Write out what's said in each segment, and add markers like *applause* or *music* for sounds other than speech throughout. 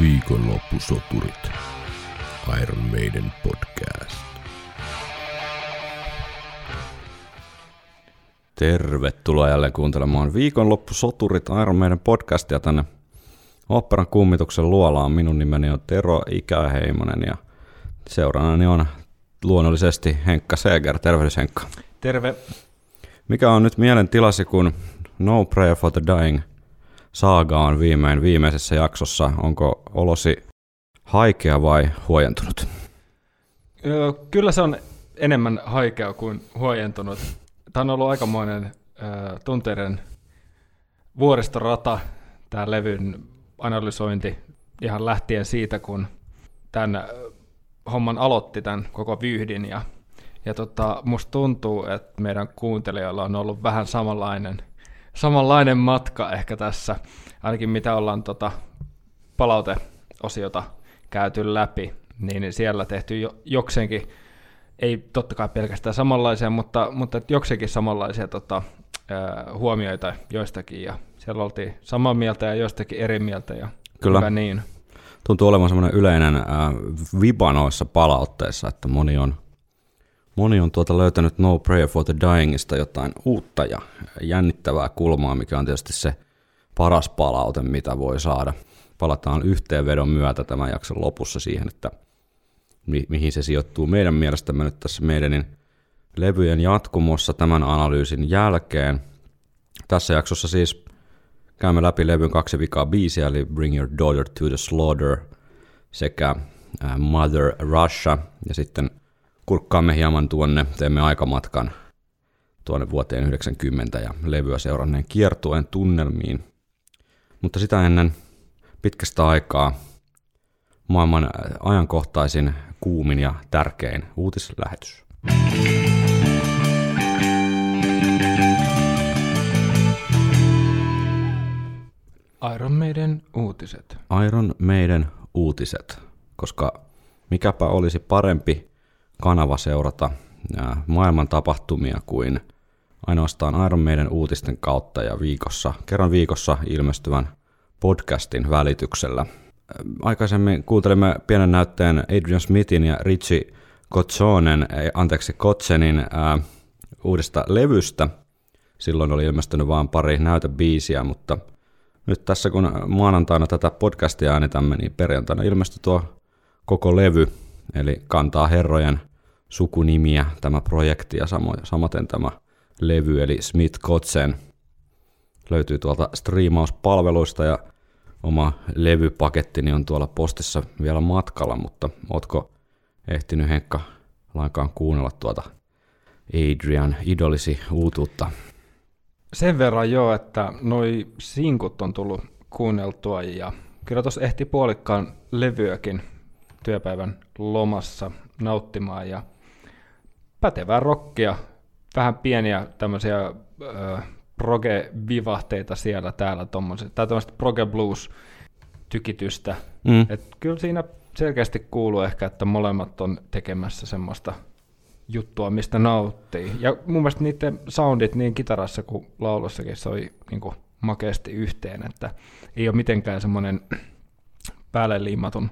Viikonloppusoturit. Iron Maiden podcast. Tervetuloa jälleen kuuntelemaan Viikonloppusoturit Iron Maiden podcastia tänne operan kummituksen luolaan. Minun nimeni on Tero Ikäheimonen ja seuraanani on luonnollisesti Henkka Seeger. Tervehdys Henkka. Terve. Mikä on nyt mielen tilasi, kun No Prayer for the Dying saaga on viimein viimeisessä jaksossa? Onko olosi haikea vai huojentunut? Kyllä se on enemmän haikea kuin huojentunut. Tämä on ollut aikamoinen tunteiden vuoristorata, tämä levyn analysointi, ihan lähtien siitä, kun tämän homman aloitti tämän koko vyyhdin. Ja, ja tota, musta tuntuu, että meidän kuuntelijoilla on ollut vähän samanlainen, samanlainen matka ehkä tässä, ainakin mitä ollaan tota, palauteosiota käyty läpi, niin siellä tehty jo, jokseenkin, ei totta kai pelkästään samanlaisia, mutta, mutta jokseenkin samanlaisia tota, huomioita joistakin, ja siellä oltiin samaa mieltä ja joistakin eri mieltä, ja Kyllä. hyvä niin. Tuntuu olevan semmoinen yleinen äh, viba noissa palautteissa, että moni on, moni on tuota löytänyt No Prayer for the Dyingista jotain uutta ja jännittävää kulmaa, mikä on tietysti se paras palaute, mitä voi saada. Palataan yhteenvedon myötä tämän jakson lopussa siihen, että mi- mihin se sijoittuu meidän mielestämme nyt tässä meidänin levyjen jatkumossa tämän analyysin jälkeen. Tässä jaksossa siis käymme läpi levyn kaksi vikaa biisiä, eli Bring Your Daughter to the Slaughter sekä Mother Russia, ja sitten kurkkaamme hieman tuonne, teemme aikamatkan tuonne vuoteen 90 ja levyä seuranneen kiertueen tunnelmiin. Mutta sitä ennen pitkästä aikaa maailman ajankohtaisin, kuumin ja tärkein uutislähetys. Iron Maiden uutiset. Iron Maiden uutiset, koska mikäpä olisi parempi kanava seurata maailman tapahtumia kuin ainoastaan Iron Maiden uutisten kautta ja viikossa, kerran viikossa ilmestyvän podcastin välityksellä. Aikaisemmin kuuntelimme pienen näytteen Adrian Smithin ja Richie Kotsonen, anteeksi Kotsenin ää, uudesta levystä. Silloin oli ilmestynyt vain pari näytebiisiä, mutta nyt tässä kun maanantaina tätä podcastia äänitämme, niin perjantaina ilmestyi tuo koko levy, eli kantaa herrojen sukunimiä tämä projekti ja samaten tämä levy, eli Smith Kotsen löytyy tuolta striimauspalveluista ja oma levypakettini on tuolla postissa vielä matkalla, mutta ootko ehtinyt Henkka lainkaan kuunnella tuota Adrian idolisi uutuutta? Sen verran jo, että noi sinkut on tullut kuunneltua ja kyllä tuossa ehti puolikkaan levyäkin työpäivän lomassa nauttimaan ja pätevää rockia, vähän pieniä tämmöisiä ö, proge-vivahteita siellä täällä tommoset, tai tämmöistä proge blues tykitystä. Mm. Et kyllä siinä selkeästi kuuluu ehkä, että molemmat on tekemässä semmoista juttua, mistä nauttii. Ja mun mielestä niiden soundit niin kitarassa kuin laulussakin soi niin kuin makeasti yhteen, että ei ole mitenkään semmoinen *clears throat* päälle liimatun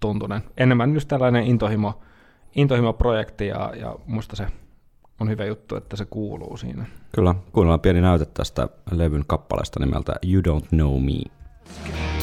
tuntunen. Enemmän just tällainen intohimo, intohimo-projekti ja, ja musta se on hyvä juttu, että se kuuluu siinä. Kyllä, kuunnellaan pieni näyte tästä levyn kappaleesta nimeltä You Don't Know Me.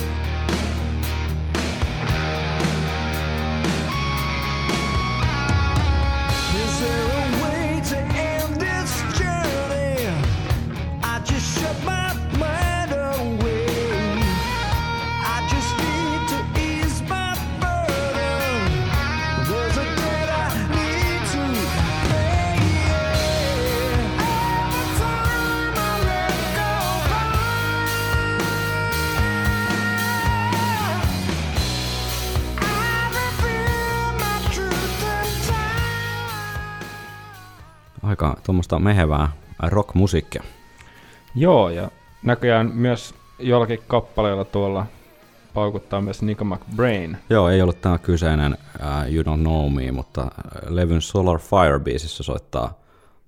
Aika tuommoista mehevää rockmusiikkia. Joo, ja näköjään myös jollakin kappaleella tuolla paukuttaa myös Nico McBrain. Joo, ei ollut tämä kyseinen uh, You Don't Know Me, mutta äh, levyn Solar Fire biisissä soittaa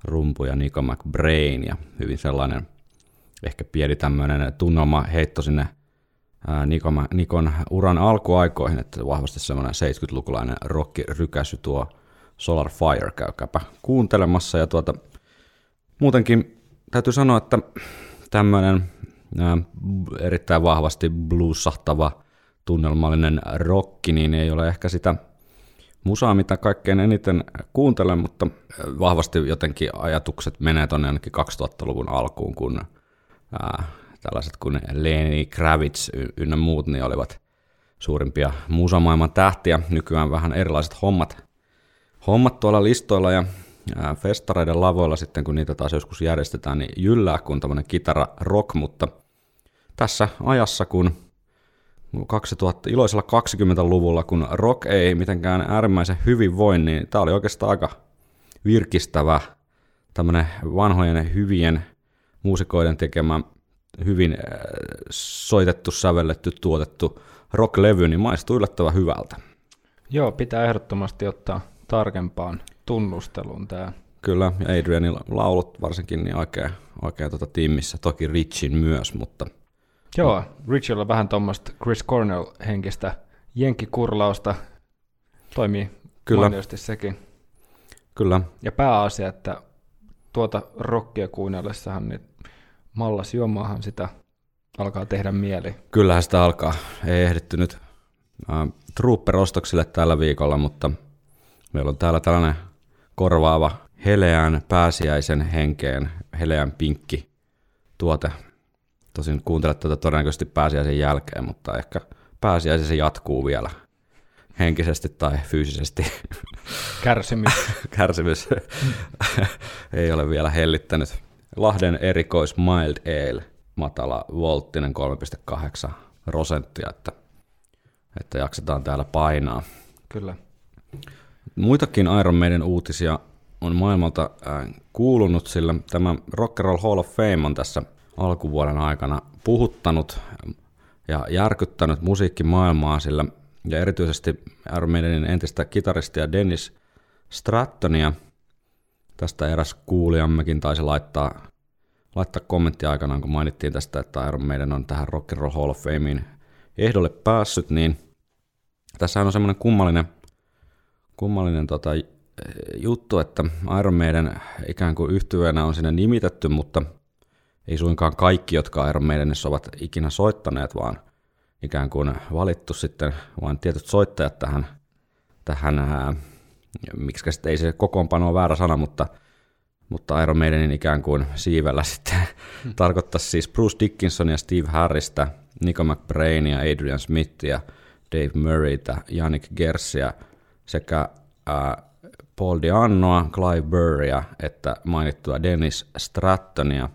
rumpuja Nico McBrain ja hyvin sellainen ehkä pieni tämmöinen tunnelma heitto sinne ää, Nikon, Nikon uran alkuaikoihin, että vahvasti semmoinen 70-lukulainen rock-rykäsy tuo Solar Fire, käykääpä kuuntelemassa. Ja tuota, muutenkin täytyy sanoa, että tämmöinen erittäin vahvasti bluesahtava tunnelmallinen rocki, niin ei ole ehkä sitä musaa, mitä kaikkein eniten kuuntelen, mutta vahvasti jotenkin ajatukset menee tuonne ainakin 2000-luvun alkuun, kun ää, tällaiset kuin Lenny Kravitz ynnä muut niin olivat suurimpia musamaailman tähtiä. Nykyään vähän erilaiset hommat, hommat tuolla listoilla ja festareiden lavoilla sitten, kun niitä taas joskus järjestetään, niin jyllää kuin tämmöinen kitara rock, mutta tässä ajassa, kun 2000, iloisella 20-luvulla, kun rock ei mitenkään äärimmäisen hyvin voi, niin tämä oli oikeastaan aika virkistävä tämmöinen vanhojen hyvien muusikoiden tekemä hyvin soitettu, sävelletty, tuotettu rock-levy, niin maistuu yllättävän hyvältä. Joo, pitää ehdottomasti ottaa tarkempaan tunnusteluun tämä. Kyllä, Adrianin laulut varsinkin niin oikein, oikein tuota tiimissä, toki Richin myös, mutta Joo, Richillä on vähän tuommoista Chris Cornell-henkistä jenkkikurlausta. Toimii Kyllä. Kyllä. mainiosti sekin. kyllä Ja pääasia, että tuota rockia kuunnellessahan niin mallas juomaahan sitä alkaa tehdä mieli. Kyllähän sitä alkaa. Ei ehditty nyt äh, Trooper-ostoksille tällä viikolla, mutta meillä on täällä tällainen korvaava heleän pääsiäisen henkeen, heleän pinkki tuote. Tosin kuuntelet tätä todennäköisesti pääsiäisen jälkeen, mutta ehkä pääsiäisen se jatkuu vielä henkisesti tai fyysisesti. Kärsimys. *laughs* Kärsimys *laughs* ei ole vielä hellittänyt. Lahden erikois Mild Ale, matala volttinen 3,8 prosenttia, että, että jaksetaan täällä painaa. Kyllä. Muitakin Iron Maiden uutisia on maailmalta äh, kuulunut, sillä tämä Rock and Roll Hall of Fame on tässä alkuvuoden aikana puhuttanut ja järkyttänyt musiikkimaailmaa, sillä ja erityisesti Iron Maidenin entistä kitaristia Dennis Strattonia. Tästä eräs kuulijammekin taisi laittaa, laittaa kommentti aikanaan, kun mainittiin tästä, että Iron Maiden on tähän Rock Roll Hall of Fameen ehdolle päässyt, niin tässä on semmoinen kummallinen kummallinen tota, juttu, että Iron Maiden ikään kuin yhtyeenä on sinne nimitetty, mutta ei suinkaan kaikki, jotka Iron Maidenissä ovat ikinä soittaneet, vaan ikään kuin valittu sitten vain tietyt soittajat tähän, tähän ää, miksi sitten ei se kokoonpano ole väärä sana, mutta, mutta Iron Maidenin ikään kuin siivellä *laughs* sitten tarkoittaisi siis Bruce Dickinsonia, Steve Harrista, Nico McBrainia, Adrian Smithia, Dave Murrayta, Yannick Gersia sekä ää, Paul Diannoa, Clive Burria että mainittua Dennis Strattonia.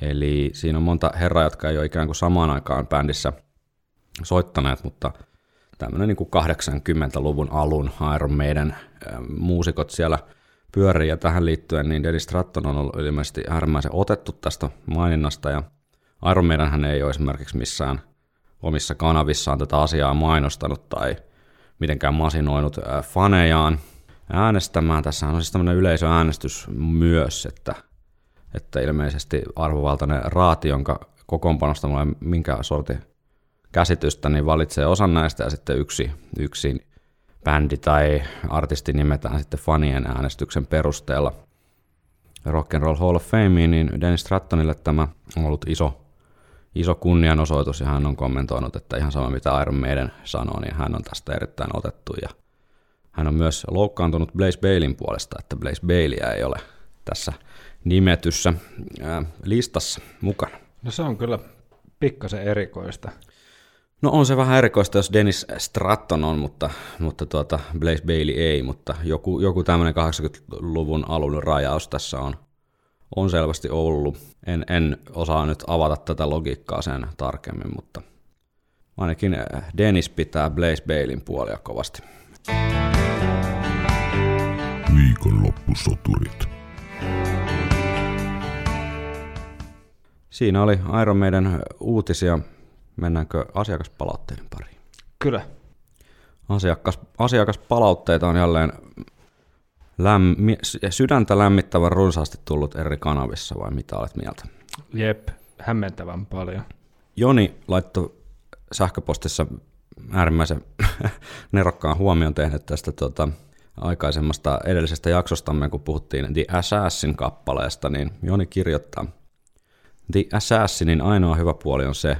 Eli siinä on monta herraa, jotka ei ole ikään kuin samaan aikaan bändissä soittaneet, mutta tämmöinen niin kuin 80-luvun alun Iron Maiden ää, muusikot siellä pyörii, ja tähän liittyen niin Dennis Stratton on ollut ilmeisesti äärimmäisen otettu tästä maininnasta, ja Iron Maiden hän ei ole esimerkiksi missään omissa kanavissaan tätä asiaa mainostanut tai mitenkään masinoinut ää, fanejaan äänestämään. Tässä on siis tämmöinen yleisöäänestys myös, että, että ilmeisesti arvovaltainen raati, jonka kokoonpanosta mulla ei minkään sortin käsitystä, niin valitsee osan näistä ja sitten yksi, yksi bändi tai artisti nimetään sitten fanien äänestyksen perusteella. Rock and Roll Hall of Fame, niin Dennis Strattonille tämä on ollut iso, iso kunnianosoitus ja hän on kommentoinut, että ihan sama mitä Iron Maiden sanoo, niin hän on tästä erittäin otettu ja hän on myös loukkaantunut Blaze Baileyn puolesta, että Blaze Baileyä ei ole tässä nimetyssä ää, listassa mukana. No se on kyllä pikkasen erikoista. No on se vähän erikoista, jos Dennis Stratton on, mutta, mutta tuota Blaze Bailey ei, mutta joku, joku tämmöinen 80-luvun alun rajaus tässä on, on selvästi ollut. En, en osaa nyt avata tätä logiikkaa sen tarkemmin, mutta ainakin äh, Dennis pitää Blaze Baileyn puolia kovasti. Viikonloppusoturit. Siinä oli Iron Maiden uutisia. Mennäänkö asiakaspalautteiden pariin? Kyllä. Asiakas, asiakaspalautteita on jälleen lämmi, sydäntä lämmittävän runsaasti tullut eri kanavissa, vai mitä olet mieltä? Jep, hämmentävän paljon. Joni laittoi sähköpostissa äärimmäisen *laughs* nerokkaan huomion tehnyt tästä tota, aikaisemmasta edellisestä jaksostamme, kun puhuttiin The Assassin kappaleesta, niin Joni kirjoittaa, The Assassinin ainoa hyvä puoli on se,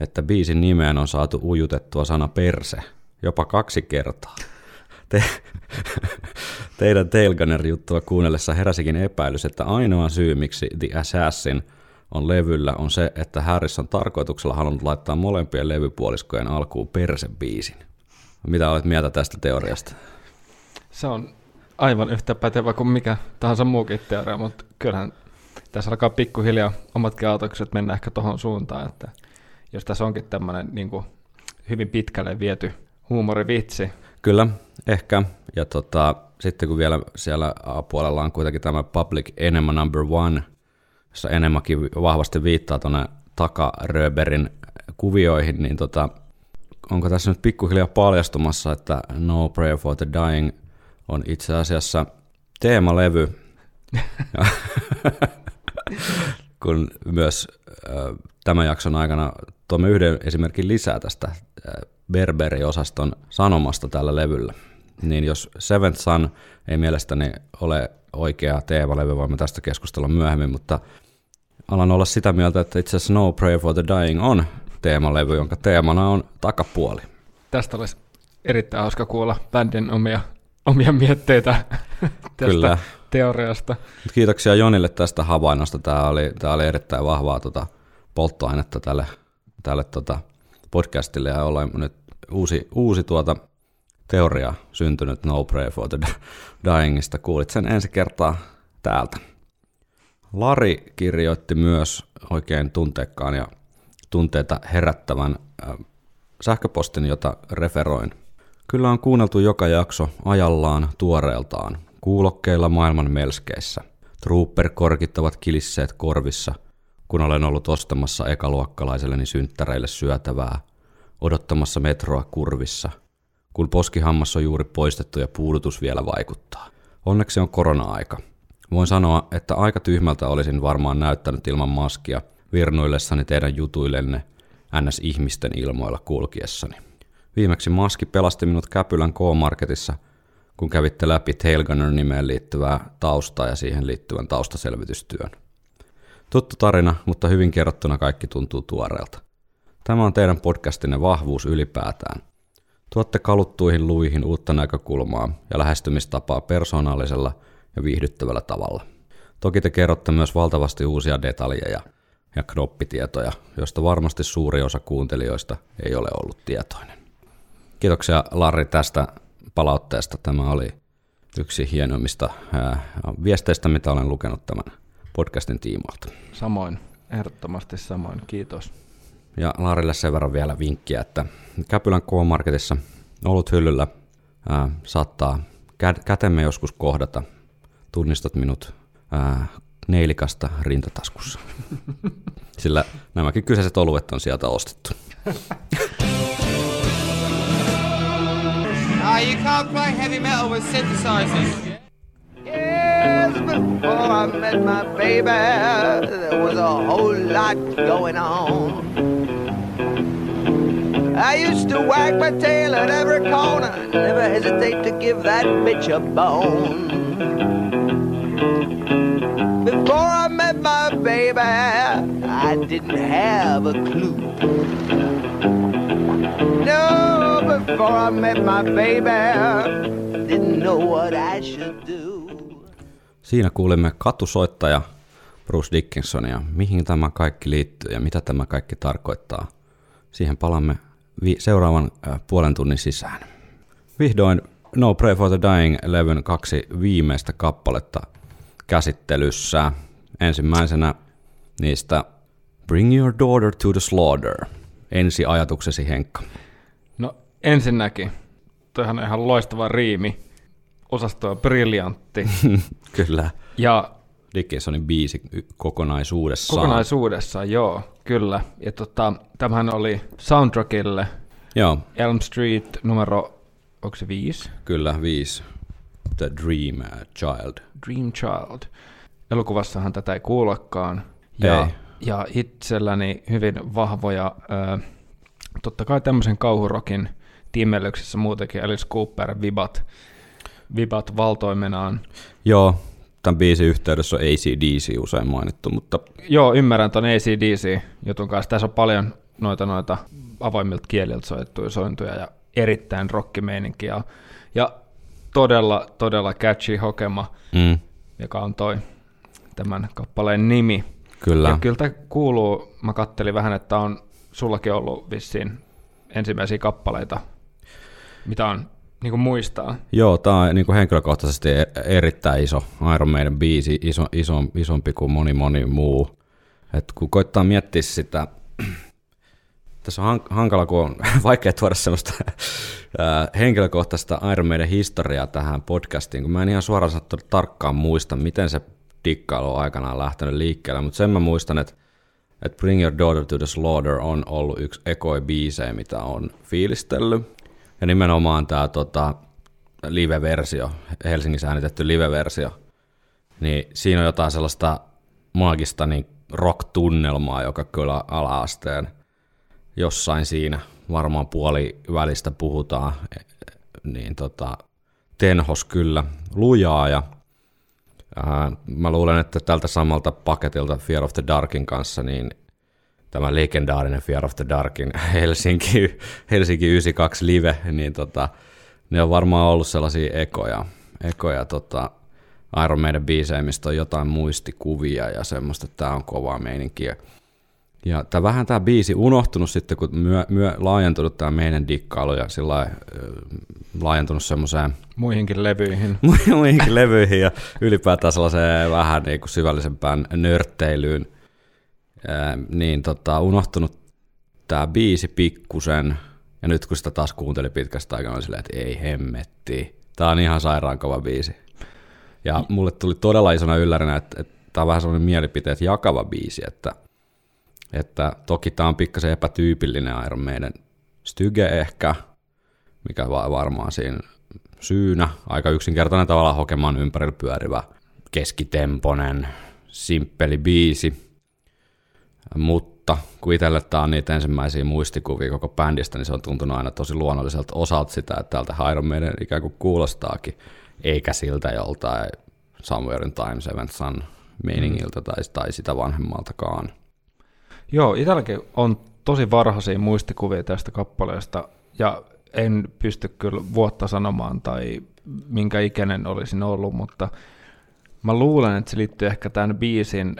että biisin nimeen on saatu ujutettua sana perse, jopa kaksi kertaa. Te, *laughs* teidän Tailgunner-juttua kuunnellessa heräsikin epäilys, että ainoa syy, miksi The Assassin on levyllä, on se, että Harris on tarkoituksella halunnut laittaa molempien levypuoliskojen alkuun persebiisin. Mitä olet mieltä tästä teoriasta? Se on aivan yhtä pätevä kuin mikä tahansa muukin teoria, mutta kyllähän tässä alkaa pikkuhiljaa omatkin ajatukset mennä ehkä tuohon suuntaan, että jos tässä onkin tämmöinen niin kuin hyvin pitkälle viety huumorivitsi, Kyllä, ehkä. Ja tota, sitten kun vielä siellä A-puolella on kuitenkin tämä Public Enema Number One, jossa Enemakin vahvasti viittaa tuonne takaröberin kuvioihin, niin tota, onko tässä nyt pikkuhiljaa paljastumassa, että No Prayer for the Dying on itse asiassa teemalevy, *laughs* kun myös äh, tämän jakson aikana tuomme yhden esimerkin lisää tästä äh, Berberi-osaston sanomasta tällä levyllä. Niin jos Seventh Sun ei mielestäni ole oikea teemalevy, voimme tästä keskustella myöhemmin, mutta alan olla sitä mieltä, että itse asiassa No Prayer for the Dying on teemalevy, jonka teemana on takapuoli. tästä olisi erittäin hauska kuulla bändin omia, omia mietteitä *laughs* tästä Kyllä. teoriasta. Kiitoksia Jonille tästä havainnosta. Tämä oli, tämä oli erittäin vahvaa tota, polttoainetta tälle, tälle tota, podcastille ja ollaan nyt uusi, uusi tuota, teoria syntynyt No Pray for the Dyingista. Kuulit sen ensi kertaa täältä. Lari kirjoitti myös oikein tunteikkaan ja tunteita herättävän äh, sähköpostin, jota referoin. Kyllä on kuunneltu joka jakso ajallaan tuoreeltaan, kuulokkeilla maailman melskeissä. Trooper-korkit ovat kilisseet korvissa, kun olen ollut ostamassa ekaluokkalaiselleni synttäreille syötävää, odottamassa metroa kurvissa, kun poskihammas on juuri poistettu ja puudutus vielä vaikuttaa. Onneksi on korona-aika. Voin sanoa, että aika tyhmältä olisin varmaan näyttänyt ilman maskia virnuillessani teidän jutuillenne NS-ihmisten ilmoilla kulkiessani. Viimeksi maski pelasti minut Käpylän K-Marketissa, kun kävitte läpi Tailgunner-nimeen liittyvää taustaa ja siihen liittyvän taustaselvitystyön. Tuttu tarina, mutta hyvin kerrottuna kaikki tuntuu tuoreelta. Tämä on teidän podcastinne vahvuus ylipäätään. Tuotte kaluttuihin luihin uutta näkökulmaa ja lähestymistapaa persoonallisella ja viihdyttävällä tavalla. Toki te kerrotte myös valtavasti uusia detaljeja ja knoppitietoja, joista varmasti suuri osa kuuntelijoista ei ole ollut tietoinen. Kiitoksia Larri tästä palautteesta. Tämä oli yksi hienoimmista viesteistä, mitä olen lukenut tämän podcastin tiimoilta. Samoin, ehdottomasti samoin, kiitos. Ja Laarille sen verran vielä vinkkiä, että Käpylän K-Marketissa ollut hyllyllä ää, saattaa kä- kätemme joskus kohdata. Tunnistat minut ää, neilikasta rintataskussa. *laughs* Sillä nämäkin kyseiset oluet on sieltä ostettu. Ah, before I met my baby, there was a whole lot going on. I used to wag my tail at every corner, never hesitate to give that bitch a bone. Before I met my baby, I didn't have a clue. No, before I met my baby, didn't know what I should do. Siinä kuulimme katusoittaja Bruce Dickinsonia. Mihin tämä kaikki liittyy ja mitä tämä kaikki tarkoittaa? Siihen palaamme vi- seuraavan äh, puolen tunnin sisään. Vihdoin No Pray for the Dying-levyn kaksi viimeistä kappaletta käsittelyssä. Ensimmäisenä niistä Bring Your Daughter to the Slaughter. Ensi ajatuksesi Henkka. No ensinnäkin, toihan on ihan loistava riimi, osasto on briljantti *laughs* Kyllä. ja Dickinsonin biisi kokonaisuudessaan. kokonaisuudessaan, joo, kyllä. Ja tota, tämähän oli soundtrackille Joo, Elm Street numero, onko se viisi? kyllä, viisi. The Dream Child. Dream Child. Elokuvassahan tätä ei kuullakaan. Ja, Ei. ja itselläni hyvin vahvoja ö, totta kai tämmöisen kauhurokin tiimellyksessä muutenkin Alice Cooper, Vibat, Vibat valtoimenaan. Joo, tämän biisin yhteydessä on ACDC usein mainittu, mutta Joo, ymmärrän ton ACDC-jutun kanssa. Tässä on paljon noita, noita avoimilta kieliltä soittuja sointuja ja erittäin rockimeininki ja, ja todella, todella catchy hokema, mm, joka on toi tämän kappaleen nimi. kyllä. Ja kyllä tämä kuuluu, mä kattelin vähän, että on sullakin ollut vissiin ensimmäisiä kappaleita, mitä on niin kuin muistaa. Joo, tämä on niin kuin henkilökohtaisesti e- erittäin iso Iron Maiden biisi, iso, iso, isompi kuin moni moni muu. Et kun koittaa miettiä sitä, *clears throat* tässä on hank- hankala, kun on *laughs* vaikea tuoda sellaista ää, henkilökohtaista Iron Maiden historiaa tähän podcastiin, kun mä en ihan suoraan sanottuna tarkkaan muista, miten se dikkailu on aikanaan lähtenyt liikkeelle, mutta sen mä muistan, että että Bring Your Daughter to the Slaughter on ollut yksi ekoi biisejä, mitä on fiilistellyt. Ja nimenomaan tämä tota, live-versio, Helsingissä äänitetty live-versio, niin siinä on jotain sellaista maagista niin rock-tunnelmaa, joka kyllä ala-asteen jossain siinä. Varmaan puoli välistä puhutaan, e- niin tota, tenhos kyllä lujaa ja ää, mä luulen, että tältä samalta paketilta Fear of the Darkin kanssa, niin tämä legendaarinen Fear of the Darkin Helsinki, Helsinki 92 live, niin tota, ne on varmaan ollut sellaisia ekoja, ekoja tota, Iron Maiden biisejä, mistä on jotain muistikuvia ja semmoista, että tämä on kovaa meininkiä. Ja tämä vähän tämä biisi unohtunut sitten, kun myö, myö laajentunut tämä meidän dikkailu ja sillä ö, laajentunut semmoiseen Muihinkin levyihin. *laughs* muihinkin levyihin ja ylipäätään sellaiseen vähän niin kuin syvällisempään nörtteilyyn, niin tota, unohtunut tämä biisi pikkusen, ja nyt kun sitä taas kuunteli pitkästä aikaa, oli silleen, että ei hemmetti, tämä on ihan sairaan kova biisi. Ja mulle tuli todella isona yllärinä, että, että tämä on vähän sellainen mielipiteet jakava biisi, että, että toki tämä on pikkasen epätyypillinen Iron Maiden styge ehkä, mikä va- varmaan siinä syynä. Aika yksinkertainen tavalla hokemaan ympärillä pyörivä keskitemponen, simppeli biisi. Mutta kun itselle tämä on niitä ensimmäisiä muistikuvia koko bändistä, niin se on tuntunut aina tosi luonnolliselta osalta sitä, että tältä Iron Maiden ikään kuin kuulostaakin, eikä siltä joltain Somewhere in Time, Seventh Sun meiningiltä tai, tai sitä vanhemmaltakaan. Joo, itselläkin on tosi varhaisia muistikuvia tästä kappaleesta, ja en pysty kyllä vuotta sanomaan tai minkä ikäinen olisin ollut, mutta mä luulen, että se liittyy ehkä tämän biisin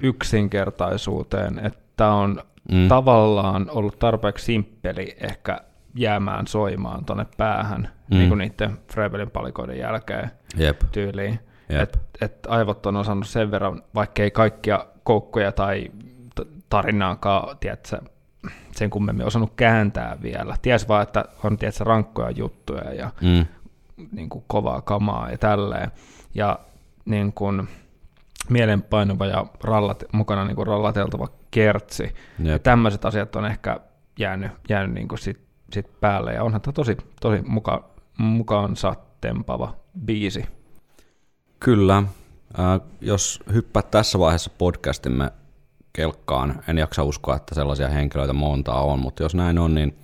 yksinkertaisuuteen, että tämä on Mm. tavallaan ollut tarpeeksi simppeli ehkä jäämään soimaan tonne päähän, Mm. mm. niin kuin niiden Frevelin palikoiden jälkeen Jep, tyyliin. Jep. Et, et aivot on osannut sen verran, vaikka ei kaikkia koukkoja tai tarinaakaan, tiedätkö, sen kummemmin osannut kääntää vielä. Ties vaan, että on tiedätkö, rankkoja juttuja ja mm. niin kuin kovaa kamaa ja tälleen. Ja niin kuin, mielenpainuva ja rallat, mukana niin kuin rallateltava kertsi. Ja Jep. tämmöiset asiat on ehkä jäänyt, jäänyt niin kuin sit, sit päälle. Ja onhan tämä tosi, tosi muka, mukaansa tempava biisi. Kyllä. Äh, jos hyppäät tässä vaiheessa podcastimme kelkkaan, en jaksa uskoa, että sellaisia henkilöitä montaa on, mutta jos näin on, niin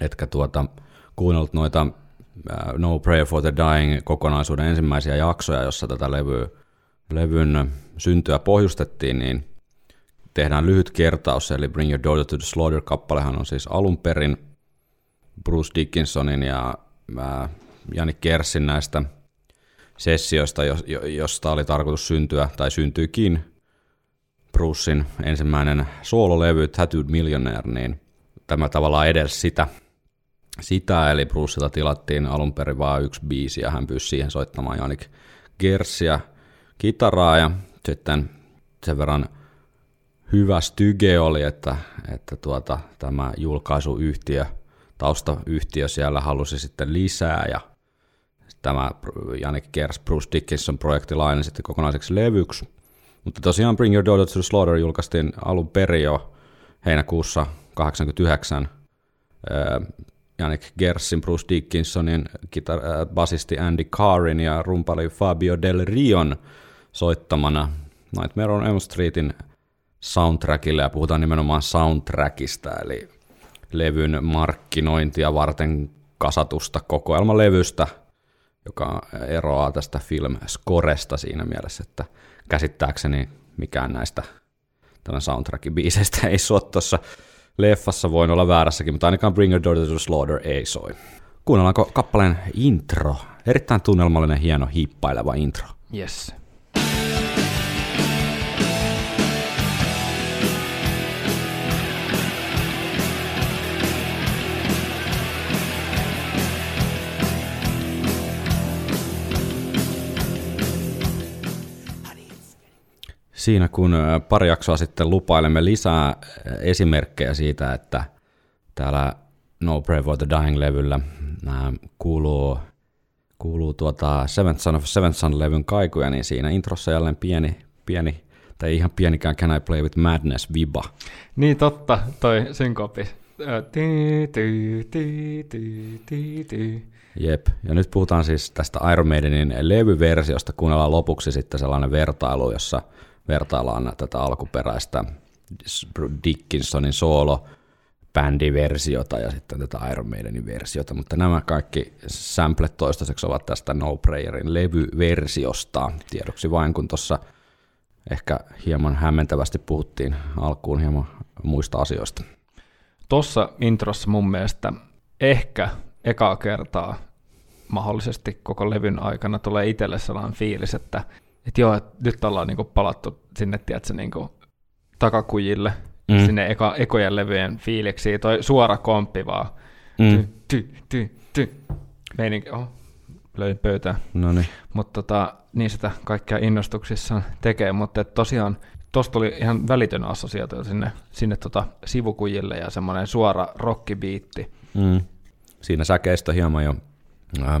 etkä tuota, kuunnellut noita äh, No Prayer for the Dying kokonaisuuden ensimmäisiä jaksoja, jossa tätä levyä, levyn syntyä pohjustettiin, niin tehdään lyhyt kertaus, eli Bring Your Daughter to the Slaughter-kappalehan on siis alun perin Bruce Dickinsonin ja Jani Kersin näistä sessioista, jos- jo- josta oli tarkoitus syntyä, tai syntyikin Brucein ensimmäinen soololevy Tattooed Millionaire, niin tämä tavallaan edelsi sitä, sitä eli Bruceilta tilattiin alun perin vain yksi biisi, ja hän pyysi siihen soittamaan Janik Gersiä kitaraa, ja sitten sen verran hyvä styge oli, että, että tuota, tämä julkaisuyhtiö, taustayhtiö siellä halusi sitten lisää, ja tämä Janik Kers Bruce Dickinson projekti laajeni sitten kokonaiseksi levyksi. Mutta tosiaan Bring Your Daughter to Slaughter julkaistiin alun perin jo heinäkuussa 89 Janik Gersin, Bruce Dickinsonin, kitar- äh, basisti Andy Carin ja rumpali Fabio Del Rion soittamana Nightmare on Elm Streetin soundtrackille ja puhutaan nimenomaan soundtrackista, eli levyn markkinointia varten kasatusta kokoelmalevystä, joka eroaa tästä film scoresta siinä mielessä, että käsittääkseni mikään näistä tämän soundtrackin biiseistä ei sua tuossa leffassa, voin olla väärässäkin, mutta ainakaan Bring Your Daughter to Slaughter ei soi. Kuunnellaanko kappaleen intro? Erittäin tunnelmallinen, hieno, hiippaileva intro. Yes. Siinä kun pari jaksoa sitten lupailemme lisää esimerkkejä siitä, että täällä No Pray for the Dying-levyllä kuuluu, kuuluu tuota Seventh Son of Seventh Son-levyn kaikuja, niin siinä introssa jälleen pieni, pieni tai ihan pienikään Can I Play with Madness viba. Niin totta, toi synkopi. Jep, ja nyt puhutaan siis tästä Iron Maidenin levyversiosta, kuunnellaan lopuksi sitten sellainen vertailu, jossa vertaillaan tätä alkuperäistä Dickinsonin soolo bändiversiota ja sitten tätä Iron Maidenin versiota, mutta nämä kaikki samplet toistaiseksi ovat tästä No Prayerin levyversiosta. Tiedoksi vain, kun tuossa ehkä hieman hämmentävästi puhuttiin alkuun hieman muista asioista. Tossa introssa mun mielestä ehkä ekaa kertaa mahdollisesti koko levyn aikana tulee itselle sellainen fiilis, että, että joo, että nyt ollaan niinku palattu sinne, tiedätkö, niinku takakujille, Mm. sinne eka, ekojen levyjen fiiliksiin, toi suora komppi vaan, Mm. ty, ty, ty, ty. meininki, oh, löin pöytään. No niin. Mutta tota, niin sitä kaikkea innostuksissaan tekee, mutta et tosiaan tuosta tuli ihan välitön assosiaatio sinne, sinne tota sivukujille ja semmoinen suora rockibiitti. Mm. Siinä säkeistö hieman jo ää,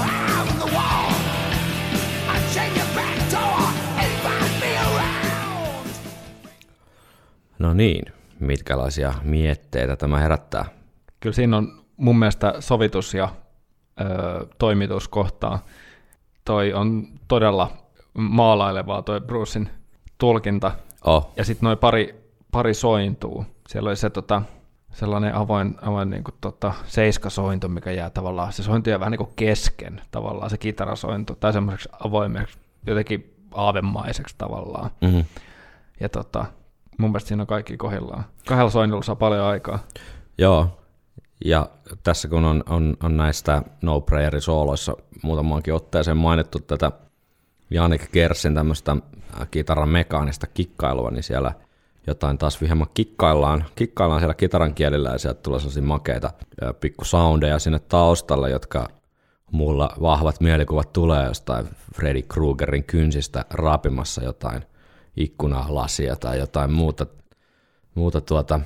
No niin, mitkälaisia mietteitä tämä herättää? Kyllä siinä on mun mielestä sovitus ja ö, toimitus kohtaa. Toi on todella maalailevaa toi Brucein tulkinta. Oh, Ja sitten noin pari, pari sointuu. Siellä oli se tota, sellainen avoin, avoin niin kuin, tota, seiskasointu, mikä jää tavallaan, se sointu jää vähän niin kuin kesken tavallaan, se kitarasointu, tai semmoiseksi avoimeksi, jotenkin aavemaiseksi tavallaan. mm-hmm. Ja tota, mun mielestä siinä on kaikki kohdillaan. Kahdella soinnulla saa paljon aikaa. Joo, ja tässä kun on, on, on näistä No Prayerin sooloissa muutamaankin otteeseen mainittu tätä Janik Kersin tämmöistä äh, kitaran mekaanista kikkailua, niin siellä jotain taas hieman kikkaillaan, kikkaillaan siellä kitaran kielillä ja sieltä tulee sellaisia makeita äh, pikku soundeja sinne taustalle, jotka mulla vahvat mielikuvat tulee jostain Freddy Kruegerin kynsistä raapimassa jotain ikkunalasia tai jotain muuta, muuta tuota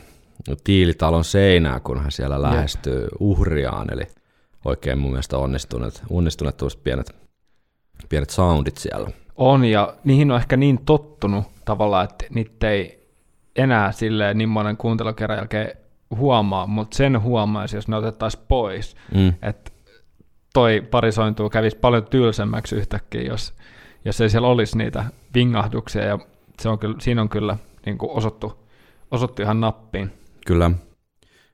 tiilitalon seinää, kun hän siellä lähestyy uhriaan, eli oikein mun mielestä onnistuneet, onnistuneet pienet, pienet soundit siellä. On, ja niihin on ehkä niin tottunut tavallaan, että niitä ei enää silleen niin monen kuuntelukerran jälkeen huomaa, mutta sen huomaisi, jos ne otettaisiin pois. Mm. Että toi parisointuu kävisi paljon tylsemmäksi yhtäkkiä, jos, jos ei siellä olisi niitä vingahduksia, ja se on kyllä, siinä on kyllä niin kuin osuttu, osuttu ihan nappiin. Kyllä.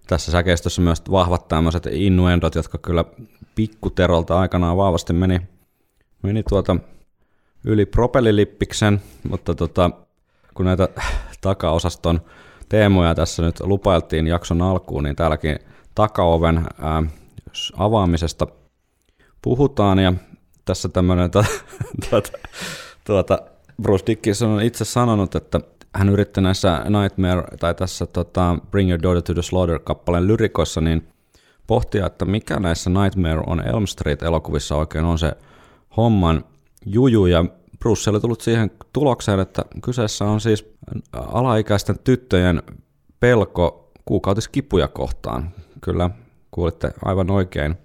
Tässä säkeistössä myös vahvat tämmöiset innuendot, jotka kyllä pikkuterolta aikanaan vahvasti meni, meni tuota yli propellilippiksen, mutta tota, kun näitä takaosaston teemoja tässä nyt lupailtiin jakson alkuun, niin täälläkin takaoven ää, avaamisesta puhutaan ja tässä tämmöinen *laughs* tuota, tuota, tuota, Bruce Dickinson on itse sanonut, että hän yritti näissä Nightmare tai tässä tota, Bring Your Daughter to the Slaughter-kappaleen lyrikoissa niin pohtia, että mikä näissä Nightmare on Elm Street-elokuvissa oikein on se homman juju ja Bruce oli tullut siihen tulokseen, että kyseessä on siis alaikäisten tyttöjen pelko kuukautiskipuja kohtaan. Kyllä kuulitte aivan oikein,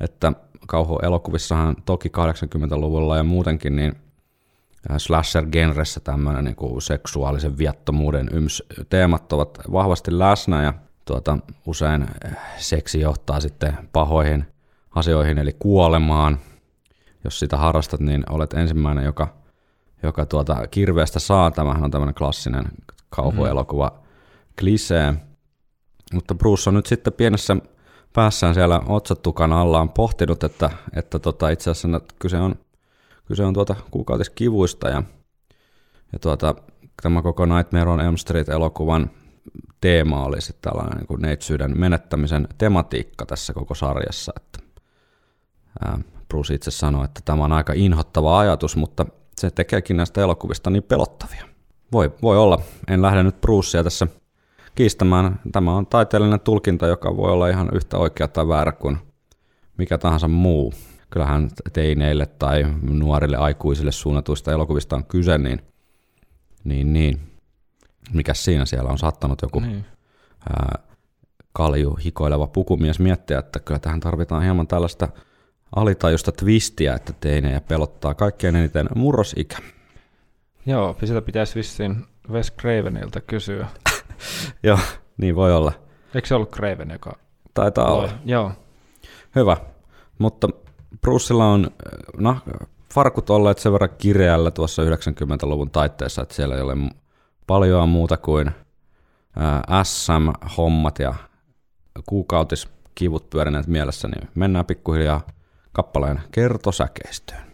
että kauhuelokuvissahan toki 80-luvulla ja muutenkin niin slasher-genressä tämmöinen niin kuin seksuaalisen viattomuuden yms teemat ovat vahvasti läsnä ja tuota, usein äh, seksi johtaa sitten pahoihin asioihin eli kuolemaan. Jos sitä harrastat, niin olet ensimmäinen, joka, joka tuota kirveestä saa. Tämähän on tämmöinen klassinen kauhuelokuva klisee. Mutta Bruce on nyt sitten pienessä päässään siellä otsatukan alla on pohtinut, että, että tota, itse asiassa kyse on, kyse on tuota kuukautiskivuista ja, ja tuota, tämä koko Nightmare on Elm Street-elokuvan teema oli sitten tällainen niin kuin neitsyyden menettämisen tematiikka tässä koko sarjassa. Että, ää, Bruce itse sanoi, että tämä on aika inhottava ajatus, mutta se tekeekin näistä elokuvista niin pelottavia. Voi, voi olla. En lähde nyt Brucea tässä kiistämään. Tämä on taiteellinen tulkinta, joka voi olla ihan yhtä oikea tai väärä kuin mikä tahansa muu. Kyllähän teineille tai nuorille aikuisille suunnatuista elokuvista on kyse, niin, niin, niin. mikä siinä siellä on saattanut joku Niin. ää, kalju hikoileva pukumies miettiä, että kyllä tähän tarvitaan hieman tällaista alitajusta twistiä, että teinejä pelottaa kaikkein eniten murrosikä. Joo, sitä pitäisi vissiin Wes Cravenilta kysyä. *laughs* Joo, niin voi olla. Eikö se ollut Craven, joka Taitaa olla. loi? Joo. Hyvä, mutta Brucella on no, farkut olleet sen verran kireällä tuossa 90-luvun taitteessa, että siellä ei ole paljon muuta kuin SM-hommat ja kuukautiskivut pyörineet mielessä, niin mennään pikkuhiljaa kappaleen kertosäkeistöön.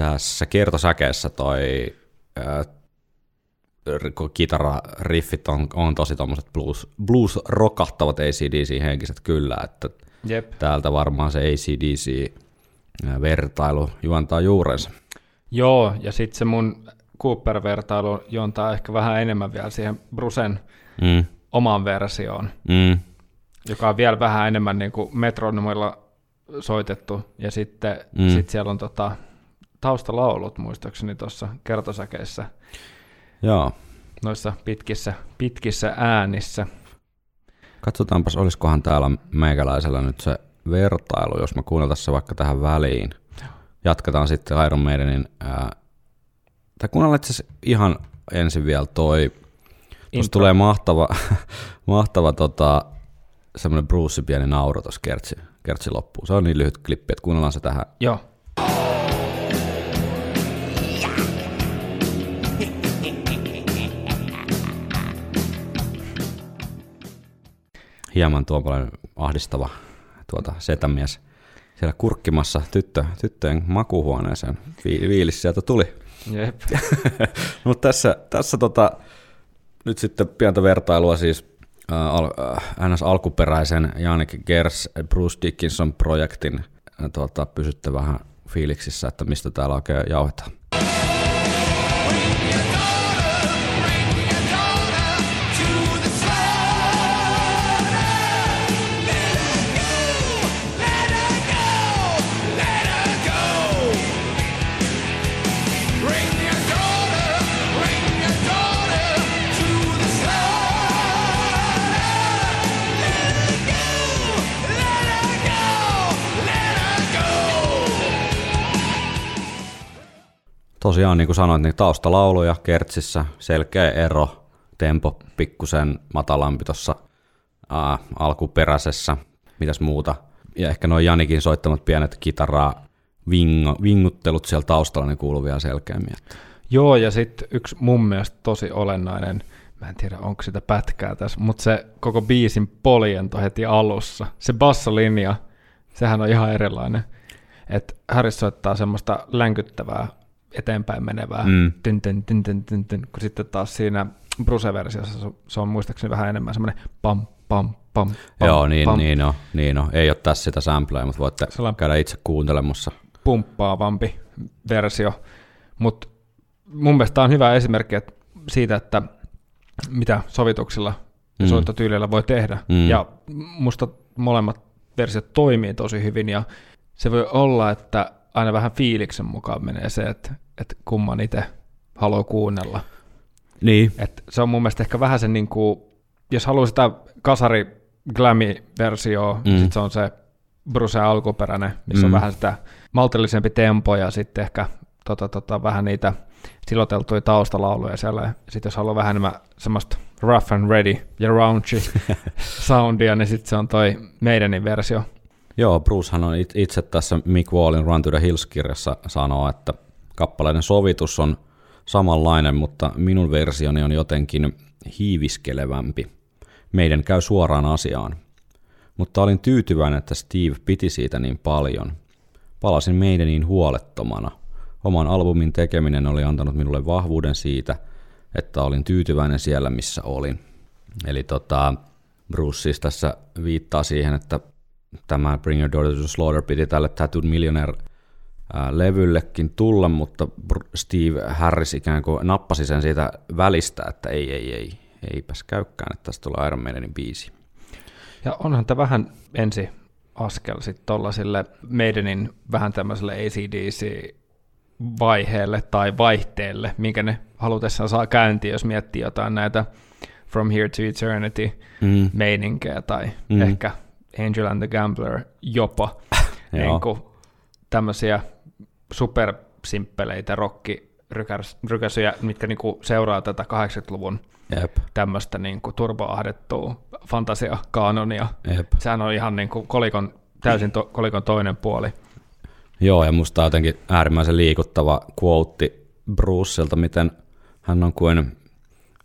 Tässä kertosäkeessä toi r- kitarariffit on, on tosi tommoset blues, blues-rokahtavat ACDC-henkiset kyllä, että Jep. täältä varmaan se ACDC-vertailu juontaa juurensa. Joo, ja sitten se mun Cooper-vertailu juontaa ehkä vähän enemmän vielä siihen Brusen Mm, omaan versioon, mm, joka on vielä vähän enemmän niin kuin metronomilla soitettu, ja sitten mm. sit siellä on tota, taustalaulut muistaakseni tuossa kertosäkeissä, joo. noissa pitkissä, pitkissä äänissä. Katsotaanpas, olisikohan täällä meikäläisellä nyt se vertailu, jos mä kuunneltaisiin se vaikka tähän väliin. Jatketaan sitten Iron Maidenin, ää, tai kuunnellaan itse ihan ensin vielä toi, tuossa tulee mahtava, *laughs* mahtava tota, semmoinen Bruce pieni nauru tuossa kertsi, kertsi loppuun. Se on niin lyhyt klippi, että kuunnellaan se tähän. Joo. Hieman tuommoinen ahdistava tuota, setämies siellä kurkkimassa tyttö, tyttöjen makuhuoneeseen. Vi- viilis sieltä tuli. Jep. *laughs* Mutta tässä, tässä tota, nyt sitten pientä vertailua siis äh, al, äh, NS alkuperäisen Janik Gers Bruce Dickinson projektin äh, tota, pysytte vähän fiiliksissä, että mistä täällä oikein jauhetaan. Tosiaan, niin kuin sanoit, niin taustalauluja kertsissä, selkeä ero, tempo pikkusen matalampi tuossa alkuperäisessä, mitäs muuta. Ja ehkä noin Janikin soittamat pienet kitaraa vingo, vinguttelut siellä taustalla, niin kuuluu vielä selkeämmin. Että. Joo, ja sitten yksi mun mielestä tosi olennainen, mä en tiedä onko sitä pätkää tässä, mutta se koko biisin poljento heti alussa, se bassolinja, sehän on ihan erilainen. Että Harris soittaa semmoista länkyttävää, eteenpäin menevää, Mm. tyn, tyn, tyn, tyn, tyn, tyn, kun sitten taas siinä Bruce-versiossa se- se on muistaakseni vähän enemmän semmoinen pam, pam, pam, pam, Joo, niin, pam, niin, on, niin on. Ei ole tässä sitä samplea, mutta voitte Sellainen- käydä itse kuuntelemassa. pumppaavampi versio. Mutta mun mielestä tämä on hyvä esimerkki että siitä, että mitä sovituksilla ja Mm. soittotyylillä voi tehdä. Mm. Ja musta molemmat versiot toimii tosi hyvin ja se voi olla, että aina vähän fiiliksen mukaan menee se, että, että kumman itse haluaa kuunnella. Niin. Et se on mun mielestä ehkä vähän se, niin kuin, jos haluaa sitä kasari glammy-versioa, mm. Mm. sitten se on se Bruce alkuperäinen, missä mm. on vähän sitä maltillisempi tempo ja sitten ehkä tota, tota, vähän niitä siloteltuja taustalauluja siellä. Sitten jos haluaa vähän enemmän semmoista rough and ready ja raunchy *laughs* soundia, niin sitten se on toi meidänin versio. Joo, Brucehan on it- itse tässä Mick Wallin Run to the Hills-kirjassa sanoo, että kappaleiden sovitus on samanlainen, mutta minun versioni on jotenkin hiiviskelevämpi. Meidän käy suoraan asiaan. Mutta olin tyytyväinen, että Steve piti siitä niin paljon. Palasin meidäniin huolettomana. Oman albumin tekeminen oli antanut minulle vahvuuden siitä, että olin tyytyväinen siellä, missä olin. Eli tota, Bruce siis tässä viittaa siihen, että tämä Bring Your Daughter to Slaughter piti tälle Tattooed Millionaire levyllekin tulla, mutta Steve Harris ikään kuin nappasi sen siitä välistä, että ei, ei, ei, eipäs käykään, että tästä tulee Iron Maidenin biisi. Ja onhan tämä vähän ensi askel sitten tollasille meidänin vähän tämmöiselle ACDC-vaiheelle tai vaihteelle, minkä ne halutessaan saa käyntiin, jos miettii jotain näitä From Here to Eternity Mm. meininkejä tai mm. ehkä Angel and the Gambler jopa. *laughs* Niin kuin tämmöisiä supersimppeleitä rokkirykäsyjä, mitkä niin kuin seuraa tätä 80-luvun Jep, tämmöistä niin kuin turva-ahdettua fantasia-kaanonia. jep. Sehän on ihan niin kuin kolikon, täysin to, kolikon toinen puoli. Joo, ja musta on jotenkin äärimmäisen liikuttava quote Bruceilta, miten hän on kuin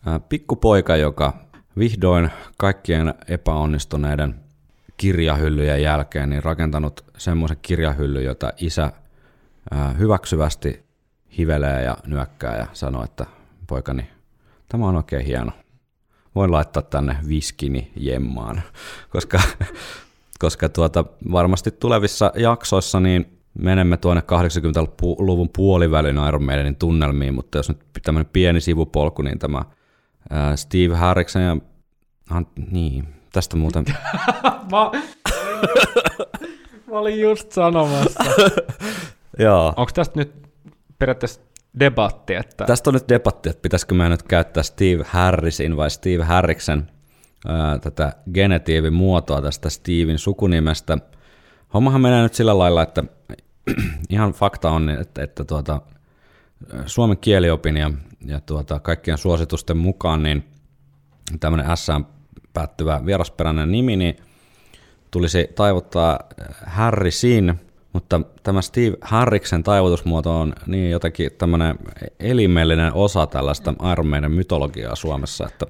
ää, pikkupoika, joka vihdoin kaikkien epäonnistuneiden kirjahyllyjen jälkeen niin rakentanut semmoisen kirjahyllyn, jota isä hyväksyvästi hivelee ja nyökkää ja sanoo, että poikani, tämä on oikein hieno. Voin laittaa tänne viskini jemmaan, *laughs* koska, koska tuota, varmasti tulevissa jaksoissa niin menemme tuonne 80-luvun puolivälin Iron Maidenin tunnelmiin, mutta jos nyt tämmöinen pieni sivupolku, niin tämä Steve Harriksen ja... Niin, tästä muuten... *laughs* Mä, mä olin just sanomassa. *laughs* Joo. Onko tästä nyt periaatteessa debatti, että Tästä on nyt debatti, että pitäisikö meidän nyt käyttää Steve Harrisin vai Steve Harriksen ää, tätä genetiivimuotoa tästä Steven sukunimestä. Hommahan menee nyt sillä lailla, että *clears throat* ihan fakta on, että, että tuota, suomen kieliopin ja, ja tuota, kaikkien suositusten mukaan niin tämmöinen S päättyvä vierasperäinen nimi, niin tulisi taivuttaa Harrisin, mutta tämä Steve Harriksen taivutusmuoto on niin jotenkin tämmöinen elimellinen osa tällaista Iron Maiden mytologiaa Suomessa, että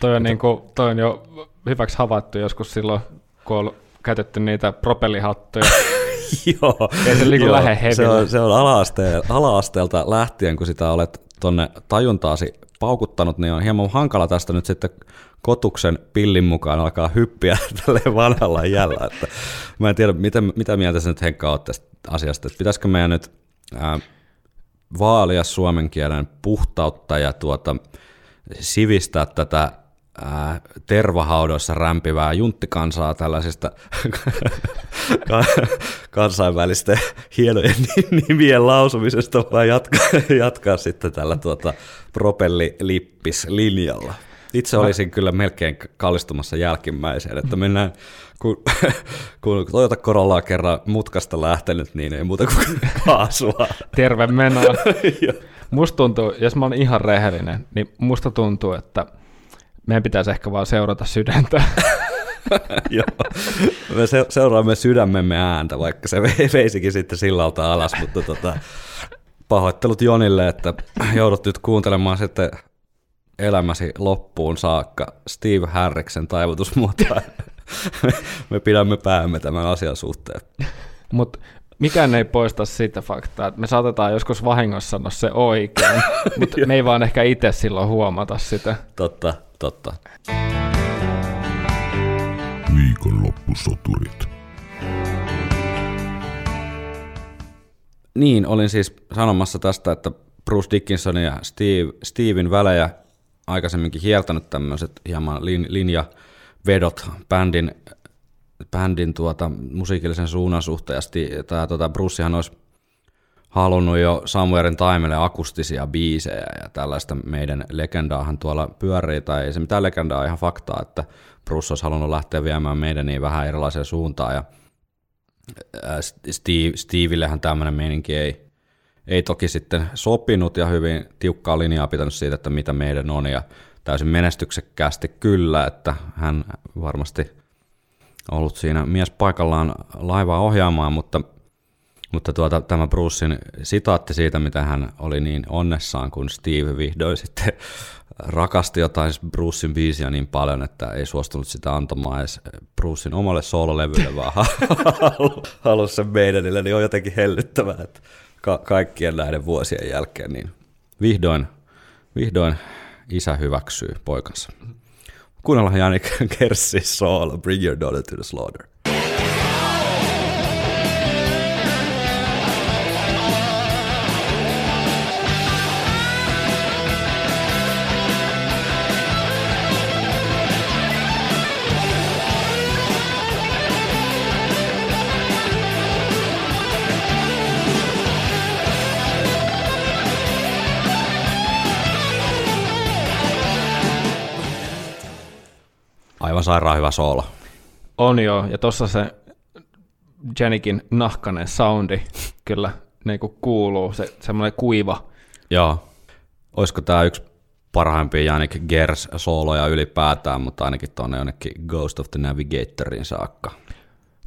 toi on, niin kuin, toi on jo hyväksi havaittu joskus silloin, kun on käytetty niitä propellihattuja. *laughs* Joo, Ei se niinku lähde se on, se on ala-aste- ala-asteelta lähtien, kun sitä olet tonne tajuntaasi paukuttanut, niin on hieman hankala tästä nyt sitten kotuksen pillin mukaan alkaa hyppiä *laughs* tälle vanhalla jällä. Että mä en tiedä, mitä, mitä mieltä sä nyt Henkka oot tästä asiasta, että pitäisikö meidän nyt ää, vaalia suomen kielen puhtautta ja tuota, sivistää tätä ää, tervahaudoissa rämpivää junttikansaa tällaisista *laughs* ka- kansainvälisten hienojen nimien lausumisesta, vai jatkaa, jatkaa sitten tällä tuota propellilippis-linjalla. Itse olisin kyllä melkein kallistumassa jälkimmäiseen, että mennään, kun, kun Toyota Corolla on kerran mutkasta lähtenyt, niin ei muuta kuin kaasua. Terve menoa. *laughs* musta tuntuu, jos mä oon ihan rehellinen, niin musta tuntuu, että meidän pitäisi ehkä vaan seurata sydäntä. *laughs* Joo. Me se, seuraamme sydämemme ääntä, vaikka se vei- veisikin sitten sillalta alas, mutta tota, pahoittelut Jonille, että joudut nyt kuuntelemaan sitten elämäsi loppuun saakka Steve Harriksen taivutusmuotoa. *laughs* Me pidämme päämme tämän asian suhteen. Mutta mikään ei poista sitä faktaa, että me saatetaan joskus vahingossa sanoa se oikein, *laughs* mutta me ei vaan ehkä itse silloin huomata sitä. Totta, totta. Viikonloppusoturit. Niin, olin siis sanomassa tästä, että Bruce Dickinson ja Steve, Steven välejä aikaisemminkin hiertänyt tämmöiset hieman lin, linjavedot bändin, bändin tuota, musiikillisen suunnan suhteen. Ja tää, tuota, Brucehan olisi halunnut jo Somewhere in Timelle akustisia biisejä ja tällaista meidän legendaahan tuolla pyörii, tai ei se mitään legendaa, ihan faktaa, että Bruce olisi halunnut lähteä viemään meidän niin vähän erilaiseen suuntaan, ja Steve, Stevillehän tämmöinen meininki ei, ei toki sitten sopinut, ja hyvin tiukkaa linjaa pitänyt siitä, että mitä meidän on, ja täysin menestyksekkäästi kyllä, että hän varmasti ollut siinä mies paikallaan laivaa ohjaamaan, mutta mutta tuota, tämä Brucein sitaatti siitä, mitä hän oli niin onnessaan, kun Steve vihdoin sitten rakasti jotain Brucein biisiä niin paljon, että ei suostunut sitä antamaan edes Brucein omalle soololevylle, vaan *laughs* halusi sen meidänille, niin on jotenkin hellyttävää, että ka- kaikkien näiden vuosien jälkeen niin vihdoin, vihdoin isä hyväksyy poikansa. Kuunnellaan Janik Kerssi soolo, Bring Your Daughter to the Slaughter. Aivan sairaan hyvä soolo. On joo, ja tuossa se Janikin nahkanen soundi kyllä niin kuin kuuluu, se semmoinen kuiva. Joo. Olisiko tämä yksi parhaimpia Janik Gers sooloja ylipäätään, mutta ainakin tuonne jonnekin Ghost of the Navigatorin saakka.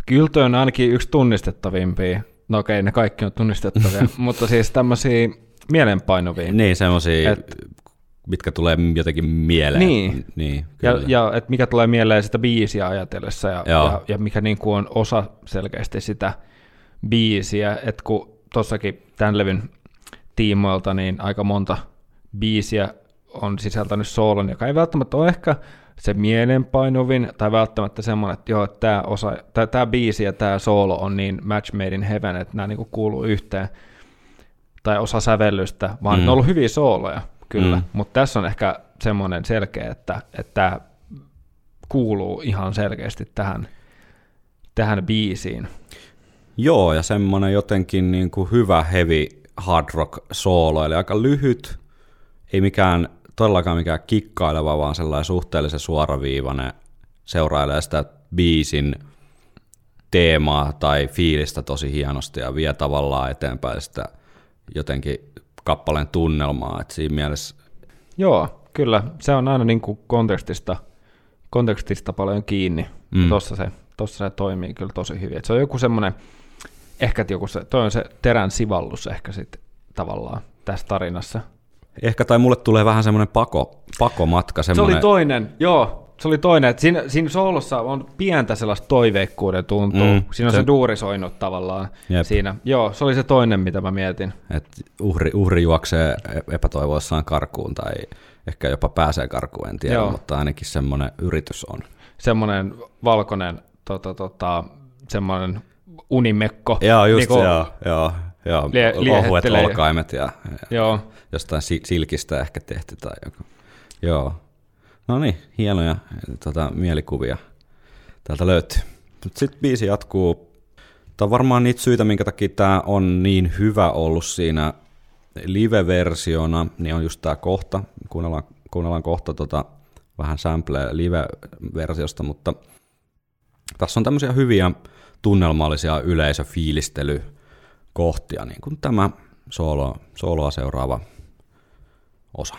Kyllä toi on ainakin yksi tunnistettavimpia. No okei, ne kaikki on tunnistettavia, *laughs* mutta siis tämmöisiä mielenpainuvia. Niin, semmosia, Et- mitkä tulee jotenkin mieleen. Niin. niin Ja, kyllä. ja että mikä tulee mieleen sitä biisiä ajatellessa ja, Joo. ja, ja mikä niin kuin on osa selkeästi sitä biisiä, että kun tossakin tämän levyn tiimoilta niin aika monta biisiä on sisältänyt soolon, joka ei välttämättä ole ehkä se mielenpainuvin tai välttämättä semmoinen, että joo, että tämä, osa, tai tämä biisi ja tämä soolo on niin match made in heaven, että nämä niin kuuluu yhteen tai osa sävellystä, vaan mm. ne on ollut hyviä sooloja, kyllä, Mm. mutta tässä on ehkä semmoinen selkeä, että, että tämä kuuluu ihan selkeästi tähän, tähän biisiin. Joo, ja semmoinen jotenkin niin kuin hyvä heavy hard rock soolo, eli aika lyhyt, ei mikään, todellakaan mikään kikkaileva, vaan sellainen suhteellisen suoraviivainen, seurailee sitä biisin teemaa tai fiilistä tosi hienosti ja vie tavallaan eteenpäin sitä jotenkin kappaleen tunnelmaa, että siinä mielessä Joo, kyllä, se on aina niin kuin kontekstista, kontekstista paljon kiinni. Mm. Tossa, se, tossa se toimii kyllä tosi hyvin. Et se on joku semmoinen, ehkä joku se, toi on se terän sivallus ehkä sitten tavallaan tässä tarinassa. ehkä tai mulle tulee vähän semmoinen pako, pakomatka, Se semmoinen, oli toinen, joo, se oli toinen, että siinä, siinä soolossa on pientä sellaista toiveikkuuden tuntua. Mm, siinä on se- se, se duuri soinut tavallaan Jep. siinä. Joo, se oli se toinen, mitä mä mietin. että uhri, uhri juoksee epätoivoissaan karkuun tai ehkä jopa pääsee karkuun, en tiedä, Joo. mutta ainakin semmoinen yritys on. Semmoinen valkoinen, tota, tota, semmoinen unimekko. Joo, just niin joo, joo, joo. lie- ohuet olkaimet ja, ja Joo, jostain si- silkistä ehkä tehty tai joku. Joo. No niin, hienoja tota, mielikuvia täältä löytyy. Sitten biisi jatkuu. Tämä on varmaan niitä syitä, minkä takia tämä on niin hyvä ollut siinä live-versiona, niin on just tämä kohta. Kuunnellaan, kuunnellaan kohta tota, vähän sampleja live-versiosta, mutta tässä on tämmöisiä hyviä tunnelmallisia yleisöfiilistelykohtia, niin kuin tämä solo, soloa seuraava osa.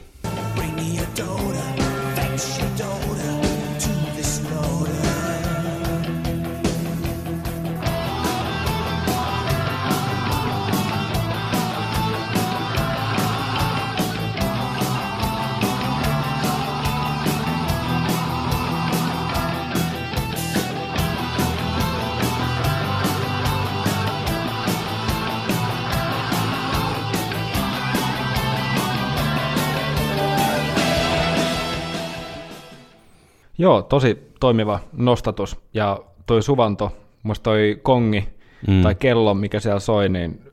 Joo, tosi toimiva nostatus. Ja toi suvanto, musta toi kongi Mm. tai kello, mikä siellä soi, niin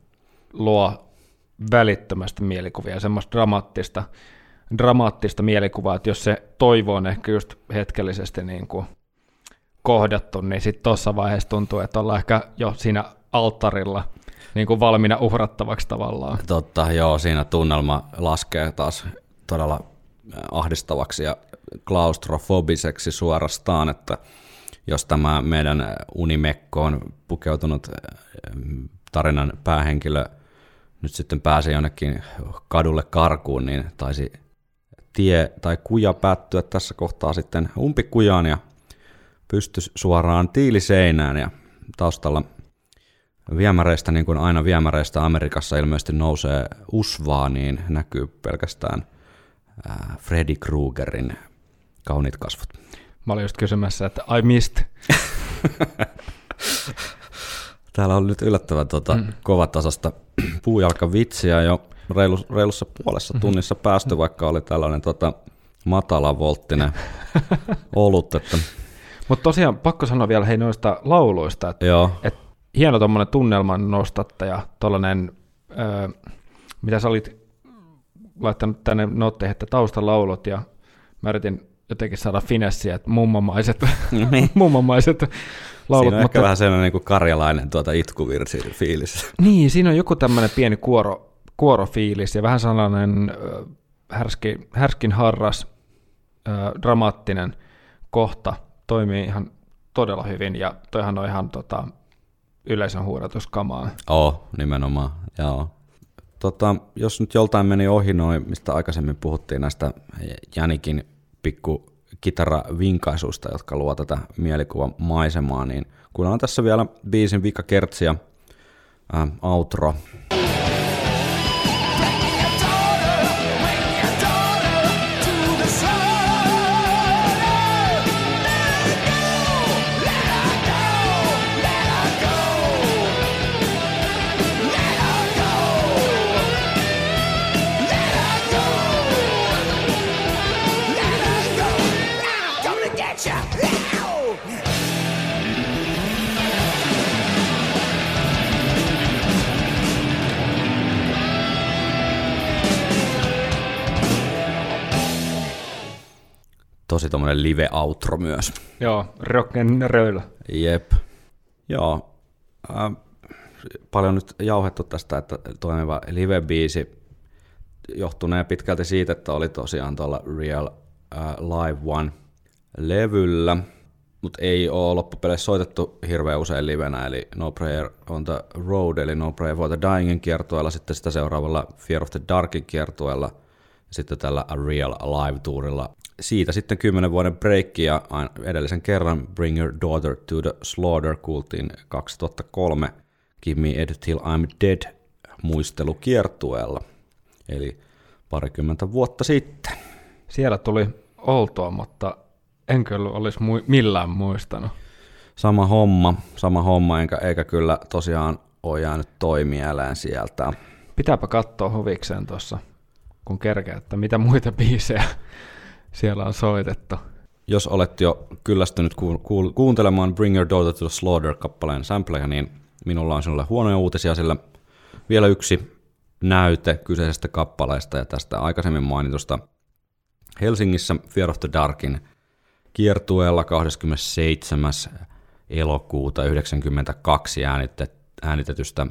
luo välittömästi mielikuvia, semmoista dramaattista, dramaattista mielikuvaa, että jos se toivo on ehkä just hetkellisesti niin kuin kohdattu, niin sitten tuossa vaiheessa tuntuu, että ollaan ehkä jo siinä alttarilla niin kuin valmiina uhrattavaksi tavallaan. Totta, joo, siinä tunnelma laskee taas todella ahdistavaksi ja klaustrofobiseksi suorastaan, että jos tämä meidän äh, unimekko on pukeutunut tarinan päähenkilö nyt sitten pääsi jonnekin kadulle karkuun, niin taisi tie tai kuja päättyä tässä kohtaa sitten umpikujaan ja pysty suoraan tiiliseinään. Ja taustalla viemäreistä, niin kuin aina viemäreistä Amerikassa ilmeisesti nousee usvaa, niin näkyy pelkästään ää, Freddy Kruegerin kauniit kasvot. Mä olin just kysymässä, että I missed. *laughs* Täällä on nyt yllättävän tuota, mm. kovatasasta puujalkavitsiä jo reilu, reilussa puolessa tunnissa päästy, vaikka oli tällainen tota, matalavolttinen *laughs* olut. Että, Mutta tosiaan pakko sanoa vielä hei noista lauluista, että joo, et hieno tuommoinen tunnelman nostattaja, tuollainen, öö, mitä sä olit laittanut tänne notteihin, että taustalaulut, ja mä yritin jotenkin saada finessiä, että mummomaiset, niin. *laughs* mummomaiset laulut. Siinä on ehkä vähän sellainen niin kuin karjalainen tuota itkuvirsi fiilis. Niin, siinä on joku tämmöinen pieni kuoro, kuorofiilis ja vähän sellainen ö, härski, härskin harras, ö, dramaattinen kohta toimii ihan todella hyvin ja toihan on ihan tota, yleisön huudatuskamaa. Oo, nimenomaan, joo. Tota, jos nyt joltain meni ohi noin, mistä aikaisemmin puhuttiin näistä Jänikin pikku kitaravinkaisuista, jotka luo tätä mielikuvan maisemaa, niin kun on tässä vielä biisin vika kertsi ja ää, outro. Tosi tommonen live-outro myös. Joo, rock and roll. Jep. Joo. Äh, paljon nyt jauhettu tästä, että toimiva live-biisi johtunee pitkälti siitä, että oli tosiaan tuolla Real äh, Live One-levyllä, mutta ei ole loppupeleissä soitettu hirveän usein livenä, eli No Prayer on the Road, eli No Prayer for the Dyingin kiertueella, sitten sitä seuraavalla Fear of the Darkin kiertueella, sitten tällä A Real Live Tourilla. Siitä sitten 10 vuoden breakki ja edellisen kerran Bring Your Daughter to the Slaughter kuultiin 2003 Give Me Ed Till I'm Dead muistelukiertueella, eli parikymmentä vuotta sitten. Siellä tuli oltua, mutta en kyllä olisi mui- millään muistanut. Sama homma, sama homma, enkä, eikä kyllä tosiaan ole jäänyt toimieleen sieltä. Pitääpä katsoa huvikseen tuossa, kun kerkeä, että mitä muita biisejä siellä on soitettu. Jos olet jo kyllästynyt ku- ku- kuuntelemaan Bring Your Daughter to the Slaughter-kappaleen sampleja, niin minulla on sinulle huonoja uutisia, sillä vielä yksi näyte kyseisestä kappaleesta ja tästä aikaisemmin mainitusta Helsingissä Fear of the Darkin kiertueella 27. elokuuta 1992 äänitet, äänitetystä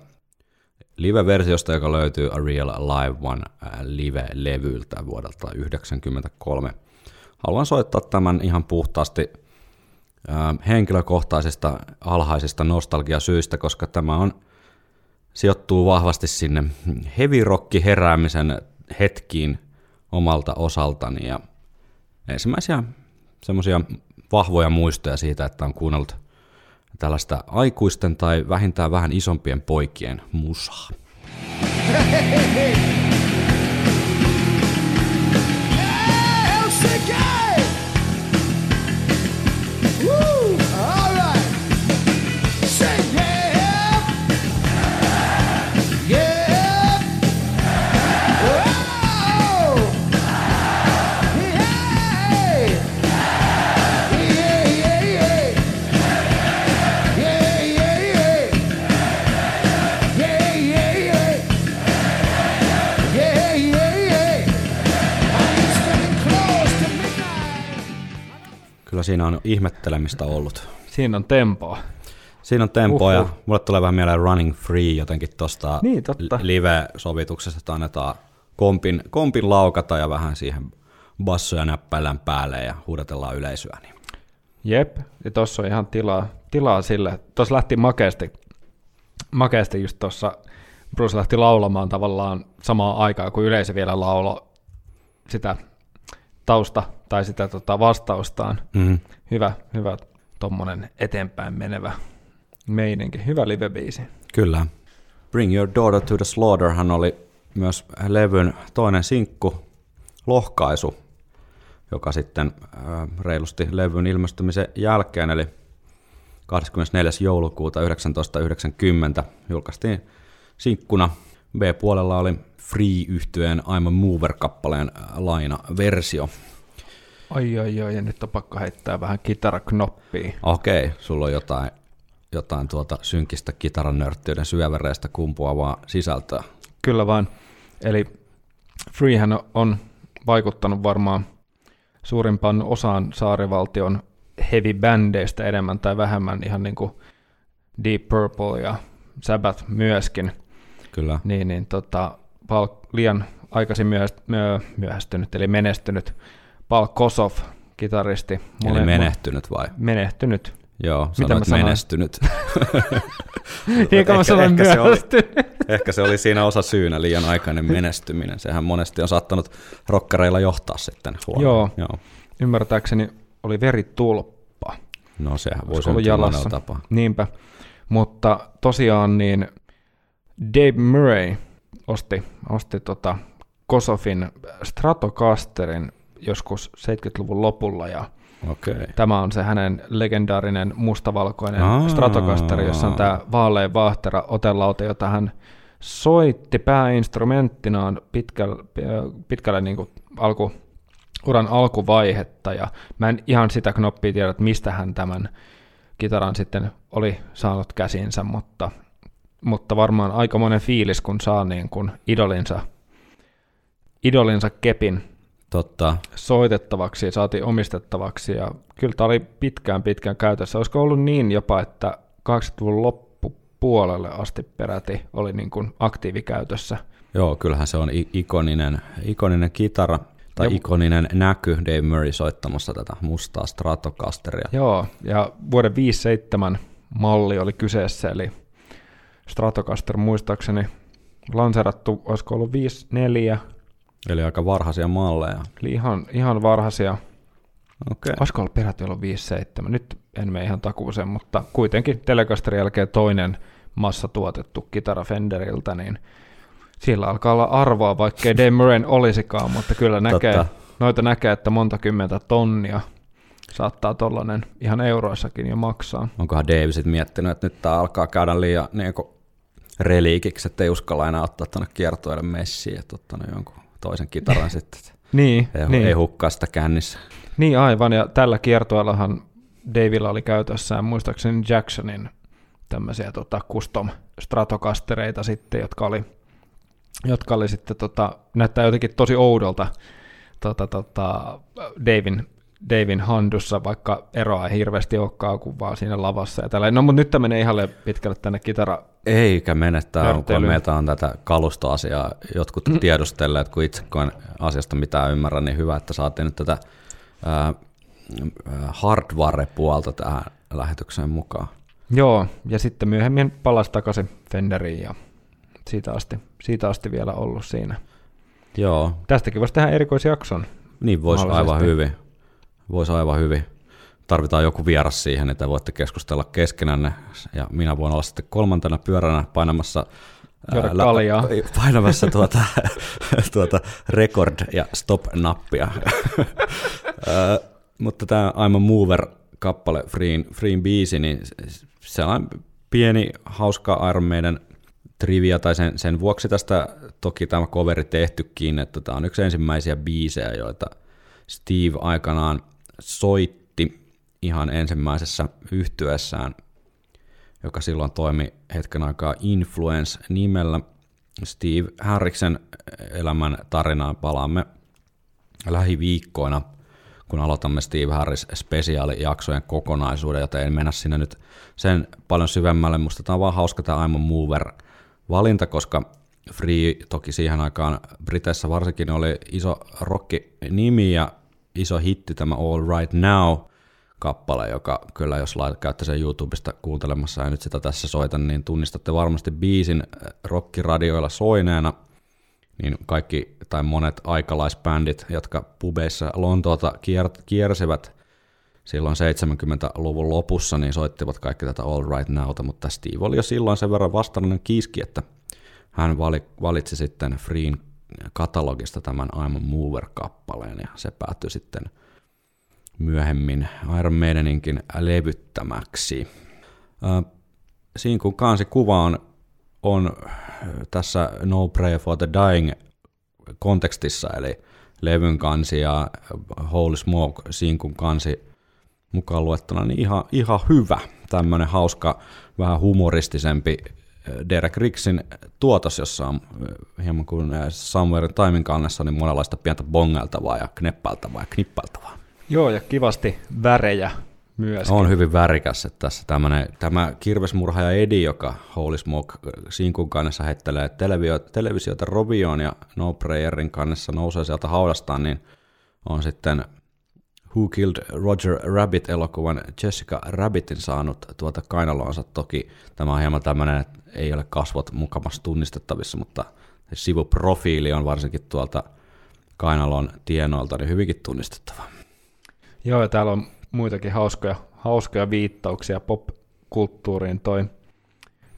live-versiosta, joka löytyy A Real Live One live-levyltä vuodelta 1993. Haluan soittaa tämän ihan puhtaasti henkilökohtaisista alhaisista nostalgiasyistä, koska tämä on sijoittuu vahvasti sinne heavy rocki heräämisen hetkiin omalta osaltani ja ensimmäisiä semmoisia vahvoja muistoja siitä, että on kuunnellut tällaista aikuisten tai vähintään vähän isompien poikien musaa. Yeah! Kyllä siinä on ihmettelemistä ollut. Siinä on tempoa. Siinä on tempo ja Uhuh. mulle tulee vähän mieleen Running Free jotenkin tuosta Niin, totta. live-sovituksesta, että annetaan kompin, kompin laukata ja vähän siihen bassoja näppäillään päälle ja huudatellaan yleisöä. Niin. Jep, ja tuossa on ihan tilaa, tilaa sille. Tuossa lähti makeasti, makeasti just tuossa, Bruce lähti laulamaan tavallaan samaan aikaan, kun yleisö vielä laulo sitä tausta tai sitä tota vastaustaan. Mm. Hyvä, hyvä tommonen eteenpäin menevä meininki. Hyvä live-biisi. Kyllä. Bring Your Daughter to the Slaughterhan oli myös levyn toinen sinkku, lohkaisu, joka sitten äh, reilusti levyn ilmestymisen jälkeen, eli 24. joulukuuta 1990 julkaistiin sinkkuna. B-puolella oli free yhtyeen I'm a Mover-kappaleen äh, laina-versio. Oi, oi, oi, ja nyt on pakko heittää vähän kitaraknoppia. Okei, sulla on jotain, jotain tuota synkistä kitaranörttiyden syövereistä kumpuavaa sisältöä. Kyllä vaan. Eli Freehän on vaikuttanut varmaan suurimpaan osaan saarivaltion heavy bändeistä enemmän tai vähemmän, ihan niin kuin Deep Purple ja Sabbath myöskin. Kyllä. Niin, niin tota, liian aikaisin myöhäst, myö, myöhästynyt, eli menestynyt Paul Kosov, kitaristi. Eli menehtynyt vai? Menehtynyt. Joo, Mitä sanoit mä menestynyt. *laughs* Niin mä sanoin ehkä, se oli, ehkä se oli siinä osa syynä liian aikainen menestyminen. Sehän monesti on saattanut rokkareilla johtaa sitten huonoon. Joo. Joo. Ymmärtääkseni oli veritulppa. No sehän voisi olla jalassa. tapaa. Niinpä. Mutta tosiaan niin Dave Murray osti, osti tota Kosofin Stratocasterin joskus 70-luvun lopulla ja. Okay. tämä on se hänen legendaarinen mustavalkoinen Aa. Stratocasteri, jossa on tämä vaalean vaahtera otelauta, jota hän soitti pääinstrumenttinaan pitkällä, pitkällä niin kuin alku, uran alkuvaihetta ja mä en ihan sitä knoppia tiedä, että mistä hän tämän kitaran sitten oli saanut käsinsä, mutta, mutta varmaan aikamoinen fiilis, kun saa niin kuin idolinsa, idolinsa kepin Totta. soitettavaksi ja saatiin omistettavaksi ja kyllä tämä oli pitkään pitkään käytössä. Olisiko ollut niin jopa, että 80-luvun loppupuolelle asti peräti oli niin kuin aktiivikäytössä. Joo, kyllähän se on ikoninen, ikoninen kitara tai Ja- ikoninen näky Dave Murray soittamassa tätä mustaa Stratocasteria. Joo, ja vuoden 57 malli oli kyseessä, eli Stratocaster muistaakseni lanserattu, olisiko ollut 54, Eli aika varhaisia malleja. eli ihan, ihan varhaisia. Okei. Olisiko ollut peräti ollut 57, nyt en mene ihan takuuseen, mutta kuitenkin Telecasterin jälkeen toinen massatuotettu kitara Fenderiltä, niin sillä alkaa olla arvoa, vaikkei *laughs* Dave Murrayn olisikaan, mutta kyllä näkee, Totta. noita näkee, että monta kymmentä tonnia saattaa tollanen ihan euroissakin jo maksaa. Onkohan Dave sitten miettinyt, että nyt tämä alkaa käydä liian niin reliikiksi, että ei uskalla enää ottaa tuonne kiertoille messiin, että ottanut jonkun toisen kitaran *laughs* sitten. Niin, Ei, niin. ei hukkaa sitä kännissä. niin aivan, ja tällä kiertoillahan Davilla oli käytössään muistaakseni Jacksonin tämmöisiä tota, custom stratokastereita sitten, jotka oli, jotka oli sitten, tota, näyttää jotenkin tosi oudolta tota, tota, Davin, Davin handussa, vaikka eroa ei hirveästi olekaan kuin vaan siinä lavassa ja tällä. No mutta nyt tämä menee ihan pitkälle tänne kitara. Eikä mene tämä, kun Nörtteilyyn. meiltä on tätä kalustoasiaa jotkut *clears throat* tiedustelleet, kun itse kun en asiasta mitään ymmärrä, niin hyvä, että saatiin nyt tätä ää, hardware-puolta tähän lähetykseen mukaan. Joo, ja sitten myöhemmin palasi takaisin Fenderiin ja siitä asti, siitä asti vielä ollut siinä. Joo, Tästäkin voisi tehdä erikoisjakson. niin voisi aivan hyvin. Voisi aivan hyvin. Tarvitaan joku vieras siihen, että voitte keskustella keskenänne, ja minä voin olla sitten kolmantena pyöränä painamassa Juoda kaljaa. *laughs* painamassa tuota, *laughs* tuota record- ja stop-nappia. *laughs* Mutta tämä I'm a Mover-kappale, Freen, Freen biisi, niin se- se on pieni, hauska Iron Maiden trivia, tai sen, sen vuoksi tästä toki tämä coveri tehtykin, että tämä on yksi ensimmäisiä biisejä, joita Steve aikanaan soitti ihan ensimmäisessä yhtyessään, joka silloin toimi hetken aikaa Influence-nimellä. Steve Harriksen elämän tarinaan palaamme lähiviikkoina, kun aloitamme Steve Harris spesiaalijaksojen kokonaisuuden, joten en mennä sinne nyt sen paljon syvemmälle. Musta tämä on vaan hauska tämä I'm a Mover valinta, koska Free toki siihen aikaan Briteissä varsinkin oli iso rocki-nimi ja iso hitti tämä All Right Now kappale, joka kyllä jos käytte sen YouTubesta kuuntelemassa ja nyt sitä tässä soitan, niin tunnistatte varmasti biisin äh, rockiradioilla soineena, niin kaikki tai monet aikalaisbändit, jotka pubeissa Lontoota kier- kiersivät silloin 70-luvun lopussa, niin soittivat kaikki tätä All Right Nowta, mutta Steve oli jo silloin sen verran vastainen kiiski, että hän vali- valitsi sitten Freen katalogista tämän I'm a Mover-kappaleen, ja se päättyi sitten myöhemmin Iron Maideninkin levyttämäksi. Siinä kun kansikuva on, on tässä No Prayer for the Dying kontekstissa, eli levyn kansi ja Holy Smoke sinkun kansi mukaan luettuna, niin ihan, ihan hyvä tämmöinen hauska, vähän humoristisempi Derek Ricksin tuotos, jossa on hieman kuin Somewhere in Timein kannessa, niin monenlaista pientä bongeltavaa ja kneppailtavaa ja knippailtavaa. Joo, ja kivasti värejä myös. On hyvin värikäs, että tässä tämmönen, tämä kirvesmurhaaja Edi, joka Holy Smoke sinkun kannessa heittelee televisiota Rovioon ja No Prayerin kannessa nousee sieltä haudastaan, niin on sitten Who Killed Roger Rabbit-elokuvan Jessica Rabbitin saanut tuota kainaloonsa. Toki tämä on hieman tämmöinen, että ei ole kasvot mukavasti tunnistettavissa, mutta sivuprofiili on varsinkin tuolta kainalon tienoilta niin hyvinkin tunnistettava. Joo, ja täällä on muitakin hauskoja, hauskoja viittauksia pop-kulttuuriin. Toi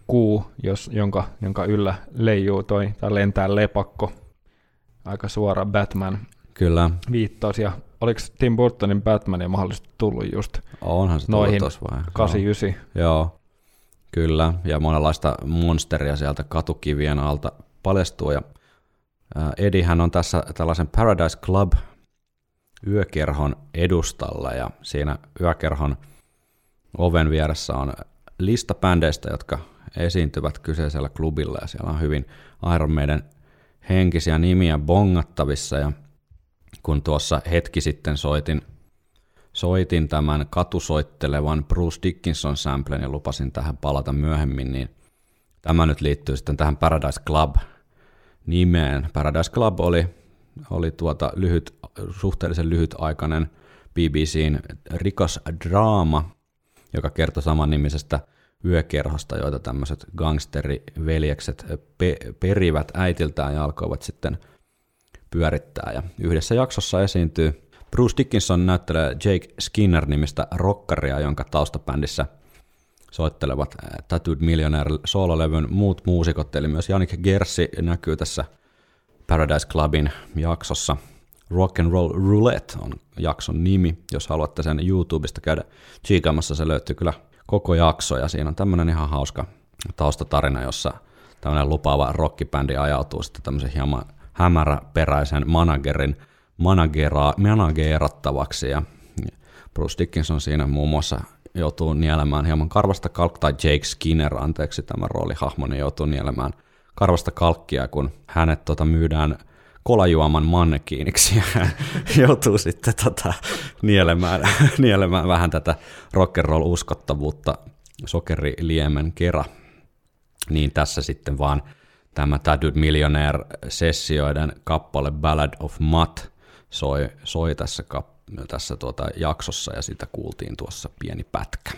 kuu, jos, jonka, jonka yllä leijuu toi, tai lentää lepakko. Aika suora Batman Kyllä, viittaus. Ja oliko Tim Burtonin Batmania mahdollisesti tullut just onhan se noihin tullut vai? 89? Joo, kyllä, ja monenlaista monsteria sieltä katukivien alta paljastuu, ja Edihän on tässä tällaisen Paradise Club yökerhon edustalla, ja siinä yökerhon oven vieressä on lista bändeistä, jotka esiintyvät kyseisellä klubilla, ja siellä on hyvin Iron Maiden henkisiä nimiä bongattavissa, ja kun tuossa hetki sitten soitin soitin tämän katusoittelevan Bruce Dickinson samplen ja lupasin tähän palata myöhemmin, niin tämä nyt liittyy sitten tähän Paradise Club nimeen. Paradise Club oli, oli tuota lyhyt, suhteellisen lyhytaikainen BBCn rikosdraama, joka kertoi saman nimisestä yökerhosta, joita tämmöiset gangsteriveljekset pe- perivät äitiltään ja alkoivat sitten pyörittää. Ja yhdessä jaksossa esiintyy Bruce Dickinson näyttelee Jake Skinner-nimistä rockaria, jonka taustabändissä soittelevat äh, Tattooed Millionaire soololevyn muut muusikot, eli myös Janik Gersi näkyy tässä Paradise Clubin jaksossa. Rock and Roll Roulette on jakson nimi, jos haluatte sen YouTubesta käydä chiikaamassa, se löytyy kyllä koko jakso, ja siinä on tämmöinen ihan hauska taustatarina, jossa tämmöinen lupaava rockibändi ajautuu sitten tämmöisen hieman hämäräperäisen managerin managera, managerattavaksi, ja Bruce Dickinson siinä muun muassa joutuu nielemään hieman karvasta kalkkia, tai Jake Skinner, anteeksi tämä roolihahmo, niin joutuu nielemään karvasta kalkkia, kun hänet tota, myydään kolajuoman mannekiiniksi ja hän *laughs* joutuu sitten tota, nielemään, *laughs* nielemään vähän tätä rock'n'roll-uskottavuutta sokeriliemen kera. Niin tässä sitten vaan tämä Tattooed Millionaire-sessioiden kappale Ballad of Mutt soi, soi tässä, kap- tässä tuota jaksossa ja sitä kuultiin tuossa pieni pätkä.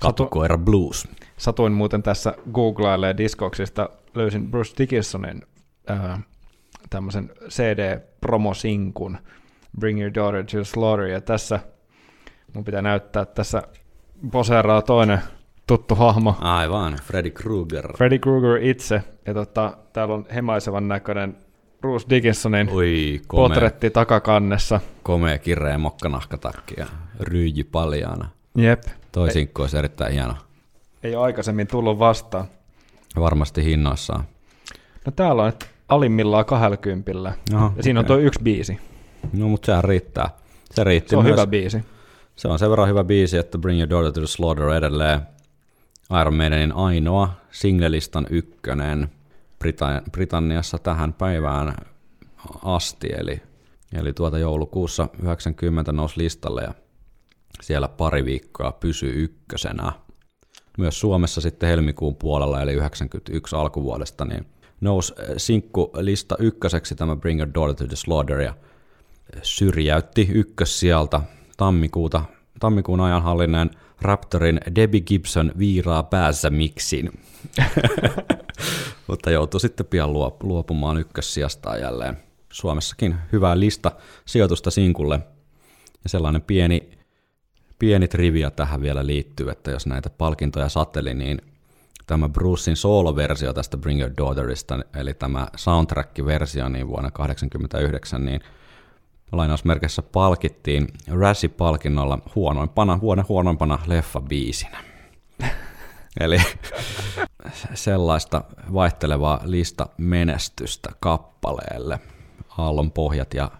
Katukoira Blues. Satuin muuten tässä googlailemaan Discogsista, löysin Bruce Dickinsonin ää, tämmöisen CD-promosinkun Bring Your Daughter to Slaughter, ja tässä mun pitää näyttää, että tässä poseeraa toinen tuttu hahmo, Aivan, Freddy Krueger. Freddy Krueger itse, ja tota, täällä on hemaisevan näköinen Bruce Dickinsonin Oi, komea, potretti takakannessa. komea kireä mokkanahkatakki ja ryijy paljaana. Jep, Toi sinkku olisi erittäin hieno. ei ole aikaisemmin tullut vastaan. Varmasti hinnoissaan. No täällä on alimmillaan 20. Aha, ja siinä on okei. tuo yksi biisi. No, mutta sehän riittää. Se riitti Se on myös. hyvä biisi. Se on sen verran hyvä biisi, että Bring Your Daughter to the Slaughter edelleen Iron Maidenin ainoa singlelistan ykkönen Britann- Britanniassa tähän päivään asti, eli Eli tuota joulukuussa 90 nousi listalle ja siellä pari viikkoa pysyi ykkösenä. Myös Suomessa sitten helmikuun puolella, eli 91 alkuvuodesta, niin nousi eh, sinkku lista ykköseksi tämä Bring Your Daughter to the Slaughter ja syrjäytti ykkössijalta tammikuuta, tammikuun ajanhallinnan Raptorin Debbie Gibson viiraa päässä miksin. *laughs* Mutta joutui sitten pian luop- luopumaan ykkössijastaan jälleen. Suomessakin hyvää lista sijoitusta sinkulle. Ja sellainen pieni, pieni trivia tähän vielä liittyy, että jos näitä palkintoja sateli, niin tämä Brucein solo-versio tästä Bring Your Daughterista, eli tämä soundtrack-versio niin vuonna 1989, niin lainausmerkeissä palkittiin Razzie-palkinnolla huonoimpana, vuoden huonoimpana leffabiisinä. *laughs* Eli sellaista vaihtelevaa lista menestystä kappaleelle. Aallon pohjat ja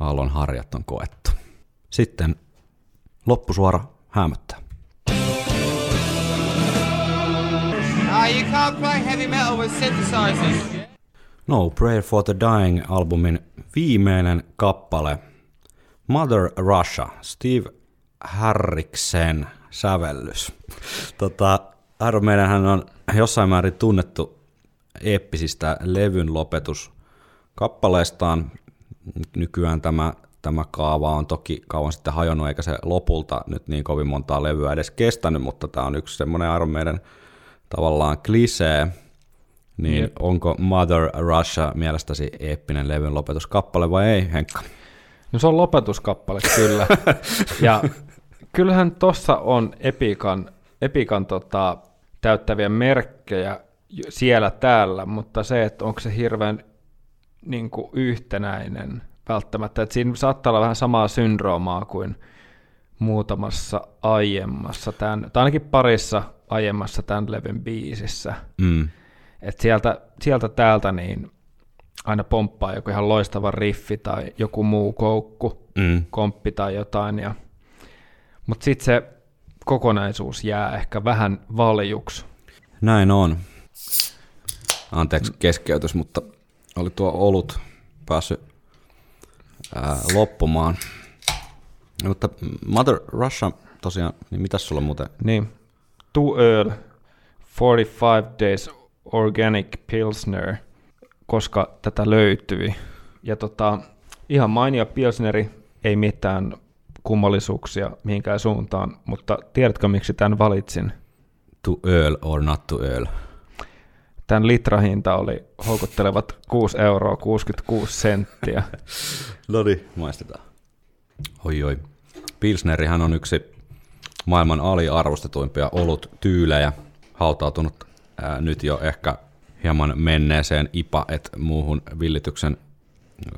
aallon harjat on koettu. Sitten loppusuora hämöttää. Ah. No Prayer for the Dying-albumin viimeinen kappale, Mother Russia, Steve Harriksen sävellys. Tota, Iron Maidenhän on jossain määrin tunnettu eeppisistä levyn lopetuskappaleistaan. Nykyään tämä, tämä kaava on toki kauan sitten hajonnut, eikä se lopulta nyt niin kovin montaa levyä edes kestänyt, mutta tämä on yksi semmoinen Iron Maiden tavallaan klisee, niin Jep. onko Mother Russia mielestäsi eeppinen levyn lopetuskappale vai ei, Henkka? No se on lopetuskappale kyllä. *laughs* ja kyllähän tossa on Epikan, Epikan tota, täyttäviä merkkejä siellä täällä, mutta se, että onko se hirveän niin kuin yhtenäinen välttämättä, että siinä saattaa olla vähän samaa syndroomaa kuin muutamassa aiemmassa, tämän, tai ainakin parissa aiemmassa tämän levyn biisissä. Mm. Et sieltä, sieltä täältä niin aina pomppaa joku ihan loistava riffi tai joku muu koukku, Mm. komppi tai jotain. Ja, mutta sitten se kokonaisuus jää ehkä vähän valjuksi. Näin on. Anteeksi keskeytys, mutta oli tuo olut päässyt ää, loppumaan. Mutta Mother Russia tosiaan, niin mitäs sulla muuten? Niin, Too Earl 45 Days Organic Pilsner, koska tätä löytyi. Ja tota, ihan mainio Pilsneri, ei mitään kummallisuuksia mihinkään suuntaan, mutta tiedätkö miksi tämän valitsin? To Earl or not to Earl? Tämän litrahinta oli houkuttelevat 6 euroa 66 senttiä. *laughs* No niin, maistetaan. Oi oi. Pilsnerihän on yksi maailman aliarvostetuimpia olut-tyylejä, hautautunut ää, nyt jo ehkä hieman menneeseen IPA et muuhun villityksen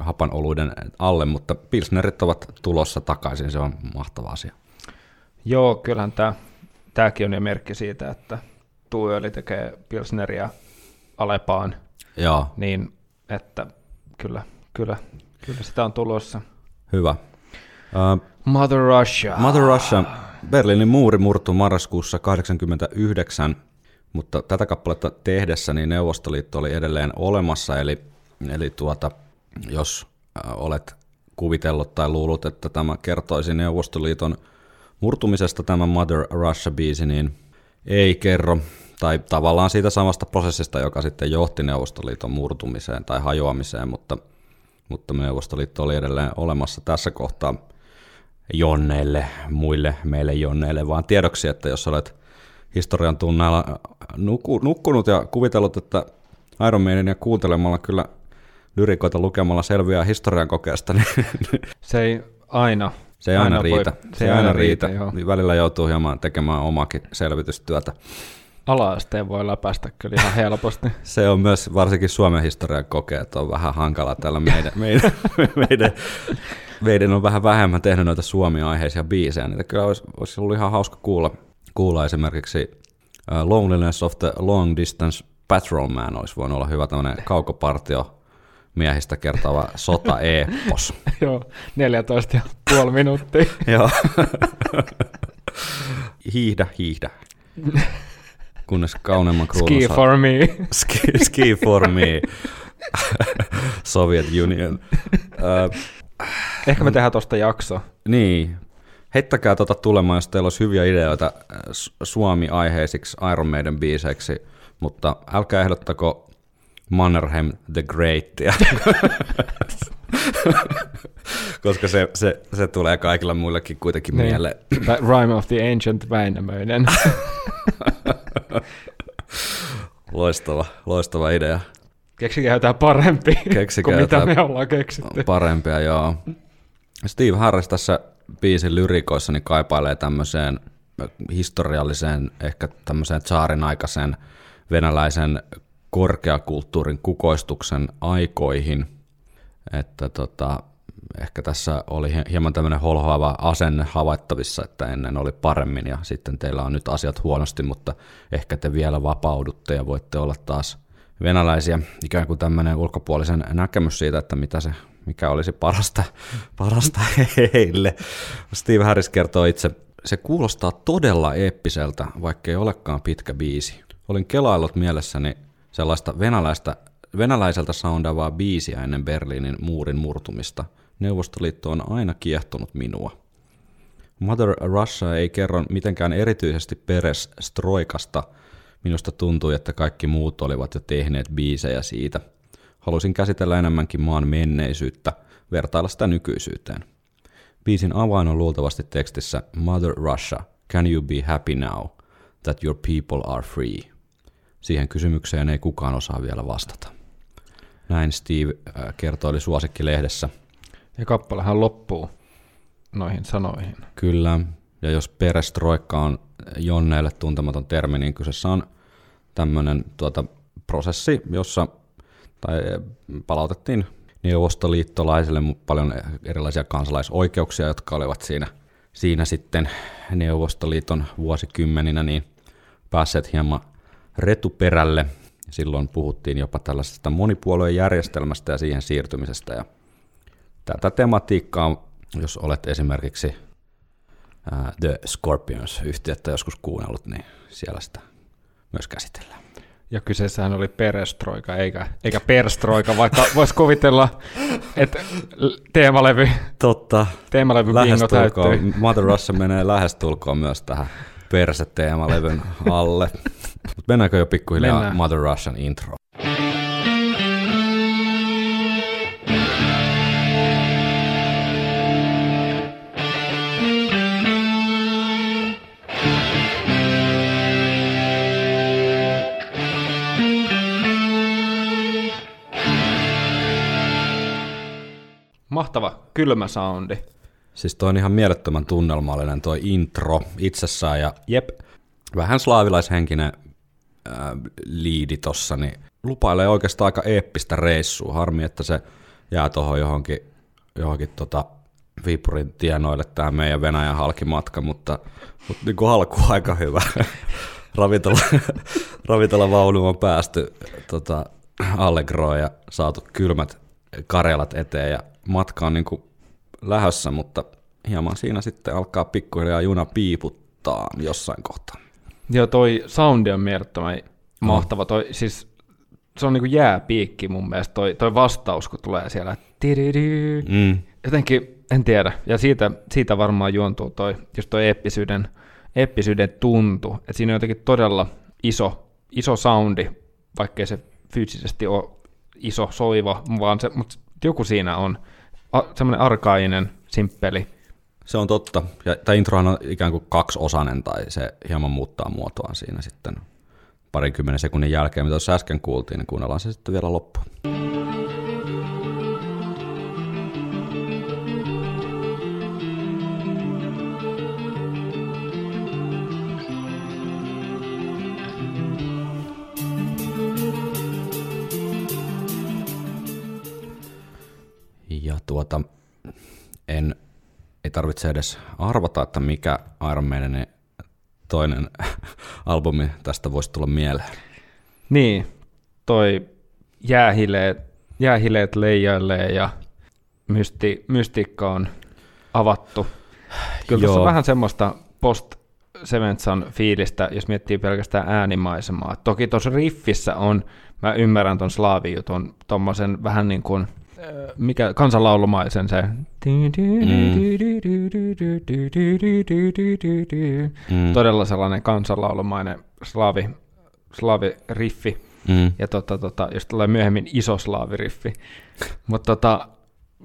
hapan oluiden alle, mutta pilsnerit ovat tulossa takaisin, se on mahtava asia. Joo, kyllähän tämä, tämäkin on jo merkki siitä, että Tuöli tekee Pilsneria Alepaan, Joo, niin että kyllä, kyllä, kyllä sitä on tulossa. hyvä. Ää, Mother Russia. Mother Russia, Berliinin muuri murtui marraskuussa 89, mutta tätä kappaletta tehdessä niin Neuvostoliitto oli edelleen olemassa, eli, eli tuota, jos olet kuvitellut tai luullut, että tämä kertoisi Neuvostoliiton murtumisesta tämä Mother Russia-biisi, niin ei kerro, tai tavallaan siitä samasta prosessista, joka sitten johti Neuvostoliiton murtumiseen tai hajoamiseen, mutta, mutta Neuvostoliitto oli edelleen olemassa tässä kohtaa jonneille, muille meille jonneille, vaan tiedoksi, että jos olet historian tunneilla nuku, nukkunut ja kuvitellut, että Iron Maidenia kuuntelemalla kyllä lyrikoita lukemalla selviää historian kokeesta, *laughs* niin Se ei aina. se ei aina, voi- riitä. se ei aina riitä, joo. Niin välillä joutuu hieman tekemään omakin selvitystyötä. Ala-asteen voi läpäistä kyllä ihan helposti. *laughs* Se on myös varsinkin Suomen historian kokeet on vähän hankala tällä meidän, meidän, meidän, meidän on vähän vähemmän tehnyt noita Suomi-aiheisia biisejä. Niitä kyllä olisi, olisi ollut ihan hauska kuulla, kuulla esimerkiksi uh, Loneliness of the Long Distance Patrolman olisi voinut olla hyvä tämmöinen kaukopartio miehistä kertova sota-eepos. *laughs* Joo, 14 ja puoli minuuttia. *laughs* Joo. hiihdä, hiihdä. Kunnes kauneimman kruunun Ski saa- for me. ski, ski for me. Soviet Union. Ö, Ehkä me tehdään tosta jakso. Niin, heittäkää tota tulemaan, jos teillä olisi hyviä ideoita äh, Su- Suomi-aiheisiksi Iron Maiden biiseiksi, mutta älkää ehdottako Mannerheim the Greatia, *laughs* koska se, se, se tulee kaikilla muillekin kuitenkin Niin. mieleen. Rhyme of the Ancient Väinämöinen. *laughs* *laughs* Loistava, loistava idea. Keksikää jotain parempi *laughs* Keksikää kuin mitä me ollaan keksitty. Parempia, joo. Steve Harris tässä biisin lyrikoissa niin kaipailee tämmöiseen historialliseen, ehkä tämmöiseen tsaarin aikaisen venäläisen korkeakulttuurin kukoistuksen aikoihin. Että tota, ehkä tässä oli hie- hieman tämmöinen holhoava asenne havaittavissa, että ennen oli paremmin ja sitten teillä on nyt asiat huonosti, mutta ehkä te vielä vapaudutte ja voitte olla taas venäläisiä. Ikään kuin tämmöinen ulkopuolisen näkemys siitä, että mitä se, mikä olisi parasta, *laughs* parasta heille. Steve Harris kertoo itse, se kuulostaa todella eeppiseltä, vaikka ei olekaan pitkä biisi. Olin kelaillut mielessäni sellaista venäläistä, venäläiseltä soundavaa biisiä ennen Berliinin muurin murtumista. Neuvostoliitto on aina kiehtonut minua. Mother Russia ei kerro mitenkään erityisesti Peres Stroikasta. Minusta tuntui, että kaikki muut olivat jo tehneet biisejä siitä. Halusin käsitellä enemmänkin maan menneisyyttä, vertailla sitä nykyisyyteen. Biisin avain on luultavasti tekstissä Mother Russia, can you be happy now that your people are free? Siihen kysymykseen ei kukaan osaa vielä vastata. Näin Steve äh, kertoi suosikkilehdessä. Ja kappalehan loppuu noihin sanoihin. Kyllä, ja jos perestroikka on Jonneille tuntematon termi, niin kyseessä on tämmöinen tuota, prosessi, jossa tai palautettiin neuvostoliittolaisille paljon erilaisia kansalaisoikeuksia, jotka olivat siinä, siinä sitten Neuvostoliiton vuosikymmeninä niin päässeet hieman retuperälle. Silloin puhuttiin jopa tällaisesta monipuolueen järjestelmästä ja siihen siirtymisestä. Ja tätä tematiikkaa, jos olet esimerkiksi ää, The Scorpions-yhtiötä joskus kuunnellut, niin siellä sitä myös käsitellään. Ja kyseessähän oli perestroika, eikä, eikä perstroika, vaikka voisi kuvitella, että teemalevy, Totta. teemalevy bingo täyttyy. Lähestulkoon, Mother Russia menee lähestulkoon myös tähän perse-teemalevyn alle. Mut mennäänkö jo pikkuhiljaa Mennään. Mother Russian intro? Mahtava kylmä soundi. Siis toi on ihan mielettömän tunnelmallinen toi intro itsessään ja Jep. vähän slaavilaishenkinen äh, liidi tossa, niin lupailee oikeastaan aika eeppistä reissua. Harmi, että se jää tuohon johonkin, johonkin tota Viipurin tienoille tämä meidän Venäjän halkimatka, mutta, mutta niin kuin on aika hyvä. *laughs* Ravintola, *laughs* ravintolavaunuun on päästy tota, Allegroon ja saatu kylmät karelat eteen ja matka on niin kuin lähössä, mutta hieman siinä sitten alkaa pikkuhiljaa juna piiputtaa jossain kohtaa. Joo, toi soundi on mielettömän mahtava. Toi, siis, se on niinku jääpiikki mun mielestä, toi, toi vastaus, kun tulee siellä. Mm. Jotenkin, en tiedä. Ja siitä, siitä varmaan juontuu toi, just toi eeppisyyden, eeppisyyden tuntu. Et siinä on jotenkin todella iso, iso soundi, vaikkei se fyysisesti ole iso soiva, vaan se, mutta joku siinä on. Semmoinen arkainen, simppeli. Se on totta. Ja tämä introhan on ikään kuin kaksiosainen tai se hieman muuttaa muotoaan siinä sitten parinkymmenen sekunnin jälkeen, mitä tuossa äsken kuultiin, niin kuunnellaan se sitten vielä loppuun. Tuota, en, ei tarvitse edes arvata, että mikä Iron Maidenin toinen *laughs* albumi tästä voisi tulla mieleen. Niin, toi jäähileet, jäähileet leijailee ja mysti, mystiikka on avattu. Kyllä tässä Joo. on vähän semmoista post Sevensan fiilistä, jos miettii pelkästään äänimaisemaa. Toki tuossa riffissä on, mä ymmärrän ton slaavijutun, tommosen vähän niin kuin mikä kansanlaulumaisen se. Mm. Todella sellainen kansanlaulumainen slaavi, slaaviriffi. Mm. Ja tota, tota, jos tulee myöhemmin iso slaaviriffi. Mutta tota,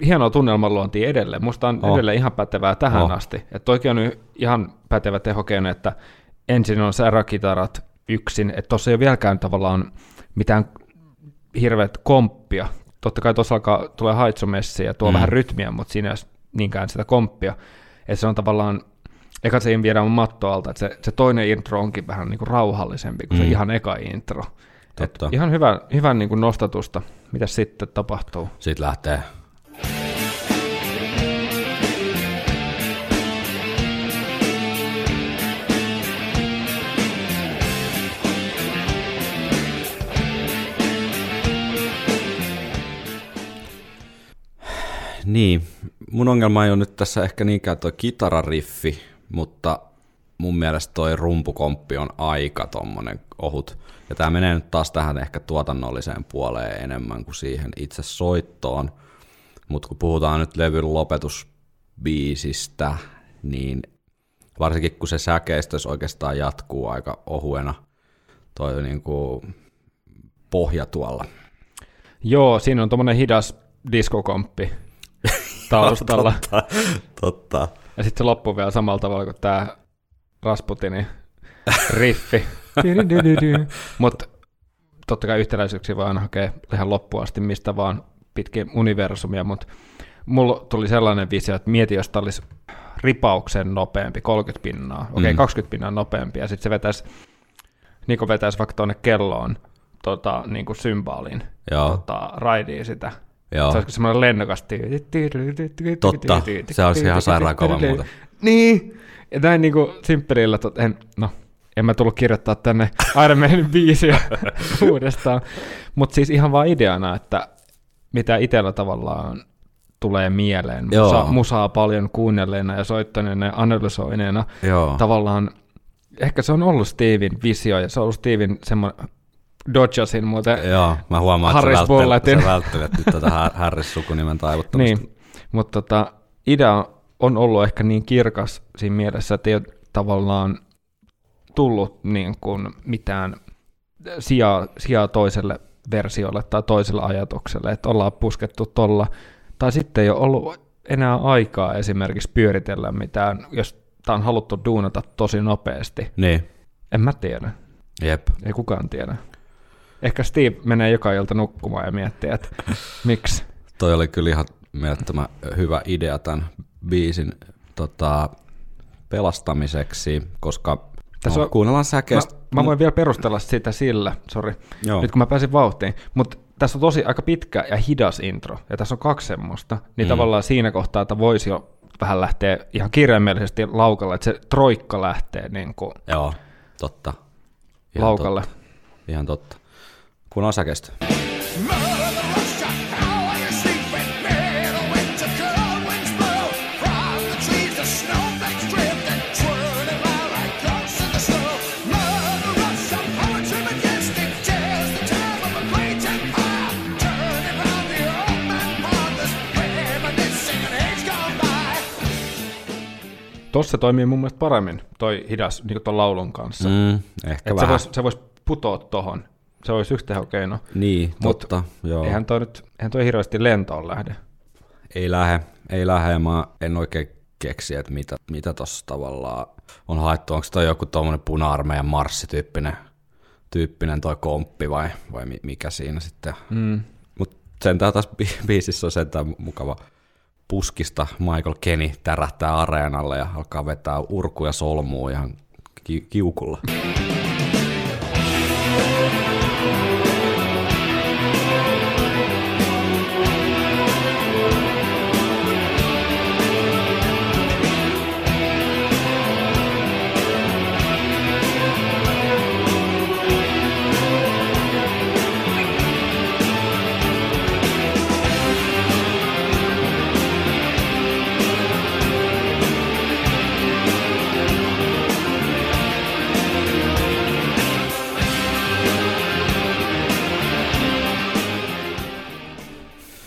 hienoa tunnelmanluontia edelleen. Musta on Oh. edelleen ihan pätevää tähän Oh. asti. Et toikin on ihan pätevä tehokeino, että ensin on säräkitarat yksin, että tuossa ei ole vieläkään tavallaan mitään hirveät komppia. Totta kai tuossa alkaa, tulee haitsumessi ja tuo Mm. vähän rytmiä, mutta siinä ei ole niinkään sitä komppia. Että se on tavallaan, eka se viedään matto alta, että se, se toinen intro onkin vähän niin kuin rauhallisempi kuin mm. Se ihan eka intro. Et Totta. ihan hyvä, hyvän niin kuin nostatusta, mitä sitten tapahtuu. Siitä lähtee. Niin, mun ongelma ei ole nyt tässä ehkä niinkään toi kitarariffi, mutta mun mielestä toi rumpukomppi on aika tommonen ohut. Ja tää menee nyt taas tähän ehkä tuotannolliseen puoleen enemmän kuin siihen itse soittoon. Mutta kun puhutaan nyt levyn lopetusbiisistä, niin varsinkin kun se säkeistys oikeastaan jatkuu aika ohuena, toi niinku pohja tuolla. Joo, siinä on tuommoinen hidas diskokomppi taustalla. *laughs* Totta, totta. ja sitten se loppuu vielä samalla tavalla kuin tämä Rasputinin riffi. Mutta totta kai yhtäläisyyksiä voi aina hakea ihan loppuun asti mistä vaan pitkin universumia, mutta mulla tuli sellainen visio, että mieti, jos tämä olisi ripauksen nopeampi, 30 pinnaa, okei, okay, Mm. 20 pinnaa nopeampi, ja sitten se vetäisi, Niko vetäisi vaikka tuonne kelloon tota, niin kuin symbaalin Joo. tota, raidiin sitä. Joo. Se olisi semmoinen lennokas. Totta, se olisi ihan sairaan kova muuten. Niin, ja näin niinku simppelillä, tot, en, no, en mä tullut kirjoittaa tänne Iron Maiden biisiä *laughs* uudestaan, mutta siis ihan vaan ideana, että mitä itsellä tavallaan tulee mieleen. Musa, musaa paljon kuunnelleena ja soittaneena ja analysoineena. Joo. Tavallaan, ehkä se on ollut Steven visio ja se on ollut Steven semmoinen, Dodgersin muuten Joo, mä huomaan, että Harris sä välttelet, sä välttelet nyt tätä Har- Harris-sukunimen taivuttamista. Niin, mutta tota, idea on ollut ehkä niin kirkas siinä mielessä, että ei ole tavallaan tullut niin kuin mitään sijaa, sijaa toiselle versiolle tai toiselle ajatukselle, että ollaan puskettu tolla, tai sitten ei ole ollut enää aikaa esimerkiksi pyöritellä mitään, jos tämä on haluttu duunata tosi nopeasti. Niin, En mä tiedä, jep. ei kukaan tiedä. Ehkä Steve menee joka ilta nukkumaan ja miettii, että miksi. Toi oli kyllä ihan mielettömän hyvä idea tämän biisin tota, pelastamiseksi, koska Tässä no, on- kuunnellaan Mä, säkeistä. mä voin vielä perustella sitä sillä, sorry, Joo. nyt kun mä pääsin vauhtiin, mutta tässä on tosi aika pitkä ja hidas intro, ja tässä on kaksi semmoista, niin Mm. tavallaan siinä kohtaa, että voisi jo vähän lähteä ihan kirjaimellisesti laukalle, että se troikka lähtee niin kuin Joo, totta. laukalle. Totta. Ihan totta. Kuunnellaan säkeistä. Tossa toimii mun mielestä paremmin toi hidas niin tuon laulun kanssa. Mm. Ehkä se vähän. voisi se vois putoa tohon. Se olisi yksi tehokeino. Niin, Mut totta. Joo. Eihän toi nyt eihän toi hirveästi lentoon lähde. Ei lähe, ei lähe, ja mä en oikein keksi, että mitä, mitä tossa tavallaan on haettu. Onko toi joku tuommoinen puna-armeijan marssityyppinen tyyppinen toi komppi vai, vai mi- mikä siinä sitten. Mm. Mutta sentään tässä bi- biisissä on sentään mukava puskista Michael Kenny tärähtää areenalle ja alkaa vetää urkuja solmuun ihan ki- kiukulla.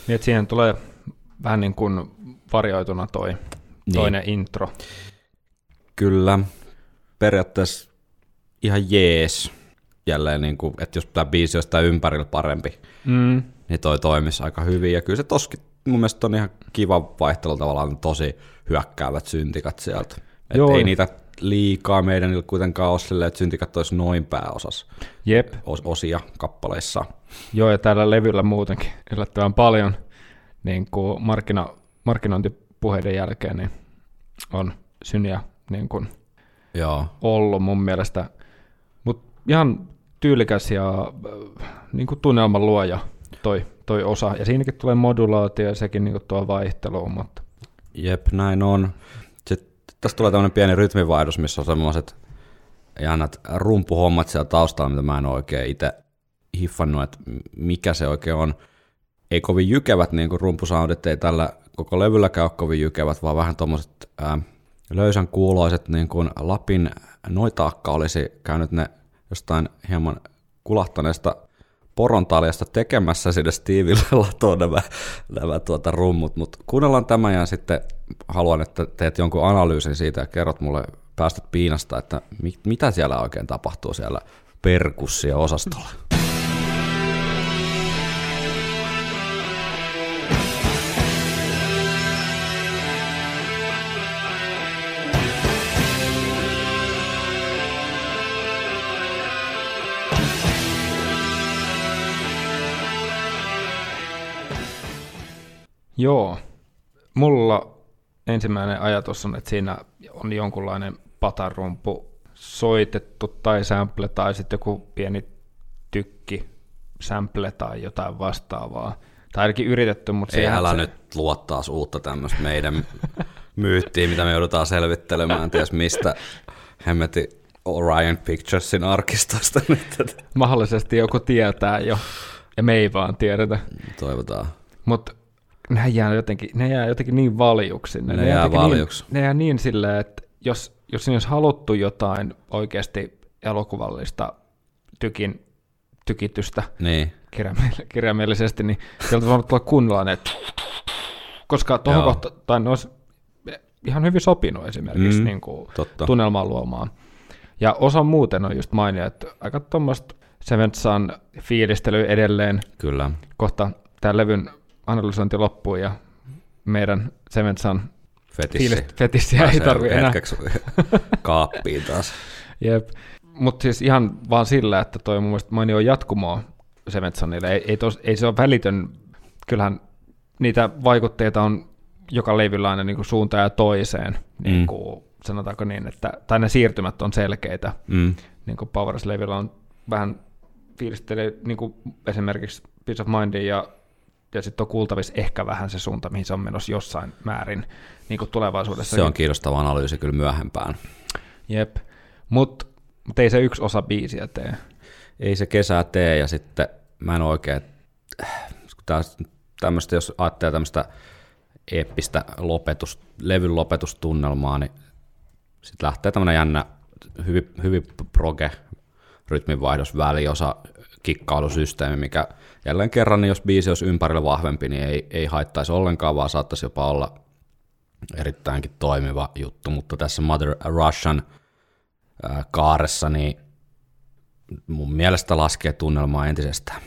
Niin, että siihen tulee vähän niin kuin varioituna toi Niin. toinen intro. Kyllä, periaatteessa ihan jees. Jälleen, niin kuin, että jos tämä biisi olisi tämä ympärillä parempi, Mm. niin toi toimisi aika hyvin. Ja kyllä se toskin mun mielestä on ihan kiva vaihtelu tavallaan tosi hyökkäävät syntikat sieltä. Että ei niitä liikaa meidän kuitenkaan ole silleen, että syntikat olisi noin pääosas Jep, os- osia kappaleissa. Joo ja täällä levyllä muutenkin yllättävän paljon niin kuin markkina, markkinointipuheiden jälkeen niin on syniä niin kuin Joo, ollut mun mielestä. Mutta ihan tyylikäs ja äh, niin kuin tunnelman luoja toi, toi osa. Ja siinäkin tulee modulaatio ja sekin niin kuin tuo vaihteluun, mutta jep, näin on. Sitten tässä tulee tämmöinen pieni rytmivaihdos, missä on semmoiset jännät rumpuhommat siellä taustalla, mitä mä en oikein itse hiffannut, että mikä se oikein on. Ei kovin jykevät niin kuin rumpusoundit, ei tällä koko levylläkään ole kovin jykevät, vaan vähän tuommoiset löysän kuuloiset, niin kuin Lapin noitaakka olisi käynyt ne jostain hieman kulahtaneesta porontaljasta tekemässä sinne Steveille *laughs* latoon nämä, nämä tuota rummut, mutta kuunnellaan tämä ja sitten haluan, että teet jonkun analyysin siitä ja kerrot mulle päästöt piinasta, että mi- mitä siellä oikein tapahtuu siellä perkussia-osastolla. Joo. Mulla ensimmäinen ajatus on, että siinä on jonkunlainen patarumpu soitettu tai sample tai sitten joku pieni tykki sample tai jotain vastaavaa. Tai ainakin yritetty, mutta Ei älä se, nyt luo taas uutta tämmöistä meidän *laughs* myyttiä, mitä me joudutaan selvittelemään, ties mistä hemmeti Orion Picturesin arkistosta nyt. että mahdollisesti joku tietää jo, ja me ei vaan tiedetä. Toivotaan. Mutta ne jää jotenkin, ne jää jotenkin niin valjuksi. Ne jää jotenkin valjuksi. Niin, ne jää niin silleen, että jos, jos siinä olisi haluttu jotain oikeasti elokuvallista tykin, tykitystä Niin, kirjaimell- kirjaimellisesti, niin sieltä voinut tulla kunnolla että koska tuohon kohtaan ne olisi ihan hyvin sopinut esimerkiksi Mm, niin kuin tunnelmaa luomaan. Ja osa muuten on just mainia, että aika tuommoista Seventh Sun fiilistely edelleen, kyllä. kohta tämä levyn analysointi loppuu ja meidän Seventh Sun Fetissi. ei Pääsee tarvi enää. kaappiin taas. *laughs* Jep. Mutta siis ihan vaan sillä, että toi mun mielestä mainio jatkumoa Seventh Sunille. Ei, ei, tos, ei se ole välitön, kyllähän niitä vaikutteita on joka levyllä aina niin kuin suuntaan ja toiseen, niin kuin, sanotaanko niin, että, tai ne siirtymät on selkeitä. Mm. Niin kuin Powers-levyllä on vähän fiilistelee niin kuin esimerkiksi Peace of Mindin ja, ja sitten on kuultavissa ehkä vähän se suunta, mihin se on menossa jossain määrin niin kuin tulevaisuudessa. Se on kiinnostava analyysi kyllä myöhempään. Jep, mutta mut ei se yksi osa biisiä tee. Ei se kesää tee ja sitten mä en oikein, tämmöistä, jos ajattelee tämmöistä eeppistä lopetus, levyn lopetustunnelmaa, niin sitten lähtee tämmöinen jännä, hyvin, hyvin proge rytminvaihdos väliosa kikkailusysteemi, mikä jälleen kerran, niin jos biisi olisi ympärillä vahvempi, niin ei, ei haittaisi ollenkaan, vaan saattaisi jopa olla erittäinkin toimiva juttu, mutta tässä Mother Russian ää, kaaressa, niin mun mielestä laskee tunnelmaa entisestään.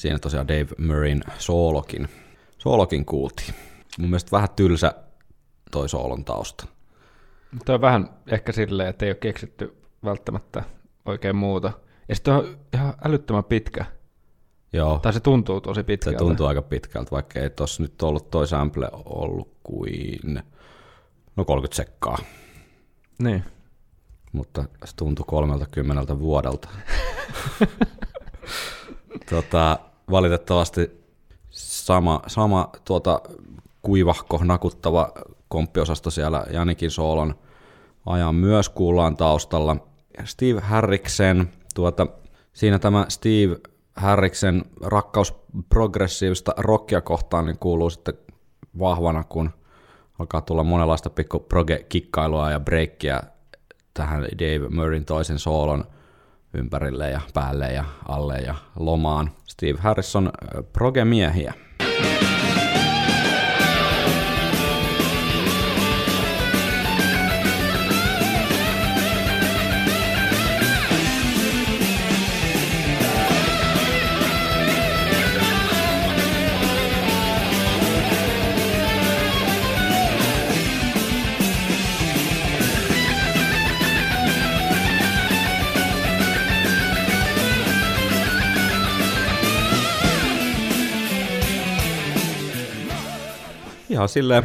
Siinä tosiaan Dave Murrayn soolokin, soolokin kuultiin. Mun mielestä vähän tylsä toi soolon tausta. Tuo on vähän ehkä silleen, että ei ole keksitty välttämättä oikein muuta. Ja sitten on ihan älyttömän pitkä. Joo, Tai se tuntuu tosi se pitkältä. tuntuu aika pitkältä, vaikka ei tossa nyt ollut toi sample ollut kuin no 30 sekkaa, Niin. mutta se tuntui 30 vuodelta. *laughs* tota, valitettavasti sama, sama tuota, kuivahko, nakuttava komppiosasto siellä Janikin soolon ajan myös kuullaan taustalla. Steve Harriksen, tuota, siinä tämä Steve Harriksen rakkaus progressiivista rockia kohtaan niin kuuluu sitten vahvana, kun alkaa tulla monenlaista pikku proge-kikkailua ja breikkiä tähän Dave Murrayn toisen soolon ympärille ja päälle ja alle ja lomaan. Steve Harrison äh, proge-miehiä. Ihan sille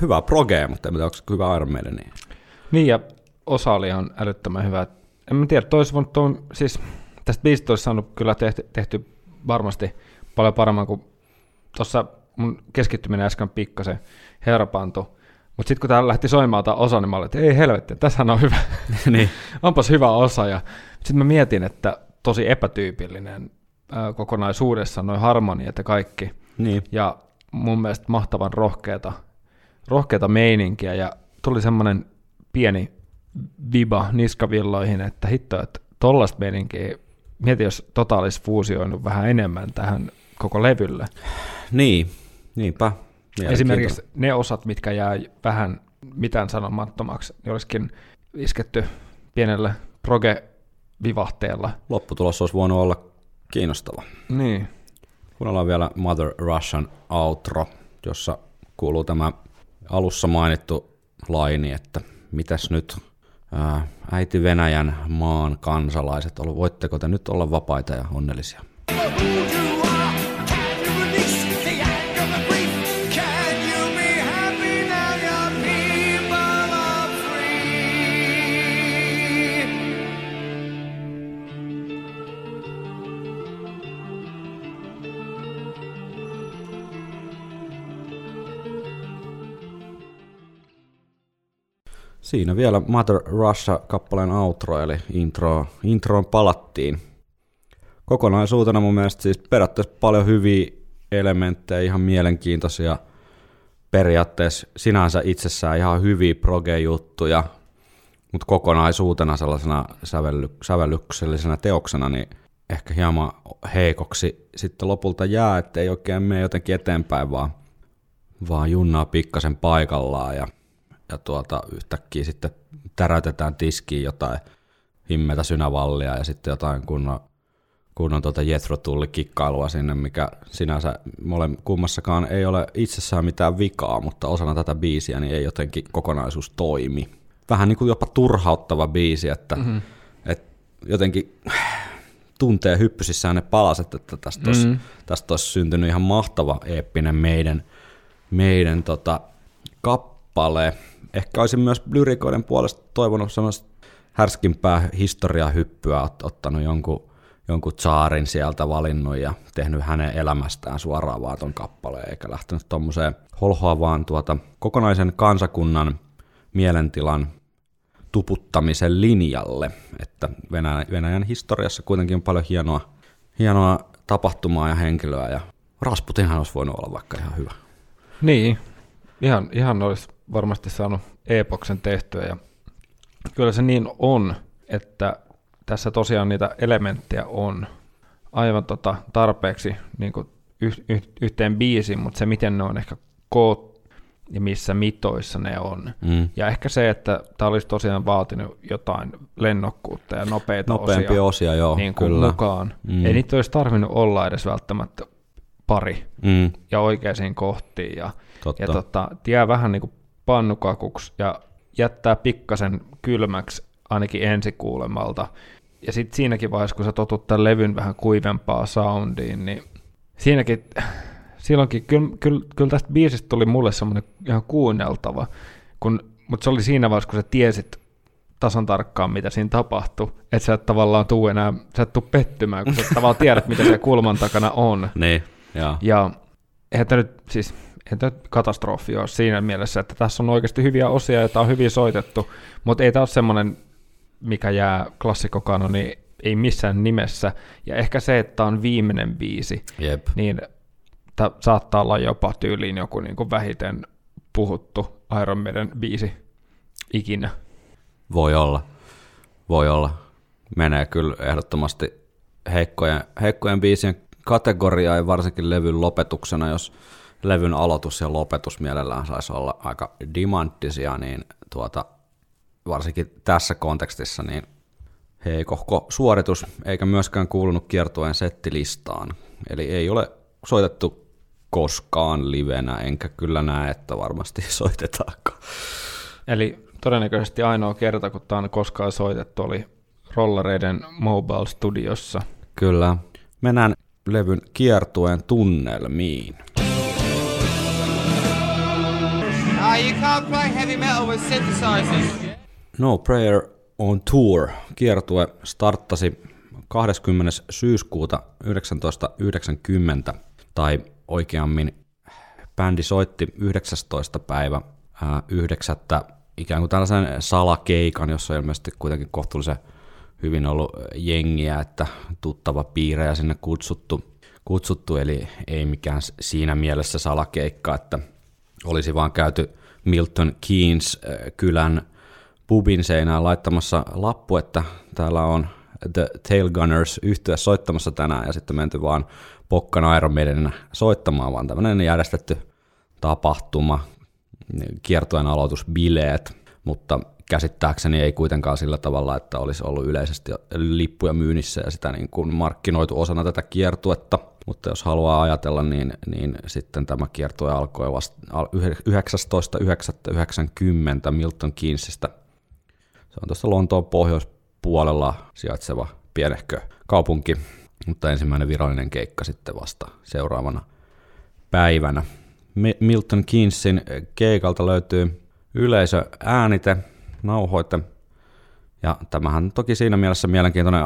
hyvä proge, mutta en tiedä, onko hyvä Iron Maiden. Niin. Niin, ja osa oli ihan älyttömän hyvä. En mä tiedä, tois voinut tuon, siis tästä biisistä olisi saanut kyllä tehty, tehty varmasti paljon paremmin kuin tuossa mun keskittyminen äsken pikkasen herpaantui. Mutta sitten kun täällä lähti soimaan tämä osa, niin mä olin, että ei helvetti, tässä on hyvä. *laughs* niin. Onpas hyvä osa. Ja sitten mä mietin, että tosi epätyypillinen kokonaisuudessa, noin harmoniat ja kaikki. niin. Ja mun mielestä mahtavan rohkeata, rohkeata meininkiä ja tuli semmoinen pieni viba niskavilloihin, että hitto, että tollaista meininkiä, mieti jos tota olisi fuusioinut vähän enemmän tähän koko levylle. Niin, niinpä. Esimerkiksi ne osat, mitkä jää vähän mitään sanomattomaksi, niin olisikin isketty pienellä proge-vivahteella. Lopputulos olisi voinut olla kiinnostava. Niin. Kuunnellaan vielä Mother Russian outro, jossa kuuluu tämä alussa mainittu laini, että mitäs nyt ää, äiti Venäjän maan kansalaiset, voitteko te nyt olla vapaita ja onnellisia? Siinä vielä Mother Russia-kappaleen outro, eli intro, introon palattiin. Kokonaisuutena mun mielestä siis periaatteessa paljon hyviä elementtejä, ihan mielenkiintoisia, periaatteessa sinänsä itsessään ihan hyviä proge-juttuja, mutta kokonaisuutena sellaisena sävelly, sävellyksellisenä teoksena, niin ehkä hieman heikoksi sitten lopulta jää, että ei oikein mene jotenkin eteenpäin, vaan, vaan junnaa pikkasen paikallaan ja ja tuota, yhtäkkiä sitten täräytetään tiskiin jotain himmetä synävallia ja sitten jotain kunnon, kunnon tuota Jethro tulli kikkailua sinne, mikä sinänsä mole, kummassakaan ei ole itsessään mitään vikaa, mutta osana tätä biisiä niin ei jotenkin kokonaisuus toimi. Vähän niin kuin jopa turhauttava biisi, että mm-hmm. et jotenkin tuntee hyppysissään ne palaset, että tästä olisi, mm-hmm. tästä olisi syntynyt ihan mahtava eeppinen meidän, meidän tota, kappale. Ehkä olisin myös lyrikoiden puolesta toivonut semmoista härskimpää historiahyppyä, ot- ottanut jonkun, jonkun tsaarin sieltä valinnut ja tehnyt hänen elämästään suoraan vaan ton kappaleen, eikä lähtenyt tommoseen holhoavaan tuota kokonaisen kansakunnan mielentilan tuputtamisen linjalle, että Venäjän, Venäjän historiassa kuitenkin on paljon hienoa, hienoa tapahtumaa ja henkilöä, ja Rasputinhan olisi voinut olla vaikka ihan hyvä. Niin, ihan, ihan olisi varmasti saanut epoksen tehtyä ja kyllä se niin on, että tässä tosiaan niitä elementtejä on aivan tota tarpeeksi niin kuin yh, yh, yhteen biisiin, mutta se miten ne on ehkä koot ja missä mitoissa ne on. Mm. Ja ehkä se, että tämä olisi tosiaan vaatinut jotain lennokkuutta ja nopeita Nopeampia osia, osia, joo, niin kuin kyllä. mukaan. Mm. Ei niitä olisi tarvinnut olla edes välttämättä pari Mm, ja oikeisiin kohtiin ja, Totta. ja tota, jää vähän niin kuin pannukakuksi ja jättää pikkasen kylmäksi ainakin ensikuulemalta. Ja sitten siinäkin vaiheessa, kun sä totut tämän levyn vähän kuivempaa soundiin, niin siinäkin, silloinkin, kyllä, kyllä, kyllä tästä biisistä tuli mulle semmoinen ihan kuunneltava, kun, mutta se oli siinä vaiheessa, kun sä tiesit tasan tarkkaan, mitä siinä tapahtui, että sä et tavallaan tuu enää, sä et tuu pettymään, kun sä tavallaan tiedät, mitä se kulman takana on. *laughs* Niin, joo. Ja eihän nyt, siis ei tämä katastrofi ole siinä mielessä, että tässä on oikeasti hyviä osia, joita on hyvin soitettu, mutta ei tämä ole semmoinen, mikä jää klassikkokanoni ei missään nimessä. Ja ehkä se, että tämä on viimeinen biisi, Jep. niin tämä saattaa olla jopa tyyliin joku niin kuin vähiten puhuttu Iron Maiden biisi ikinä. Voi olla. Voi olla. Menee kyllä ehdottomasti heikkojen, heikkojen biisien kategoriaan ja varsinkin levyn lopetuksena, jos levyn aloitus ja lopetus mielellään saisi olla aika dimanttisia, niin tuota, varsinkin tässä kontekstissa niin heikohko suoritus, eikä myöskään kuulunut kiertueen settilistaan. Eli ei ole soitettu koskaan livenä, enkä kyllä näe, että varmasti *laughs* soitetaankaan. Eli todennäköisesti ainoa kerta, kun tämä on koskaan soitettu, oli Rollareiden Mobile Studiossa. Kyllä. Mennään levyn kiertueen tunnelmiin. You can't play heavy metal with synthesizers. No Prayer on Tour kiertue starttasi 20. syyskuuta 1990, tai oikeammin bändi soitti 19. päivä ää, 9. ikään kuin tällaisen salakeikan, jossa on ilmeisesti kuitenkin kohtuullisen hyvin ollut jengiä, että tuttava piirejä sinne kutsuttu, kutsuttu, eli ei mikään siinä mielessä salakeikka, että olisi vaan käyty Milton Keynes äh, kylän pubin seinään laittamassa lappu, että täällä on The Tail Gunners yhtyä soittamassa tänään ja sitten menty vaan Pokkan Iron soittamaan, vaan tämmöinen järjestetty tapahtuma, kiertojen aloitusbileet, mutta käsittääkseni ei kuitenkaan sillä tavalla, että olisi ollut yleisesti lippuja myynnissä ja sitä niin kuin markkinoitu osana tätä kiertuetta. Mutta jos haluaa ajatella, niin, niin sitten tämä kiertue alkoi vasta al- 19.9.90 Milton Keynesistä. Se on tuossa Lontoon pohjoispuolella sijaitseva pienehkö kaupunki, mutta ensimmäinen virallinen keikka sitten vasta seuraavana päivänä. Mi- Milton Keynesin keikalta löytyy yleisö äänite, nauhoite, ja tämähän toki siinä mielessä mielenkiintoinen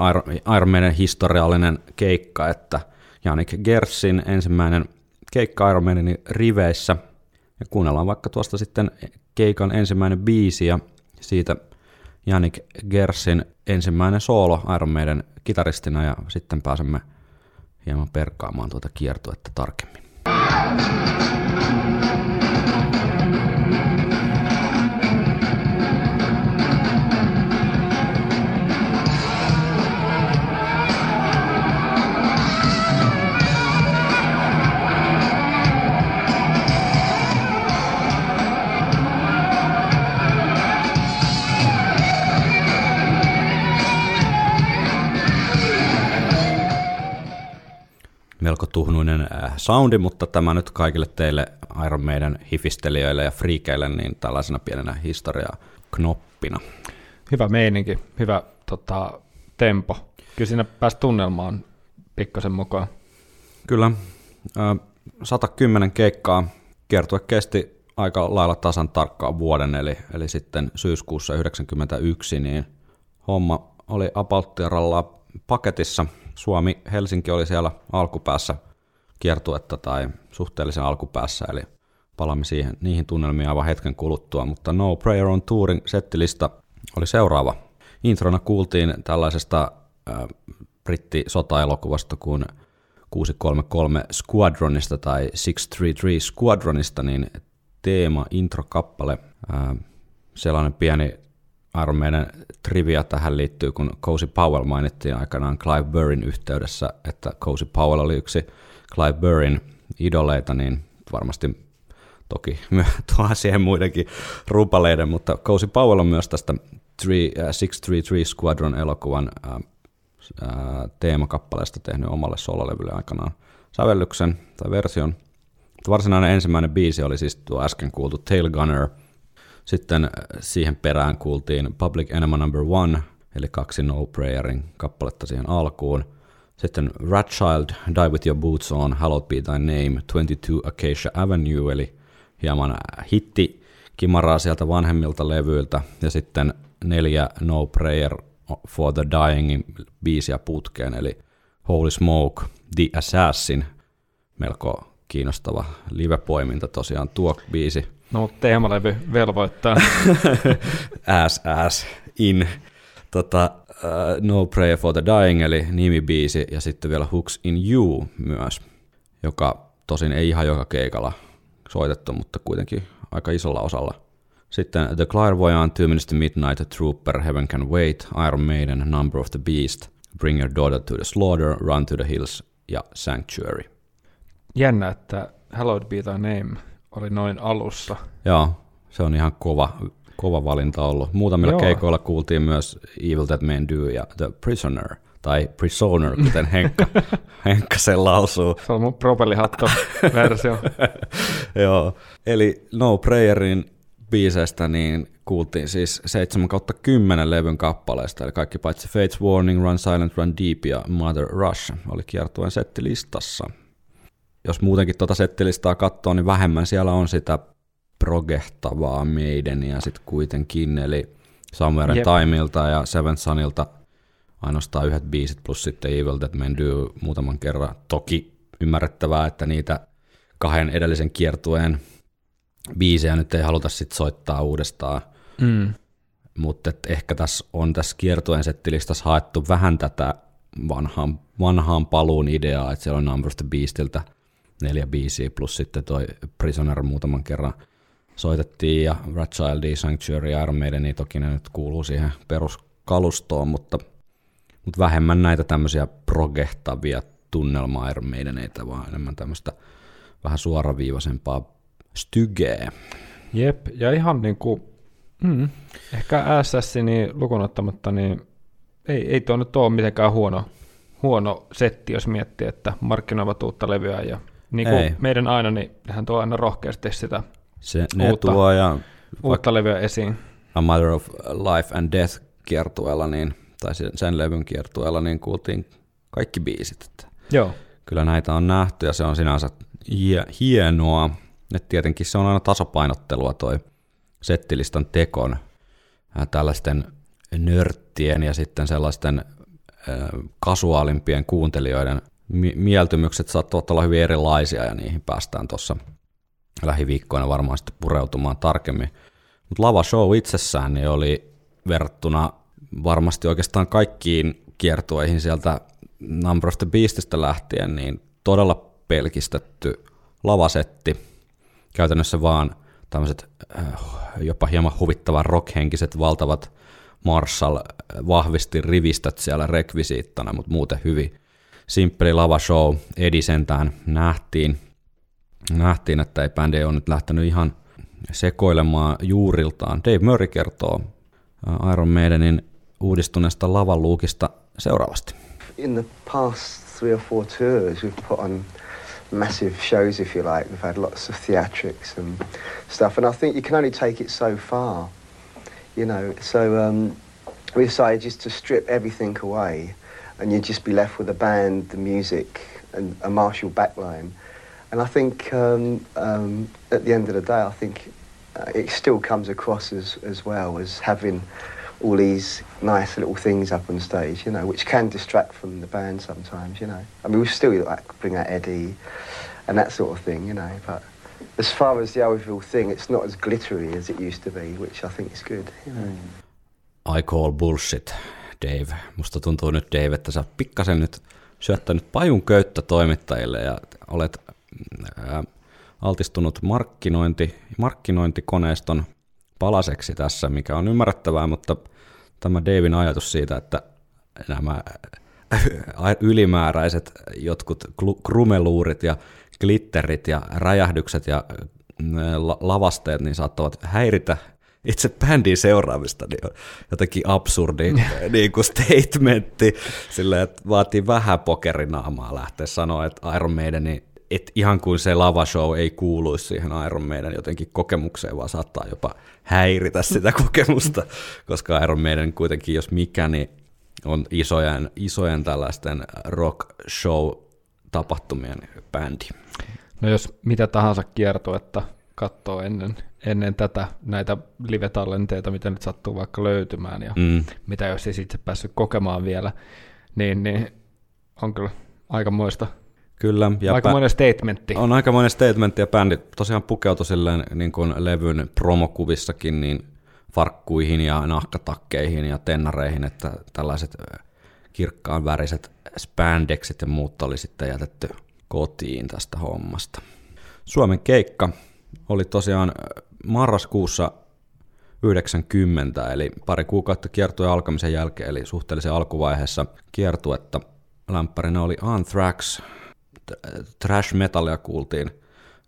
Iron- Maiden historiallinen keikka, että Janik Gersin ensimmäinen keikka Iron Maidenin riveissä, ja kuunnellaan vaikka tuosta sitten keikan ensimmäinen biisi, ja siitä Janik Gersin ensimmäinen soolo Iron Maiden kitaristina, ja sitten pääsemme hieman perkaamaan tuota kiertuetta tarkemmin. Melko tuhnuinen äh, soundi, mutta tämä nyt kaikille teille Iron Maiden hifistelijöille ja friikeille niin tällaisena pienenä historia-knoppina. Hyvä meininki, hyvä tota, tempo. Kyllä siinä pääsi tunnelmaan pikkasen mukaan. Kyllä, äh, 110 keikkaa kiertue kesti aika lailla tasan tarkkaan vuoden, eli, eli sitten syyskuussa 91, niin homma oli apauttiaralla paketissa. Suomi, Helsinki oli siellä alkupäässä kiertuetta tai suhteellisen alkupäässä, eli palaamme siihen, niihin tunnelmiin aivan hetken kuluttua, mutta No Prayer on Tourin settilista oli seuraava. Introna kuultiin tällaisesta äh, britti-sota-elokuvasta kuin 633 Squadronista tai 633 Squadronista, niin teema, intro-kappale, ää, sellainen pieni Maiden trivia tähän liittyy, kun Cozy Powell mainittiin aikanaan Clive Burrin yhteydessä, että Cozy Powell oli yksi Clive Burrin idoleita, niin varmasti toki *laughs* tuo siihen muidenkin rupaleiden, mutta Cozy Powell on myös tästä 633 Squadron elokuvan ää, ää, teemakappaleesta tehnyt omalle sololevylle aikanaan sävellyksen tai version. Varsinainen ensimmäinen biisi oli siis tuo äsken kuultu Tail Gunner. Sitten äh, siihen perään kuultiin Public Enema Number One, eli kaksi No Prayerin kappaletta siihen alkuun. Sitten Rat Child, Die With Your Boots On, Hallowed Be Thy Name, 22 Acacia Avenue, eli hieman äh, hitti kimaraa sieltä vanhemmilta levyiltä. Ja sitten neljä No Prayer for the Dyingin biisiä putkeen, eli Holy Smoke, The Assassin, melko kiinnostava live-poiminta tosiaan tuo biisi. No, mutta teemalevy velvoittaa. *laughs* Ass Ass In. Tota, uh, no Prayer for the Dying, eli nimibiisi, ja sitten vielä Hooks in You myös, joka tosin ei ihan joka keikalla soitettu, mutta kuitenkin aika isolla osalla. Sitten The Clairvoyant, Two Minutes to Midnight, Trooper, Heaven Can Wait, Iron Maiden, Number of the Beast, Bring Your Daughter to the Slaughter, Run to the Hills ja Sanctuary. Jännä, että Hallowed Be Thy Name oli noin alussa. Joo, se on ihan kova, kova valinta ollut. Muutamilla Joo. keikoilla kuultiin myös Evil That Men Do ja The Prisoner, tai Prisoner, kuten Henkka, *laughs* Henkka sen lausuu. Se on mun propellihatto-versio. *laughs* Joo, eli No Prayerin biiseistä niin kuultiin siis 7 kautta 10 levyn kappaleista, eli kaikki paitsi Fates Warning, Run Silent, Run Deep ja Mother Rush oli kiertueen settilistassa. Jos muutenkin tuota settilistaa katsoo, niin vähemmän siellä on sitä progehtavaa meideniä sitten kuitenkin, eli Somewhere Jep. Timeilta ja Seventh Sunilta ainoastaan yhdet biisit plus sitten Evil That Men Do muutaman kerran. Toki ymmärrettävää, että niitä kahden edellisen kiertueen biisejä nyt ei haluta sitten soittaa uudestaan, Mm. mutta ehkä tässä on tässä kiertueen settilistassa haettu vähän tätä vanhaan, vanhaan paluun ideaa, että siellä on Number of the Beastiltä neljä biisiä plus sitten toi Prisoner muutaman kerran soitettiin ja Rat D, Sanctuary ja Maiden, niin toki ne nyt kuuluu siihen peruskalustoon, mutta, mutta vähemmän näitä tämmöisiä progehtavia tunnelma Iron Maideneitä, vaan enemmän tämmöistä vähän suoraviivaisempaa stygeä. Jep, ja ihan niin kuin, mm, ehkä SS niin lukunottamatta, niin ei, ei tuo nyt ole mitenkään huono, huono setti, jos miettii, että markkinoivat uutta levyä ja niin Ei. kuin meidän aina, niin hän tuo aina rohkeasti sitä Se, ne Uutta- tuo ja uutta levyä esiin. A Matter of Life and Death kiertueella, niin, tai sen, sen levyn kiertueella, niin kuultiin kaikki biisit. Että Joo, kyllä näitä on nähty ja se on sinänsä hie- hienoa. Et tietenkin se on aina tasapainottelua toi settilistan tekon tällaisten nörttien ja sitten sellaisten kasuaalimpien kuuntelijoiden mieltymykset saattavat olla hyvin erilaisia ja niihin päästään tuossa lähiviikkoina varmaan sitten pureutumaan tarkemmin. Mutta Lava Show itsessään niin oli verrattuna varmasti oikeastaan kaikkiin kiertueihin sieltä Number of the Beastistä lähtien, niin todella pelkistetty lavasetti. Käytännössä vaan tämmöiset äh, jopa hieman huvittavan rockhenkiset valtavat Marshall äh, vahvisti rivistöt siellä rekvisiittana, mutta muuten hyvin simppeli lavashow. Edi sentään nähtiin, nähtiin, että ei bändi ole nyt lähtenyt ihan sekoilemaan juuriltaan. Dave Murray kertoo äh, Iron Maidenin uudistuneesta lavaluukista seuraavasti. in the past three or four tours, we've put on massive shows, if you like. We've had lots of theatrics and stuff, and I think you can only take it so far, you know. So um, we decided just to strip everything away, and you'd just be left with the band, the music, and a martial backline. And I think um, um, at the end of the day, I think uh, it still comes across as, as well as having all these nice little things up on stage, you know, which can distract from the band sometimes, you know. I mean, we still like bring out Eddie and that sort of thing, you know. But as far as the overall thing, it's not as glittery as it used to be, which I think is good, you know. I call bullshit, Dave. Musta tuntuu nyt, Dave, että sä pikkasen nyt syöttänyt pajun köyttä toimittajille ja olet ää, altistunut markkinointi, markkinointikoneiston palaseksi tässä, mikä on ymmärrettävää, mutta tämä Davin ajatus siitä, että nämä *laughs* ylimääräiset jotkut krumeluurit ja glitterit ja räjähdykset ja la- lavasteet niin saattavat häiritä itse bändin seuraamista, niin on jotenkin absurdi niin kuin statementti, sillä että vaatii vähän pokerinaamaa lähteä sanoa, että Iron Maiden, että ihan kuin se lavashow ei kuuluisi siihen Iron Maiden jotenkin kokemukseen, vaan saattaa jopa häiritä sitä *laughs* kokemusta, koska Iron Maiden kuitenkin, jos mikä, niin on isojen, isojen tällaisten rock show tapahtumien bändi. No jos mitä tahansa kiertuetta katsoo ennen, ennen tätä näitä live-tallenteita, mitä nyt sattuu vaikka löytymään ja Mm. mitä jos ei itse päässyt kokemaan vielä, niin, niin on kyllä aikamoista Kyllä, ja Aika bä- monen statementti. on aikamoinen statement, ja bändi tosiaan pukeutui silleen niin kuin levyn promokuvissakin niin farkkuihin ja nahkatakkeihin ja tennareihin, että tällaiset kirkkaan väriset spandexit ja muut oli sitten jätetty kotiin tästä hommasta. Suomen keikka oli tosiaan marraskuussa 90, eli pari kuukautta kiertueen alkamisen jälkeen, eli suhteellisen alkuvaiheessa kiertuetta. Lämpärinä oli Anthrax, trash metallia kuultiin,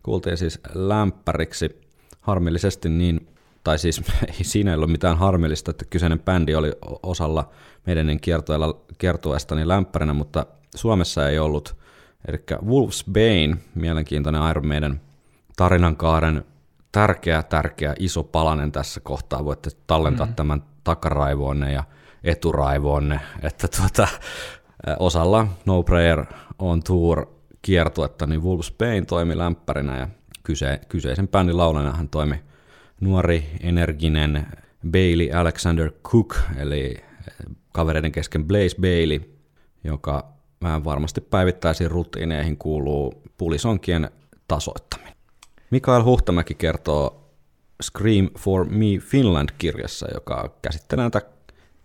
kuultiin siis lämpäriksi. Harmillisesti niin, tai siis ei *laughs* siinä ei ollut mitään harmillista, että kyseinen bändi oli osalla meidän kiertueesta niin lämpärinä, mutta Suomessa ei ollut. Eli Wolf's Bane, mielenkiintoinen Iron Maiden tarinankaaren tärkeä, tärkeä iso palanen tässä kohtaa. Voitte tallentaa mm. tämän takaraivoonne ja eturaivoonne, että tuota, osalla No Prayer on Tour kiertuetta, niin Wolves Bane toimi lämpärinä ja kyse, kyseisen bändin laulana hän toimi nuori, energinen Bailey Alexander Cook, eli kavereiden kesken Blaze Bailey, joka vähän varmasti päivittäisiin rutiineihin kuuluu pulisonkien tasoittaminen. Mikael Huhtamäki kertoo Scream for Me Finland-kirjassa, joka käsittelee näitä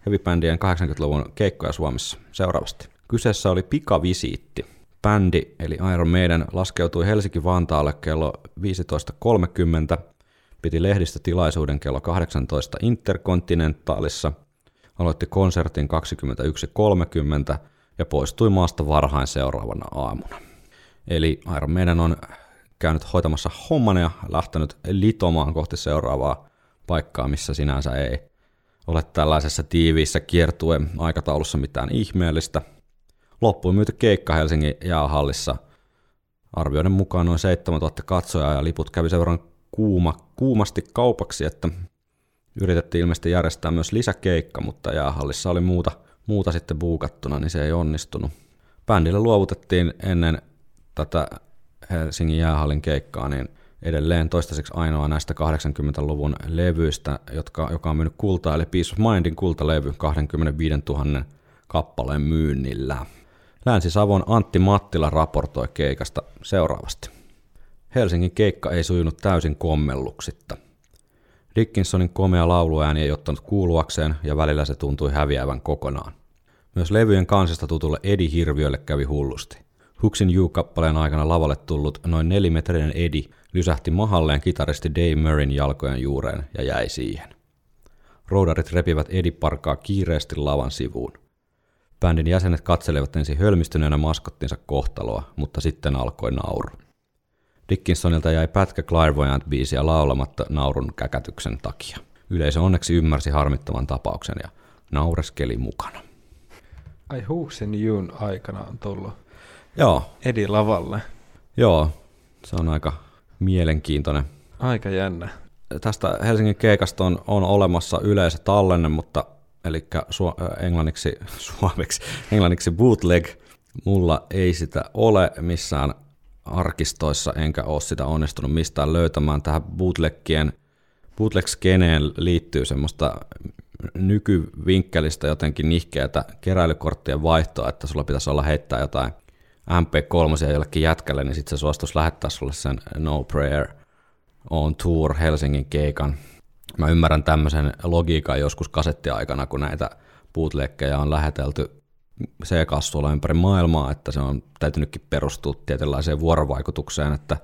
heavy-bändien 80-luvun keikkoja Suomessa seuraavasti. Kyseessä oli pikavisiitti. Bändi, eli Iron Maiden, laskeutui Helsinki-Vantaalle kello 15.30, piti lehdistötilaisuuden kello 18 Interkontinentaalissa, aloitti konsertin 21.30 ja poistui maasta varhain seuraavana aamuna. Eli Iron Maiden on käynyt hoitamassa homman ja lähtenyt litomaan kohti seuraavaa paikkaa, missä sinänsä ei ole tällaisessa tiiviissä kiertue aikataulussa mitään ihmeellistä. Loppuun myyty keikka Helsingin jäähallissa. Arvioiden mukaan noin 7000 katsojaa ja liput kävi sen verran kuuma, kuumasti kaupaksi, että yritettiin ilmeisesti järjestää myös lisäkeikka, mutta jäähallissa oli muuta, muuta sitten buukattuna, niin se ei onnistunut. Bändille luovutettiin ennen tätä Helsingin jäähallin keikkaa, niin edelleen toistaiseksi ainoa näistä 80-luvun levyistä, jotka, joka on myynyt kultaa, eli Peace of Mindin kultalevy 25 000 kappaleen myynnillä. Länsi-Savon Antti Mattila raportoi keikasta seuraavasti. Helsingin keikka ei sujunut täysin kommelluksitta. Dickinsonin komea lauluääni ei ottanut kuuluakseen ja välillä se tuntui häviävän kokonaan. Myös levyjen kansista tutulle Edi Hirviölle kävi hullusti. Huksin You-kappaleen aikana lavalle tullut noin nelimetrinen Edi lysähti mahalleen kitaristi Dave Murrayn jalkojen juureen ja jäi siihen. Roudarit repivät Edi parkaa kiireesti lavan sivuun. Bändin jäsenet katselevat ensin hölmistyneenä maskottinsa kohtaloa, mutta sitten alkoi nauru. Dickinsonilta jäi pätkä Clairvoyant-biisiä laulamatta naurun käkätyksen takia. Yleisö onneksi ymmärsi harmittavan tapauksen ja naureskeli mukana. Ai Huuksen Jun aikana on tullut Joo, Edi lavalle. joo, se on aika mielenkiintoinen. Aika jännä. Tästä Helsingin keikasta on, on olemassa yleisö tallenne, mutta eli su, englanniksi, *laughs* suomeksi, englanniksi bootleg. Mulla ei sitä ole missään arkistoissa, enkä ole sitä onnistunut mistään löytämään. Tähän bootleggien, bootleg-skeneen liittyy semmoista nykyvinkkelistä jotenkin nihkeätä keräilykorttien vaihtoa, että sulla pitäisi olla heittää jotain MP3 jollekin jätkälle, niin sitten se suostuisi lähettää sulle sen No Prayer on Tour Helsingin keikan. Mä ymmärrän tämmöisen logiikan joskus kasettiaikana, kun näitä bootleggejä on lähetelty C-kassuilla ympäri maailmaa, että se on täytynytkin perustua tietynlaiseen vuorovaikutukseen, että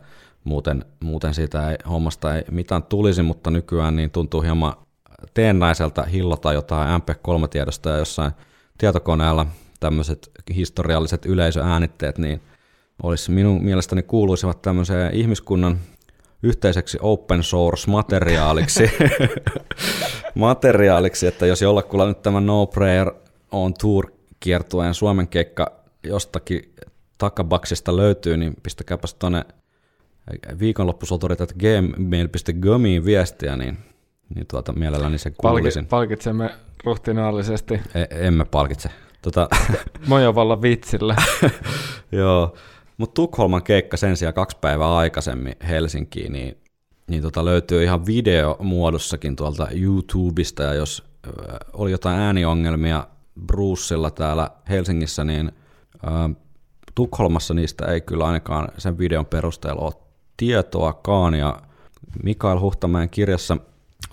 muuten, muuten siitä ei, hommasta ei mitään tulisi, mutta nykyään niin tuntuu hieman teennäiseltä hillata jotain MP3-tiedosta ja jossain tietokoneella tämmöiset historialliset yleisöäänitteet, niin olisi minun mielestäni kuuluisivat tämmöiseen ihmiskunnan yhteiseksi open source materiaaliksi, *laughs* materiaaliksi, että jos jollakulla nyt tämä No Prayer on Tour kiertueen Suomen keikka jostakin takabaksista löytyy, niin pistäkääpäs tuonne viikonloppusoturit, että gmail.comiin viestiä, niin, niin tuota, mielelläni se kuulisin. Palki, palkitsemme ruhtinaallisesti E- emme palkitse. Tota, *laughs* Mojovalla vitsillä. *laughs* Joo, mutta Tukholman keikka sen sijaan kaksi päivää aikaisemmin Helsinkiin, niin, niin tota löytyy ihan videomuodossakin tuolta YouTubesta, ja jos oli jotain ääniongelmia Brucella täällä Helsingissä, niin ö, Tukholmassa niistä ei kyllä ainakaan sen videon perusteella ole tietoakaan, ja Mikael Huhtamäen kirjassa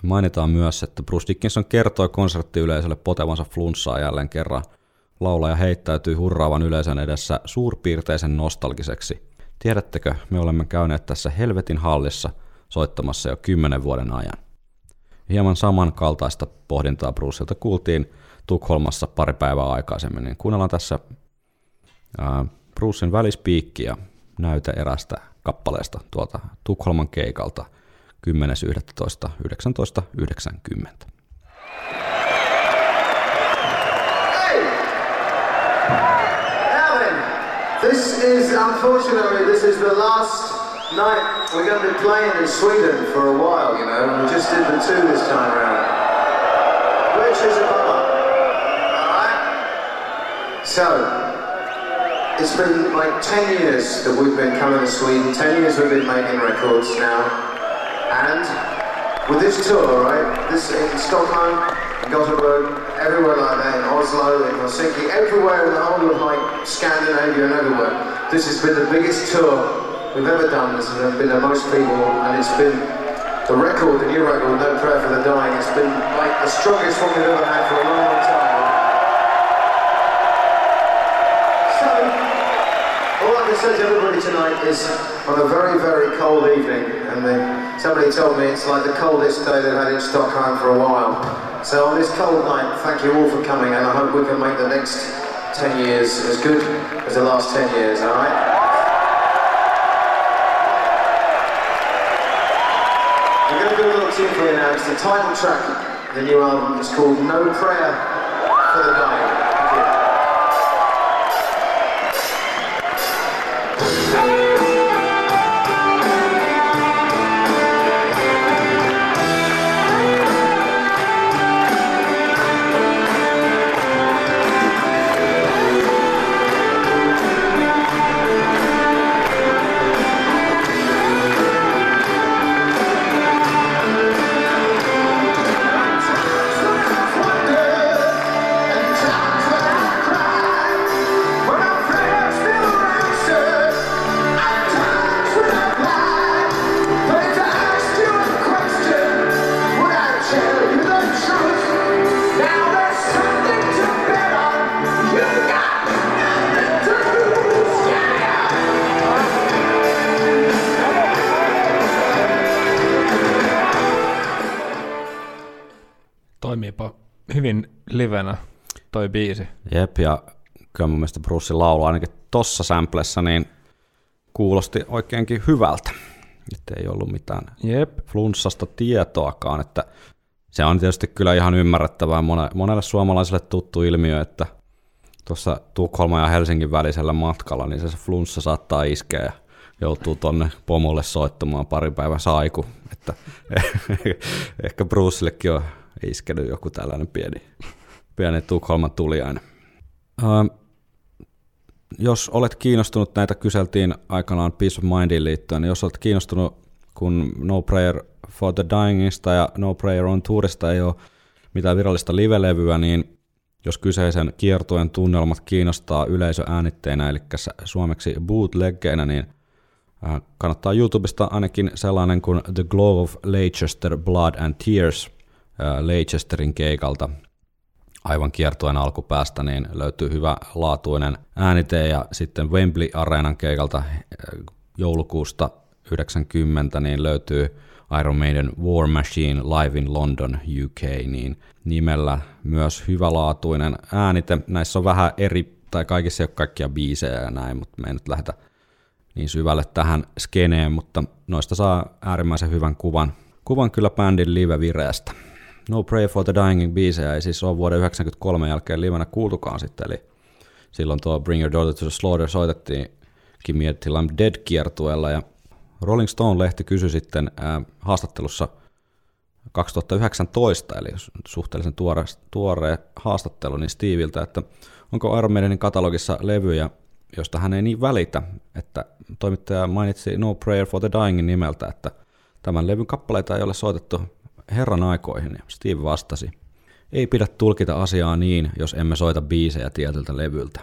mainitaan myös, että Bruce Dickinson kertoi konserttiyleisölle potevansa flunssaa jälleen kerran. Laulaja heittäytyi hurraavan yleisön edessä suurpiirteisen nostalgiseksi. Tiedättekö, me olemme käyneet tässä helvetin hallissa soittamassa jo kymmenen vuoden ajan. Hieman samankaltaista pohdintaa Bruceilta kuultiin Tukholmassa pari päivää aikaisemmin, niin kuunnellaan tässä ää, Brucein välispiikki ja näyte erästä kappaleesta tuolta Tukholman keikalta 10.11.1990. this is unfortunately this is the last night we're going to be playing in Sweden for a while. You know, we just did the two this time around, which is a bummer. All right. So it's been like ten years that we've been coming to Sweden. Ten years we've been making records now, and with this tour, right? This in Stockholm, in Gothenburg, everywhere like that, in Oslo, in Helsinki, everywhere in the whole of like Scandinavia and everywhere. This has been the biggest tour we've ever done. This has been the most people, and it's been the record, the new record, No Prayer for the Dying. It's been like the strongest one we've ever had for a long, long time. So, all I can say to everybody tonight is on a very, very cold evening, and they, somebody told me it's like the coldest day they've had in Stockholm for a while. So on this cold night, thank you all for coming, and I hope we can make the next 10 years as good as the last 10 years, alright? We're going to do a little tune for you now. It's the title track, of the new album. It's called No Prayer for the Dying. Livenä toi biisi. Jep, ja kyllä mun mielestä Brucein laulu ainakin tossa samplessa niin kuulosti oikeinkin hyvältä. Että ei ollut mitään Jep. flunssasta tietoakaan, että se on tietysti kyllä ihan ymmärrettävää mone- monelle suomalaiselle tuttu ilmiö, että tuossa Tukholman ja Helsingin välisellä matkalla, niin se flunssa saattaa iskeä ja joutuu tonne pomolle soittamaan pari päivän saiku, että *laughs* ehkä Bruceillekin on iskenyt joku tällainen pieni, pieni Tukholman tuliainen. Ähm, jos olet kiinnostunut, näitä kyseltiin aikanaan Peace of Mindiin liittyen, niin jos olet kiinnostunut, kun No Prayer for the Dyingista ja No Prayer on Tourista ei ole mitään virallista livelevyä, niin jos kyseisen kiertueen tunnelmat kiinnostaa yleisöäänitteinä, eli suomeksi bootleggeinä, niin äh, kannattaa YouTubesta ainakin sellainen kuin The Glow of Leicester Blood and Tears äh, Leicesterin keikalta aivan kiertueen alkupäästä, niin löytyy hyvä laatuinen äänite ja sitten Wembley Areenan keikalta äh, joulukuusta 90 niin löytyy Iron Maiden War Machine Live in London UK niin nimellä myös hyvälaatuinen äänite. Näissä on vähän eri, tai kaikissa ei ole kaikkia biisejä ja näin, mutta me ei nyt lähdetä niin syvälle tähän skeneen, mutta noista saa äärimmäisen hyvän kuvan, kuvan kyllä bändin live-vireestä. No Pray for the Dyingin biisejä ei siis ole vuoden 1993 jälkeen livenä kuultukaan sitten, eli silloin tuo Bring Your Daughter to the Slaughter soitettiin Till I'm Dead kiertueella, ja Rolling Stone-lehti kysyi sitten ää, haastattelussa 2019, eli suhteellisen tuore, tuore haastattelu, niin Steviltä, että onko Iron Maidenin katalogissa levyjä, josta hän ei niin välitä, että toimittaja mainitsi No Prayer for the Dyingin nimeltä, että tämän levyn kappaleita ei ole soitettu herran aikoihin, ja Steve vastasi, ei pidä tulkita asiaa niin, jos emme soita biisejä tietyltä levyltä.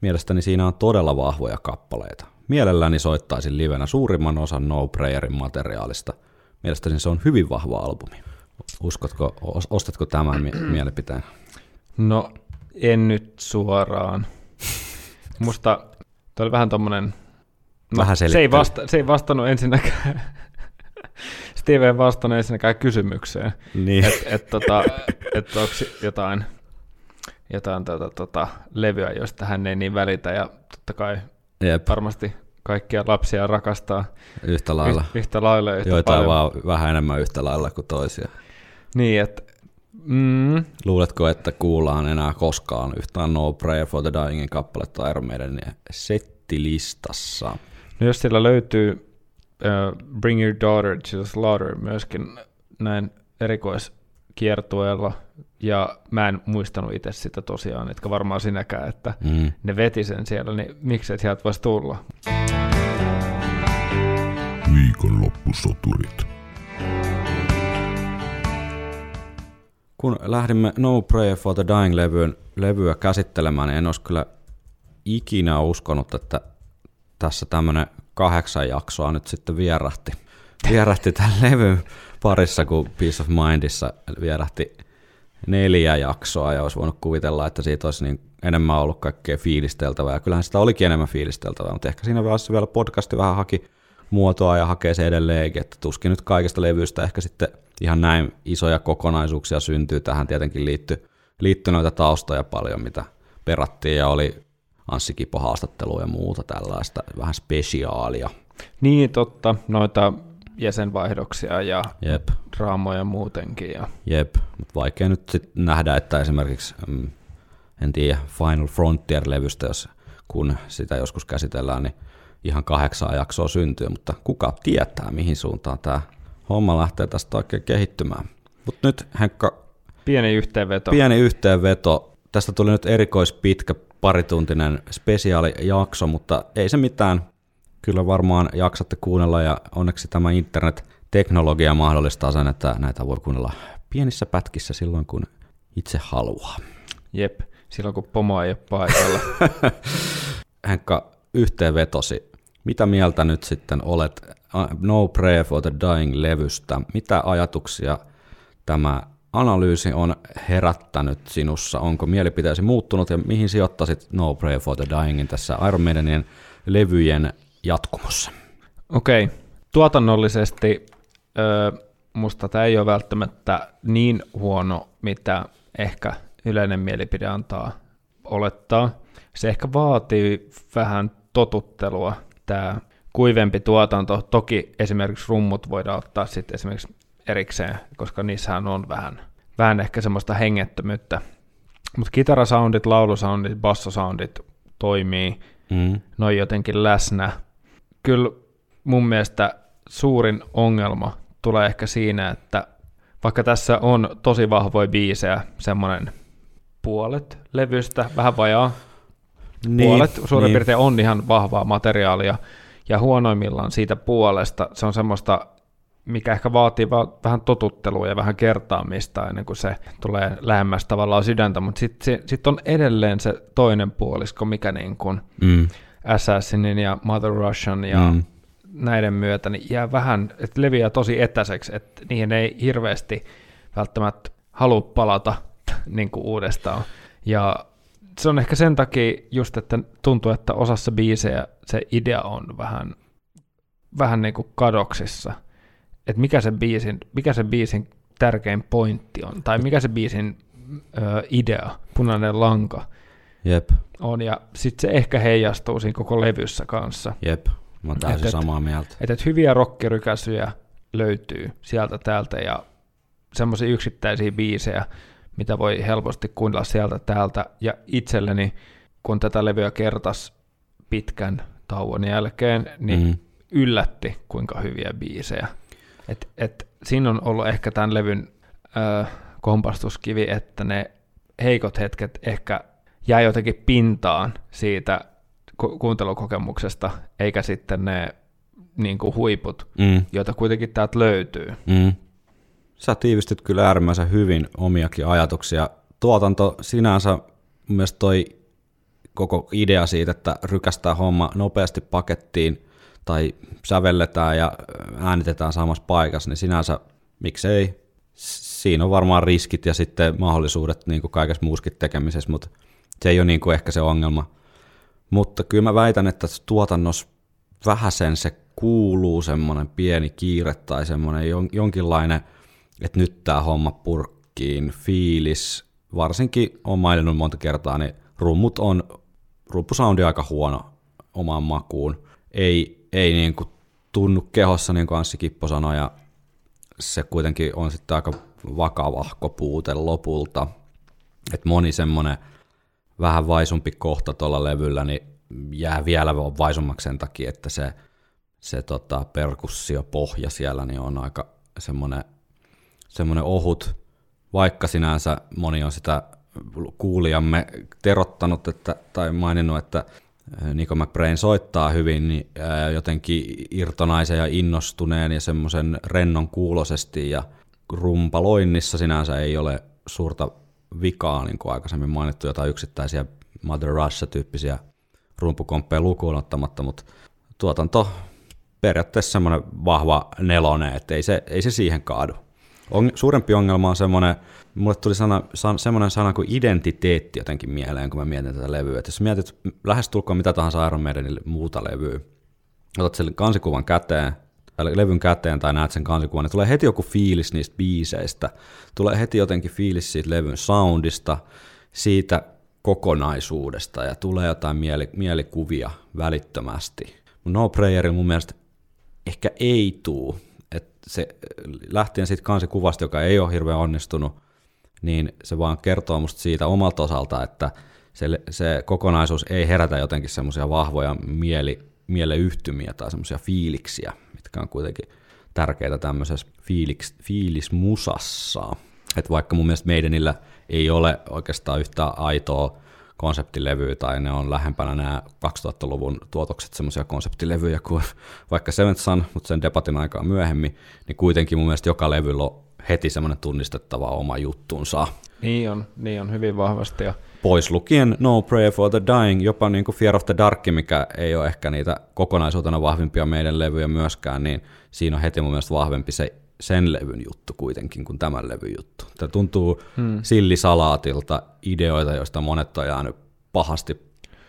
mielestäni siinä on todella vahvoja kappaleita. Mielelläni soittaisin livenä suurimman osan No Prayerin materiaalista. Mielestäni se on hyvin vahva albumi. Uskotko, os- ostatko tämän mi- *clears throat* mielipiteen? No, en nyt suoraan. Musta toi oli vähän tommonen... No, Vähän se ei, vasta, se ei vastannut ensinnäkään... Steve ei vastannut ensinnäkään kysymykseen. Niin. Että et, tota, et onko jotain, jotain tota, tota, levyä, josta hän ei niin välitä. Ja totta kai Jep, varmasti kaikkia lapsia rakastaa yhtä lailla. yhtä, yhtä lailla. Yhtä Joitain paljon. vaan vähän enemmän yhtä lailla kuin toisia. Niin, että mm, Luuletko, että kuullaan enää koskaan yhtään No Prayer for the Dyingin kappaletta Iron Maidenin settilistassa? No jos siellä löytyy uh, Bring Your Daughter to the Slaughter myöskin näin erikoiskiertueella, ja mä en muistanut itse sitä tosiaan, etkä varmaan sinäkään, että Mm. ne veti sen siellä, niin miksi et sieltä voisi tulla? Viikonloppusoturit. Kun lähdimme No Prayer for the Dying-levyyn, levyä käsittelemään, niin en olisi kyllä ikinä uskonut, että tässä tämmöinen kahdeksan jaksoa nyt sitten vierähti. Vierähti tämän *laughs* levyn parissa, kun Peace of Mindissa vierähti neljä jaksoa, ja olisi voinut kuvitella, että siitä olisi niin enemmän ollut kaikkea fiilisteltävää, ja kyllähän sitä olikin enemmän fiilisteltävää, mutta ehkä siinä vaiheessa vielä podcasti vähän haki muotoa ja hakee se edelleenkin, että tuskin nyt kaikista levyistä ehkä sitten ihan näin isoja kokonaisuuksia syntyy. Tähän tietenkin liittyy, liittyy noita taustoja paljon, mitä perattiin ja oli Anssi Kipo haastattelua ja muuta tällaista vähän spesiaalia. Niin totta, noita jäsenvaihdoksia ja Jep, draamoja muutenkin. Ja... jep. Mut vaikea nyt sit nähdä, että esimerkiksi, mm, en tiedä, Final Frontier-levystä, jos kun sitä joskus käsitellään, niin ihan kahdeksan jaksoa syntyy, mutta kuka tietää, mihin suuntaan tämä homma lähtee tästä oikein kehittymään. Mutta nyt Henkka, Pieni yhteenveto. pieni yhteenveto. Tästä tuli nyt erikoispitkä parituntinen spesiaalijakso, mutta ei se mitään. Kyllä varmaan jaksatte kuunnella ja onneksi tämä internet-teknologia mahdollistaa sen, että näitä voi kuunnella pienissä pätkissä silloin, kun itse haluaa. Jep, silloin kun pomo ei ole paikalla. *laughs* Henkka, yhteenvetosi. Mitä mieltä nyt sitten olet No Prayer for the Dying-levystä? Mitä ajatuksia tämä analyysi on herättänyt sinussa? Onko mielipiteesi muuttunut ja mihin sijoittaisit No Prayer for the Dyingin tässä Iron Maidenien levyjen jatkumossa? Okei, tuotannollisesti ö, musta tämä ei ole välttämättä niin huono, mitä ehkä yleinen mielipide antaa olettaa. Se ehkä vaatii vähän totuttelua, tämä kuivempi tuotanto. Toki esimerkiksi rummut voidaan ottaa sitten esimerkiksi erikseen, koska niissähän on vähän, vähän ehkä semmoista hengettömyyttä. Mutta kitarasoundit, laulusoundit, bassosoundit toimii, Mm. noin jotenkin läsnä. Kyllä mun mielestä suurin ongelma tulee ehkä siinä, että vaikka tässä on tosi vahvoja biisejä, semmoinen puolet levystä, vähän vajaa, niin, puolet suurin niin. piirtein on ihan vahvaa materiaalia, ja huonoimmillaan siitä puolesta se on semmoista, mikä ehkä vaatii vaan vähän totuttelua ja vähän kertaamista ennen kuin se tulee lähemmäs tavallaan sydäntä, mutta sitten sit on edelleen se toinen puolisko, mikä niin kuin Mm. Assassinin ja Mother Russian ja Mm. mm. näiden myötä niin jää vähän, että leviää tosi etäiseksi, että niihin ei hirveästi välttämättä halua palata *laughs* niin kuin uudestaan. Ja se on ehkä sen takia just, että tuntuu, että osassa biisejä se idea on vähän, vähän niin kuin kadoksissa. Että mikä se biisin, mikä se biisin tärkein pointti on, tai mikä se biisin ö, idea, punainen lanka Jep, on, ja sitten se ehkä heijastuu siinä koko levyssä kanssa. jep. Mä oon täysin Et- samaa mieltä. Että et hyviä rockirykäsyjä löytyy sieltä täältä, ja semmoisia yksittäisiä biisejä, mitä voi helposti kuunnella sieltä täältä, ja itselleni, kun tätä levyä kertas pitkän tauon jälkeen, niin Mm. mm. yllätti, kuinka hyviä biisejä. Et, et, siinä on ollut ehkä tämän levyn ö, kompastuskivi, että ne heikot hetket ehkä jää jotenkin pintaan siitä ku- kuuntelukokemuksesta, eikä sitten ne niin kuin huiput, Mm. joita kuitenkin täältä löytyy. Mm. Sä tiivistit kyllä äärimmäisen hyvin omiakin ajatuksia. Tuotanto sinänsä, mielestä toi koko idea siitä, että rykästää homma nopeasti pakettiin tai sävelletään ja äänitetään samassa paikassa, niin sinänsä miksei. Siinä on varmaan riskit ja sitten mahdollisuudet niin kuin kaikessa muuskin tekemisessä, mutta se ei ole niin kuin ehkä se ongelma. Mutta kyllä mä väitän, että tuotannossa vähäsen se kuuluu semmoinen pieni kiire tai semmoinen jon- jonkinlainen, että nyt tämä homma purkkiin, fiilis. Varsinkin on maininnut monta kertaa, niin rummut on, rumpusoundi on aika huono omaan makuun. Ei, ei niin kuin tunnu kehossa, niin kuin Anssi Kippo sanoi, ja se kuitenkin on sitten aika vakavahko puute lopulta. Että moni semmoinen vähän vaisumpi kohta tuolla levyllä, niin jää vielä vaisummaksi sen takia, että se, se tota, perkussiopohja siellä niin on aika semmoinen, semmoinen ohut, vaikka sinänsä moni on sitä kuulijamme terottanut että, tai maininnut, että Nico McBrain soittaa hyvin, niin ää, jotenkin irtonaisen ja innostuneen ja semmoisen rennon kuulosesti ja rumpaloinnissa sinänsä ei ole suurta vikaa, niin kuin aikaisemmin mainittu, jotain yksittäisiä Mother Russia-tyyppisiä rumpukomppeja lukuun ottamatta, mutta tuotanto periaatteessa semmoinen vahva nelonen, että ei se, ei se siihen kaadu. On, suurempi ongelma on semmoinen, mulle tuli sana, san, semmoinen sana kuin identiteetti jotenkin mieleen, kun mä mietin tätä levyä. Et jos mietit lähestulkoon mitä tahansa Iron Maidenille muuta levyä, otat sen kansikuvan käteen, levyn käteen tai näet sen kansikuvan, niin tulee heti joku fiilis niistä biiseistä, tulee heti jotenkin fiilis siitä levyn soundista, siitä kokonaisuudesta ja tulee jotain mieli, mielikuvia välittömästi. No Prayerin mun mielestä ehkä ei tuu, se lähtien siitä kansikuvasta, joka ei ole hirveän onnistunut, niin se vaan kertoo musta siitä omalta osalta, että se, se kokonaisuus ei herätä jotenkin semmoisia vahvoja mieli, mieleyhtymiä tai semmoisia fiiliksiä, mitkä on kuitenkin tärkeitä tämmöisessä fiiliks, fiilismusassa. Että vaikka mun mielestä meidänillä ei ole oikeastaan yhtä aitoa konseptilevyä, tai ne on lähempänä nämä 2000-luvun tuotokset semmoisia konseptilevyjä kuin *laughs* vaikka Seventh Sun, mutta sen debatin aikaa myöhemmin, niin kuitenkin mun mielestä joka levyllä on heti semmoinen tunnistettava oma juttunsa. Niin on, niin on hyvin vahvasti. Ja Pois lukien No Prayer for the Dying, jopa niin kuin Fear of the Dark, mikä ei ole ehkä niitä kokonaisuutena vahvimpia meidän levyjä myöskään, niin siinä on heti mun mielestä vahvempi se sen levyn juttu kuitenkin kuin tämän levyn juttu. Tämä tuntuu hmm. sillisalaatilta ideoita, joista monet on jäänyt pahasti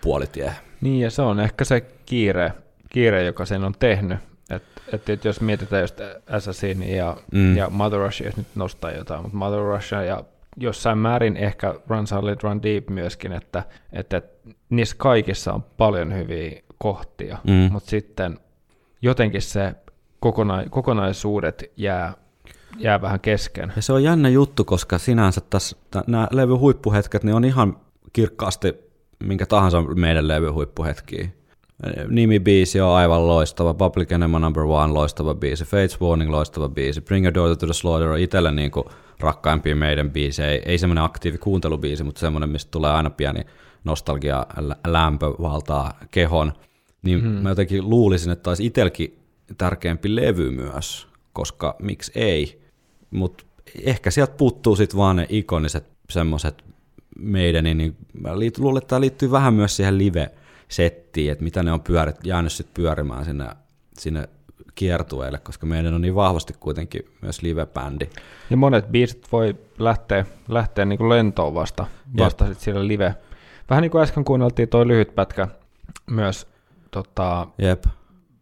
puolitie. Niin, ja se on ehkä se kiire, kiire joka sen on tehnyt. Että et, et jos mietitään just Assassin ja, mm. ja Mother Russia, jos nyt nostaa jotain, mutta Mother Russia ja jossain määrin ehkä Run Solid, Run Deep myöskin, että, että niissä kaikissa on paljon hyviä kohtia, mm. mutta sitten jotenkin se kokona- kokonaisuudet jää, jää vähän kesken. Ja se on jännä juttu, koska sinänsä tässä nämä levy huippuhetket, niin on ihan kirkkaasti minkä tahansa meidän levy huippuhetkiä. Nimibiisi on aivan loistava, Public Enema Number One loistava biisi, Fates Warning loistava biisi, Bring Your Daughter to the Slaughter on itselle niin kuin rakkaimpia meidän biisejä, ei, ei semmoinen aktiivi kuuntelubiisi, mutta semmoinen, mistä tulee aina pieni nostalgia, lä- lämpö valtaa kehon, niin hmm. mä jotenkin luulisin, että olisi itselläkin tärkeämpi levy myös, koska miksi ei, mutta ehkä sieltä puuttuu sitten vaan ne ikoniset semmoiset meidän, niin mä liit- luulen, että tämä liittyy vähän myös siihen live-settiin, että mitä ne on pyörit, jäänyt sitten pyörimään sinne, sinne kiertueelle, koska meidän on niin vahvasti kuitenkin myös live-bändi. Ja monet biisit voi lähteä, lähteä niin kuin lentoon vasta, vasta sit siellä live. Vähän niin kuin äsken kuunneltiin toi lyhyt pätkä myös tota, Jep.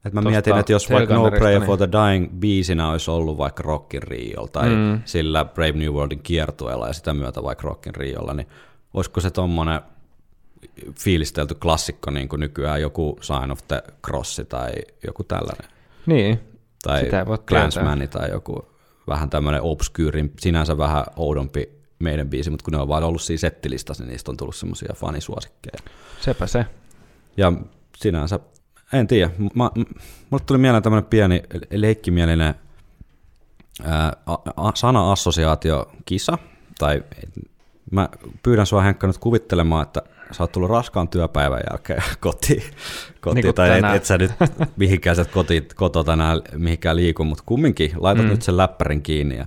Et mä Tosta mietin, että jos vaikka No Prayer niin- for the Dying biisinä olisi ollut vaikka Rockin Riolla tai mm. sillä Brave New Worldin kiertueella ja sitä myötä vaikka Rockin Riolla, niin olisiko se tommonen fiilistelty klassikko niin kuin nykyään joku Sign of the Cross tai joku tällainen. niin, Tai Sitä voi Clansman tai joku vähän tämmöinen obskyyrin, sinänsä vähän oudompi meidän biisi, mutta kun ne on vaan ollut siinä settilistassa, niin niistä on tullut semmoisia fanisuosikkeja. sepä se. Ja sinänsä, en tiedä, mä, mulle tuli mieleen tämmöinen pieni leikkimielinen ää, a, a, sana-assosiaatiokisa, tai mä pyydän sua Henkka nyt kuvittelemaan, että sä oot tullut raskaan työpäivän jälkeen *laughs* kotiin, kotiin Niin tai et, et, sä nyt mihinkään sä koti, koto tänään mihinkään liiku, mutta kumminkin laitat mm. nyt sen läppärin kiinni ja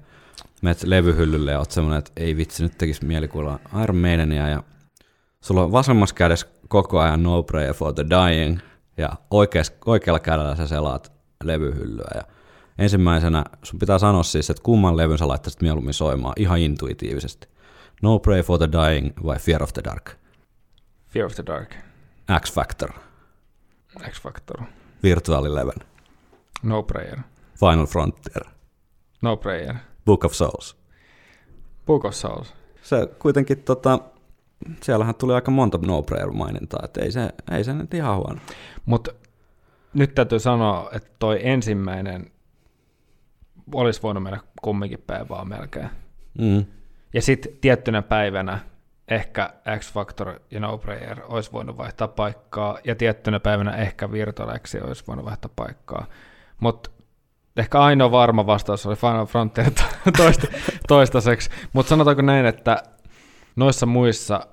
menet levyhyllylle ja oot semmoinen, että ei vitsi, nyt tekisi mieli kuulla Iron Maidenia ja sulla on vasemmassa kädessä koko ajan No Prayer for the Dying, ja oikeas, oikealla kädellä sä selaat levyhyllyä, ja ensimmäisenä sun pitää sanoa siis, että kumman levyn sä laittaisit mieluummin soimaan? Ihan intuitiivisesti. No Prayer for the Dying vai Fear of the Dark? Fear of the Dark, X Factor, X Factor, Virtual Eleven, No Prayer, Final Frontier, No Prayer, Book of Souls. Book of Souls. Se kuitenkin, tota, siellähän tuli aika monta No Prayer mainintaa, että ei se, ei se nyt ihan huono. Mutta nyt täytyy sanoa, että toi ensimmäinen olisi voinut mennä kumminkin päivää melkein. Mm. Ja sitten tiettynä päivänä ehkä X Factor ja No Prayer olisi voinut vaihtaa paikkaa, ja tiettynä päivänä ehkä Virtual X olisi voinut vaihtaa paikkaa. Mutta ehkä ainoa varma vastaus oli Final Frontier *laughs* to- toista, toistaiseksi. Mutta sanotaanko näin, että noissa muissa,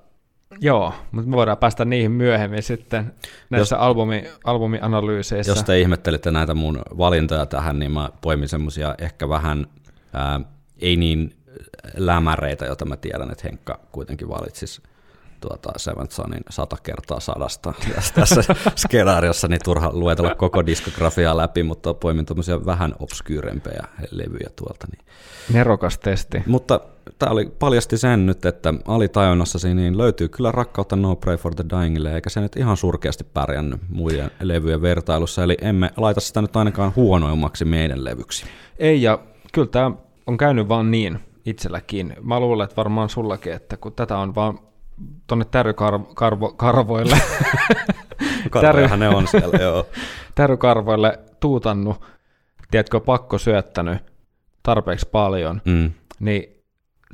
joo, mutta me voidaan päästä niihin myöhemmin sitten näissä albumi, albumianalyyseissä. Jos te ihmettelitte näitä mun valintoja tähän, niin mä poimin semmosia ehkä vähän ää, ei niin lämäreitä, joita mä tiedän, että Henkka kuitenkin valitsisi tuota Seventh Sonin sata kertaa sadasta *laughs* tässä, tässä skenaariossa, niin turha luetella koko diskografiaa läpi, mutta poimin tuommoisia vähän obskyyrempejä levyjä tuolta. Niin. Nerokas testi. Mutta tämä oli paljasti sen nyt, että alitajunnassasi niin löytyy kyllä rakkautta No Pray for the Dyingille, eikä se nyt ihan surkeasti pärjännyt muiden levyjen vertailussa, eli emme laita sitä nyt ainakaan huonoimmaksi meidän levyksi. Ei, ja kyllä tämä on käynyt vaan niin itselläkin. Mä luulen, että varmaan sullakin, että kun tätä on vaan tonne tärykarvoille, *laughs* Karvojahan ne on siellä, joo. *laughs* tärykarvoille tuutannut, tiedätkö, pakko syöttänyt tarpeeksi paljon, Mm. niin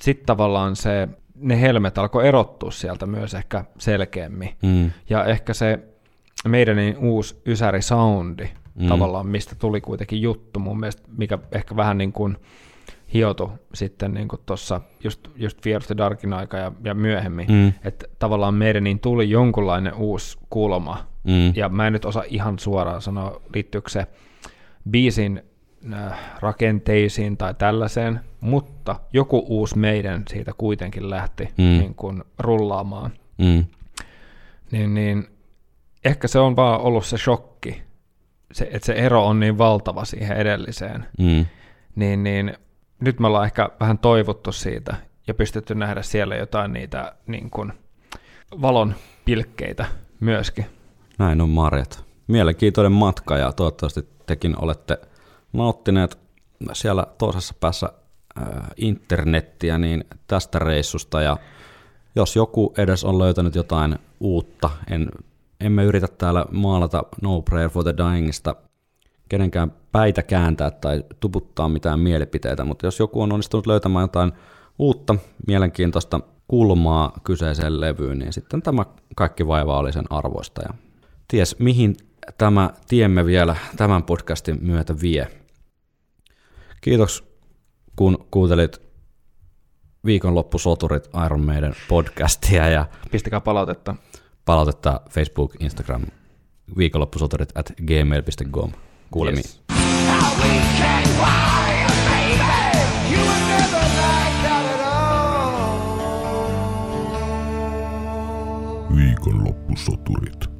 sitten tavallaan se, ne helmet alkoi erottua sieltä myös ehkä selkeämmin. Mm. Ja ehkä se meidän niin uusi Ysäri Soundi, Mm. tavallaan, mistä tuli kuitenkin juttu mun mielestä, mikä ehkä vähän niin kuin hiotu sitten niin tuossa just, just Fear of the Darkin aika ja, ja myöhemmin, Mm. että tavallaan meidän niin tuli jonkunlainen uusi kulma, Mm. ja mä en nyt osaa ihan suoraan sanoa, liittyykö se biisin rakenteisiin tai tällaiseen, mutta joku uusi meidän siitä kuitenkin lähti Mm. niin kuin rullaamaan Mm. niin, niin ehkä se on vaan ollut se shokki, se, että se ero on niin valtava siihen edelliseen, Mm. niin, niin nyt me ollaan ehkä vähän toivottu siitä ja pystytty nähdä siellä jotain niitä niin kuin, valon pilkkeitä myöskin. Näin on Marjat. Mielenkiintoinen matka ja toivottavasti tekin olette nauttineet siellä toisessa päässä ää, internettiä niin tästä reissusta ja jos joku edes on löytänyt jotain uutta, en, emme yritä täällä maalata No Prayer for the Dyingista kenenkään päitä kääntää tai tuputtaa mitään mielipiteitä, mutta jos joku on onnistunut löytämään jotain uutta, mielenkiintoista kulmaa kyseiseen levyyn, niin sitten tämä kaikki vaiva oli sen arvoista. Ja ties mihin tämä tiemme vielä tämän podcastin myötä vie. Kiitos kun kuuntelit viikonloppusoturit Iron Maiden podcastia ja Pistäkää palautetta. palautetta Facebook, Instagram, viikonloppusoturit at gmail.com. Kuulemiin. Yes. Viikonloppusoturit.